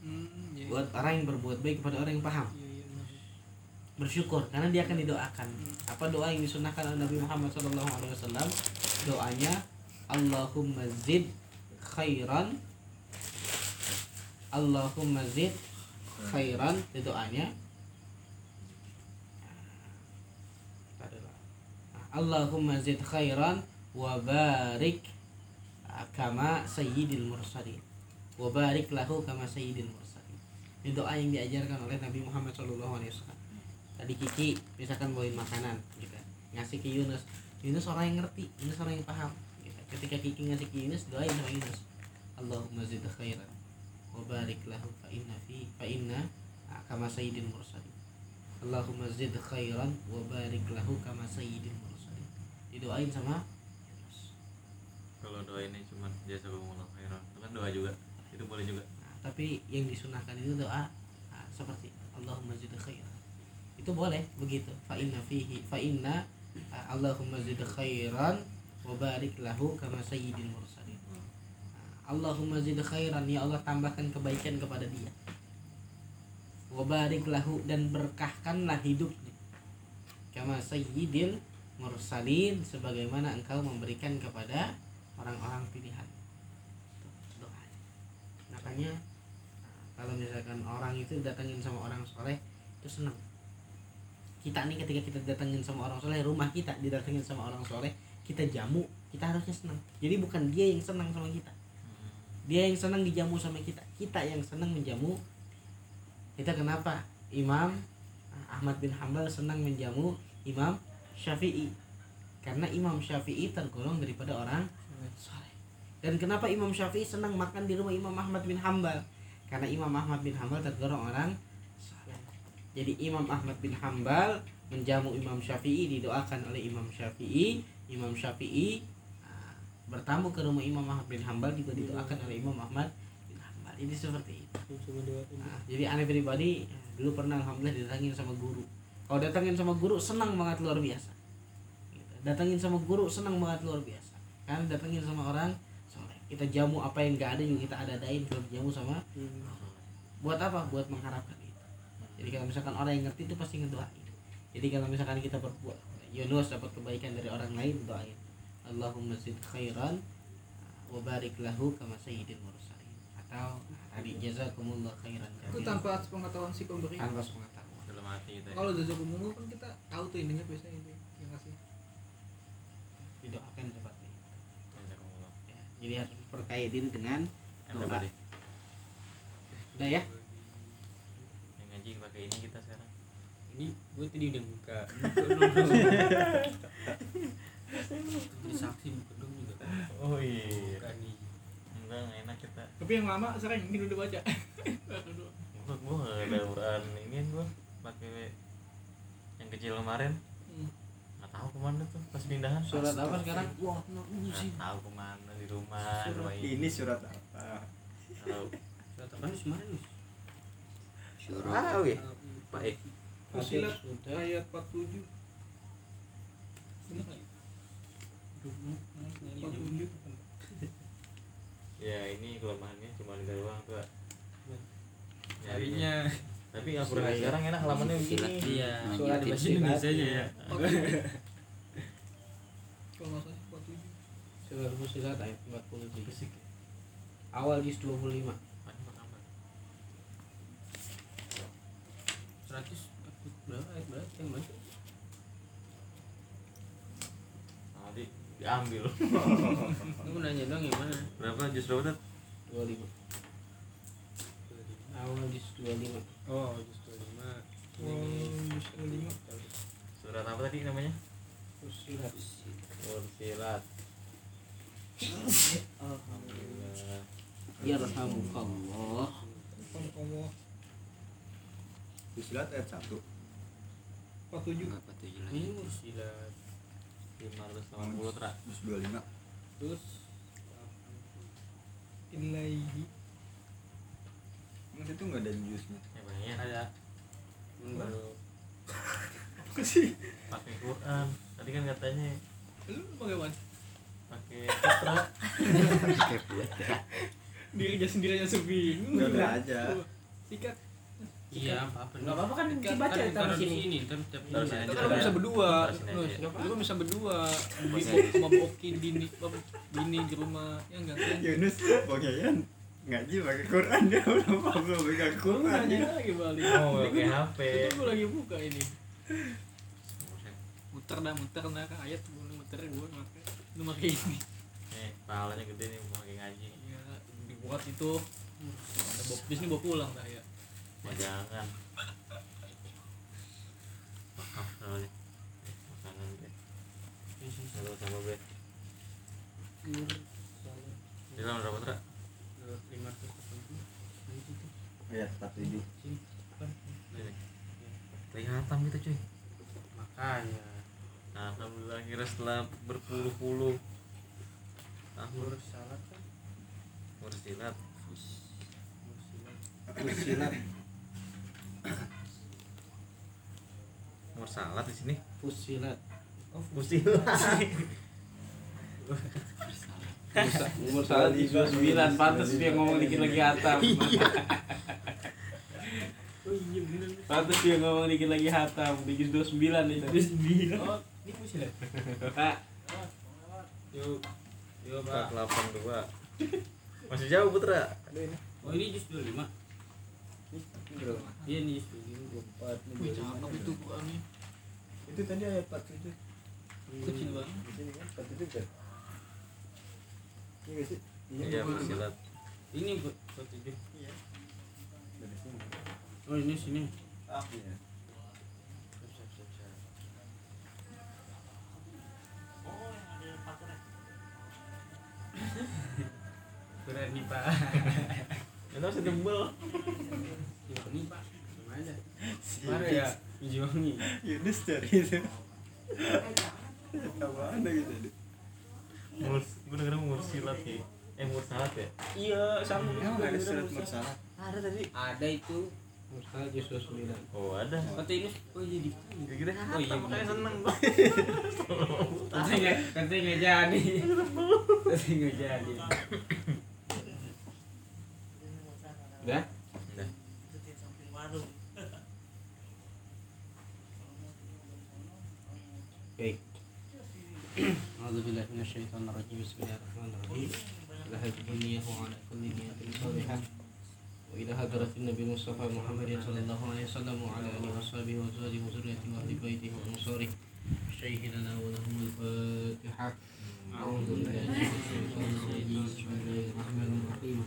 Hmm, iya. buat orang yang berbuat baik kepada orang yang paham. Iya, iya, bersyukur karena dia akan didoakan. Apa doa yang disunahkan oleh Nabi Muhammad SAW doanya Allahumma zid khairan. Allahumma zid khairan itu doanya. Allahumma zid khairan wa barik kama sayyidil mursalin. Wa barik lahu kama sayyidil mursalin. Ini doa yang diajarkan oleh Nabi Muhammad SAW tadi Kiki misalkan bawain makanan gitu. Ngasih ke Yunus. Yunus orang yang ngerti Yunus orang yang paham. Ketika Kiki ngasih ke Yunus doain sama Yunus. Allahumma zid khairan wa barik lahu fa inna fi fa inna kama sayyidil mursalin. Allahumma zid khairan wa barik lahu kama sayyidil mursalin. Didoain sama Yunus. Kalau doa ini cuma jasa Allah khairan itu kan doa juga itu boleh juga. Nah, tapi yang disunahkan itu doa nah, seperti Allahumma zid khairan. Itu boleh begitu. Fa inna fihi fa inna ah, Allahumma zid khairan wa barik lahu kama sayyidil mursalin Allahumma zid khairan ya Allah tambahkan kebaikan kepada dia. wa barik lahu dan berkahkanlah hidupnya. kama sayyidil mursalin sebagaimana engkau memberikan kepada orang-orang pilihan. Doanya makanya kalau misalkan orang itu datangin sama orang soleh itu senang. Kita nih ketika kita datangin sama orang soleh rumah kita didatengin sama orang soleh kita jamu kita harusnya senang. Jadi bukan dia yang senang sama kita. Dia yang senang dijamu sama kita. Kita yang senang menjamu. Kita kenapa? Imam ah, Ahmad bin Hambal senang menjamu Imam Syafi'i. Karena Imam Syafi'i tergolong daripada orang dan kenapa Imam Syafi'i senang makan di rumah Imam Ahmad bin Hambal karena Imam Ahmad bin Hambal tergolong orang jadi Imam Ahmad bin Hambal menjamu Imam Syafi'i didoakan oleh Imam Syafi'i Imam Syafi'i ah, bertamu ke rumah Imam Ahmad bin Hambal juga didoakan oleh Imam Ahmad bin Hambal ini seperti itu. Nah, jadi aneh pribadi dulu pernah alhamdulillah didatangin sama guru. Kalau datangin sama guru senang banget luar biasa. Gitu. datangin sama guru senang banget luar biasa. Kan datangin sama orang soleh. Kita jamu apa yang gak ada juga kita ada-adain kalau jamu sama buat apa? Buat mengharapkan itu. Jadi kalau misalkan orang yang ngerti itu pasti ngedoain. Jadi kalau misalkan kita berbuat Yunus dapat kebaikan dari orang lain doain. Allahumma zid khairan wa barik lahu kama sayyidil mursalin. Atau tadi jazakumullah khairan. Itu tanpa pengetahuan si pemberi. Tanpa pengetahuan. Dalam hati kita ya. kalau jazakumullah kan kita tahu tuh intinya biasanya itu yang kasih. Didoakan seperti itu ya. jadi harus perkaya diri dengan doa. Udah ya? Yang ngaji pakai ini kita sekarang ini gue tadi udah buka. [LAUGHS] Jadi saksi buka dong juga. Oh iya. Buka nih. Enggak nggak enak kita. Tapi yang lama sering ini udah baca. Gua gua nggak ada uraan ini gua pakai yang kecil kemarin. Hmm. nggak tahu ke mana tuh pas pindahan. Surat apa sekarang? Nggak tahu ke mana di rumah rumah ini. ini surat apa? Tahu. Surat apa nih kemarin nih tahu ya? Baik Wasilat ayat 47. Ya ini kelemahannya cuma di doang enggak. Nyarinya. Tapi aku kurang sekarang enak halamannya begini. Iya. Gitu. Suara iya. [LAUGHS] di bahasa Indonesia aja ya. Kalau 47. Ayat Awal 25. 100 Bacang mas. Tadi diambil. [LAUGHS] Lu nanya dong gimana? Berapa jus berapa tuh? Dua lima. Awal jus dua lima. Oh jus dua lima. Oh, jus dua lima. Surat apa tadi namanya? Ursilat. Ursilat. Alhamdulillah. Ya Rasulullah. Bismillah ayat satu. 47 ini mursilat 580 tra Juz 25 terus ilaihi Mas itu nggak ada jusnya ya banyak. Ada. Baru apa sih? Pakai Quran. Tadi kan katanya. Lu pakai apa? Pakai putra [LAUGHS] dirinya sendiri aja sepi Udah ada aja. sikat iya apa apa Nggak apa-apa kan Kan- dibaca kan taruh di sini. sini ntar tiap sini kan bisa berdua, sini. Lu kan bisa berdua. Bosnya Bini bini, di rumah ya enggak kan? Yunus Bongyayan ngaji pakai Quran dia udah mau pegang Gue Quran nanya lagi balik. oh pakai HP Itu gue lagi buka ini. Muter dah, muter nah kan ayat gue muter gue pakai. Lu pakai ini. nih pahalanya gede nih mau pakai ngaji Ya dibuat itu. Ada bawa bis ini bawa pulang dah ya. Jangan wakaf soalnya. Eh, makanan bre halo sama bre di dalam berapa tra lima ayat 47 Ini. kelihatan gitu cuy. Makanya. Alhamdulillah kira setelah berpuluh-puluh tahun. Salat kan? Mursilat Fusilat mursalat di sini. Fusilat. Mursilat umur salah di 29 pantas dia ngomong dikit lagi hatam. Pantas dia ngomong dikit lagi hatam. Di juz 29 itu. Oh ini fusilat. Pak, yuk. Yuk pak. Delapan dua. Masih jauh putra. Oh ini justru lima iya nih justru lima Wih cakep itu Qurannya. itu tadi ayat 47 Kecil banget. di sini kan 47 kan iya nggak sih? Iya mursilat ini buat buat tujuh. Dari sini. Oh ini sini. Ah iya. Keren nih pak. [LAUGHS] Itu masih [LAUGHS] ini pak. Gimana Mana ya Jiwangi Yunus cari itu. Apaan gitu? Ngurus gue denger ngurus silat ya. Eh ngurus salat ya? Iya sama. Emang ada surat bersalah? ada tadi. Ada itu. Mustahil Yusuf sembilan. Oh ada. Kata ini oh iya di gak kira Oh iya, makanya seneng gue kata nggak jadi. Kata nggak jadi. Udah 8 أعوذ بالله من الشيطان الرجيم. بسم الله الرحمن الرحيم. لها الدنيا وعلى كل نية صالحة وإلى هدرة النبي المصطفى محمد صلى الله عليه وسلم وعلى آله وصحبه وزوجه وذريته وأهل بيته وأنصاره. الشيخ لنا ولهم الفاتحة. أعوذ بالله من الشيطان الرجيم. بسم الله الرحمن الرحيم.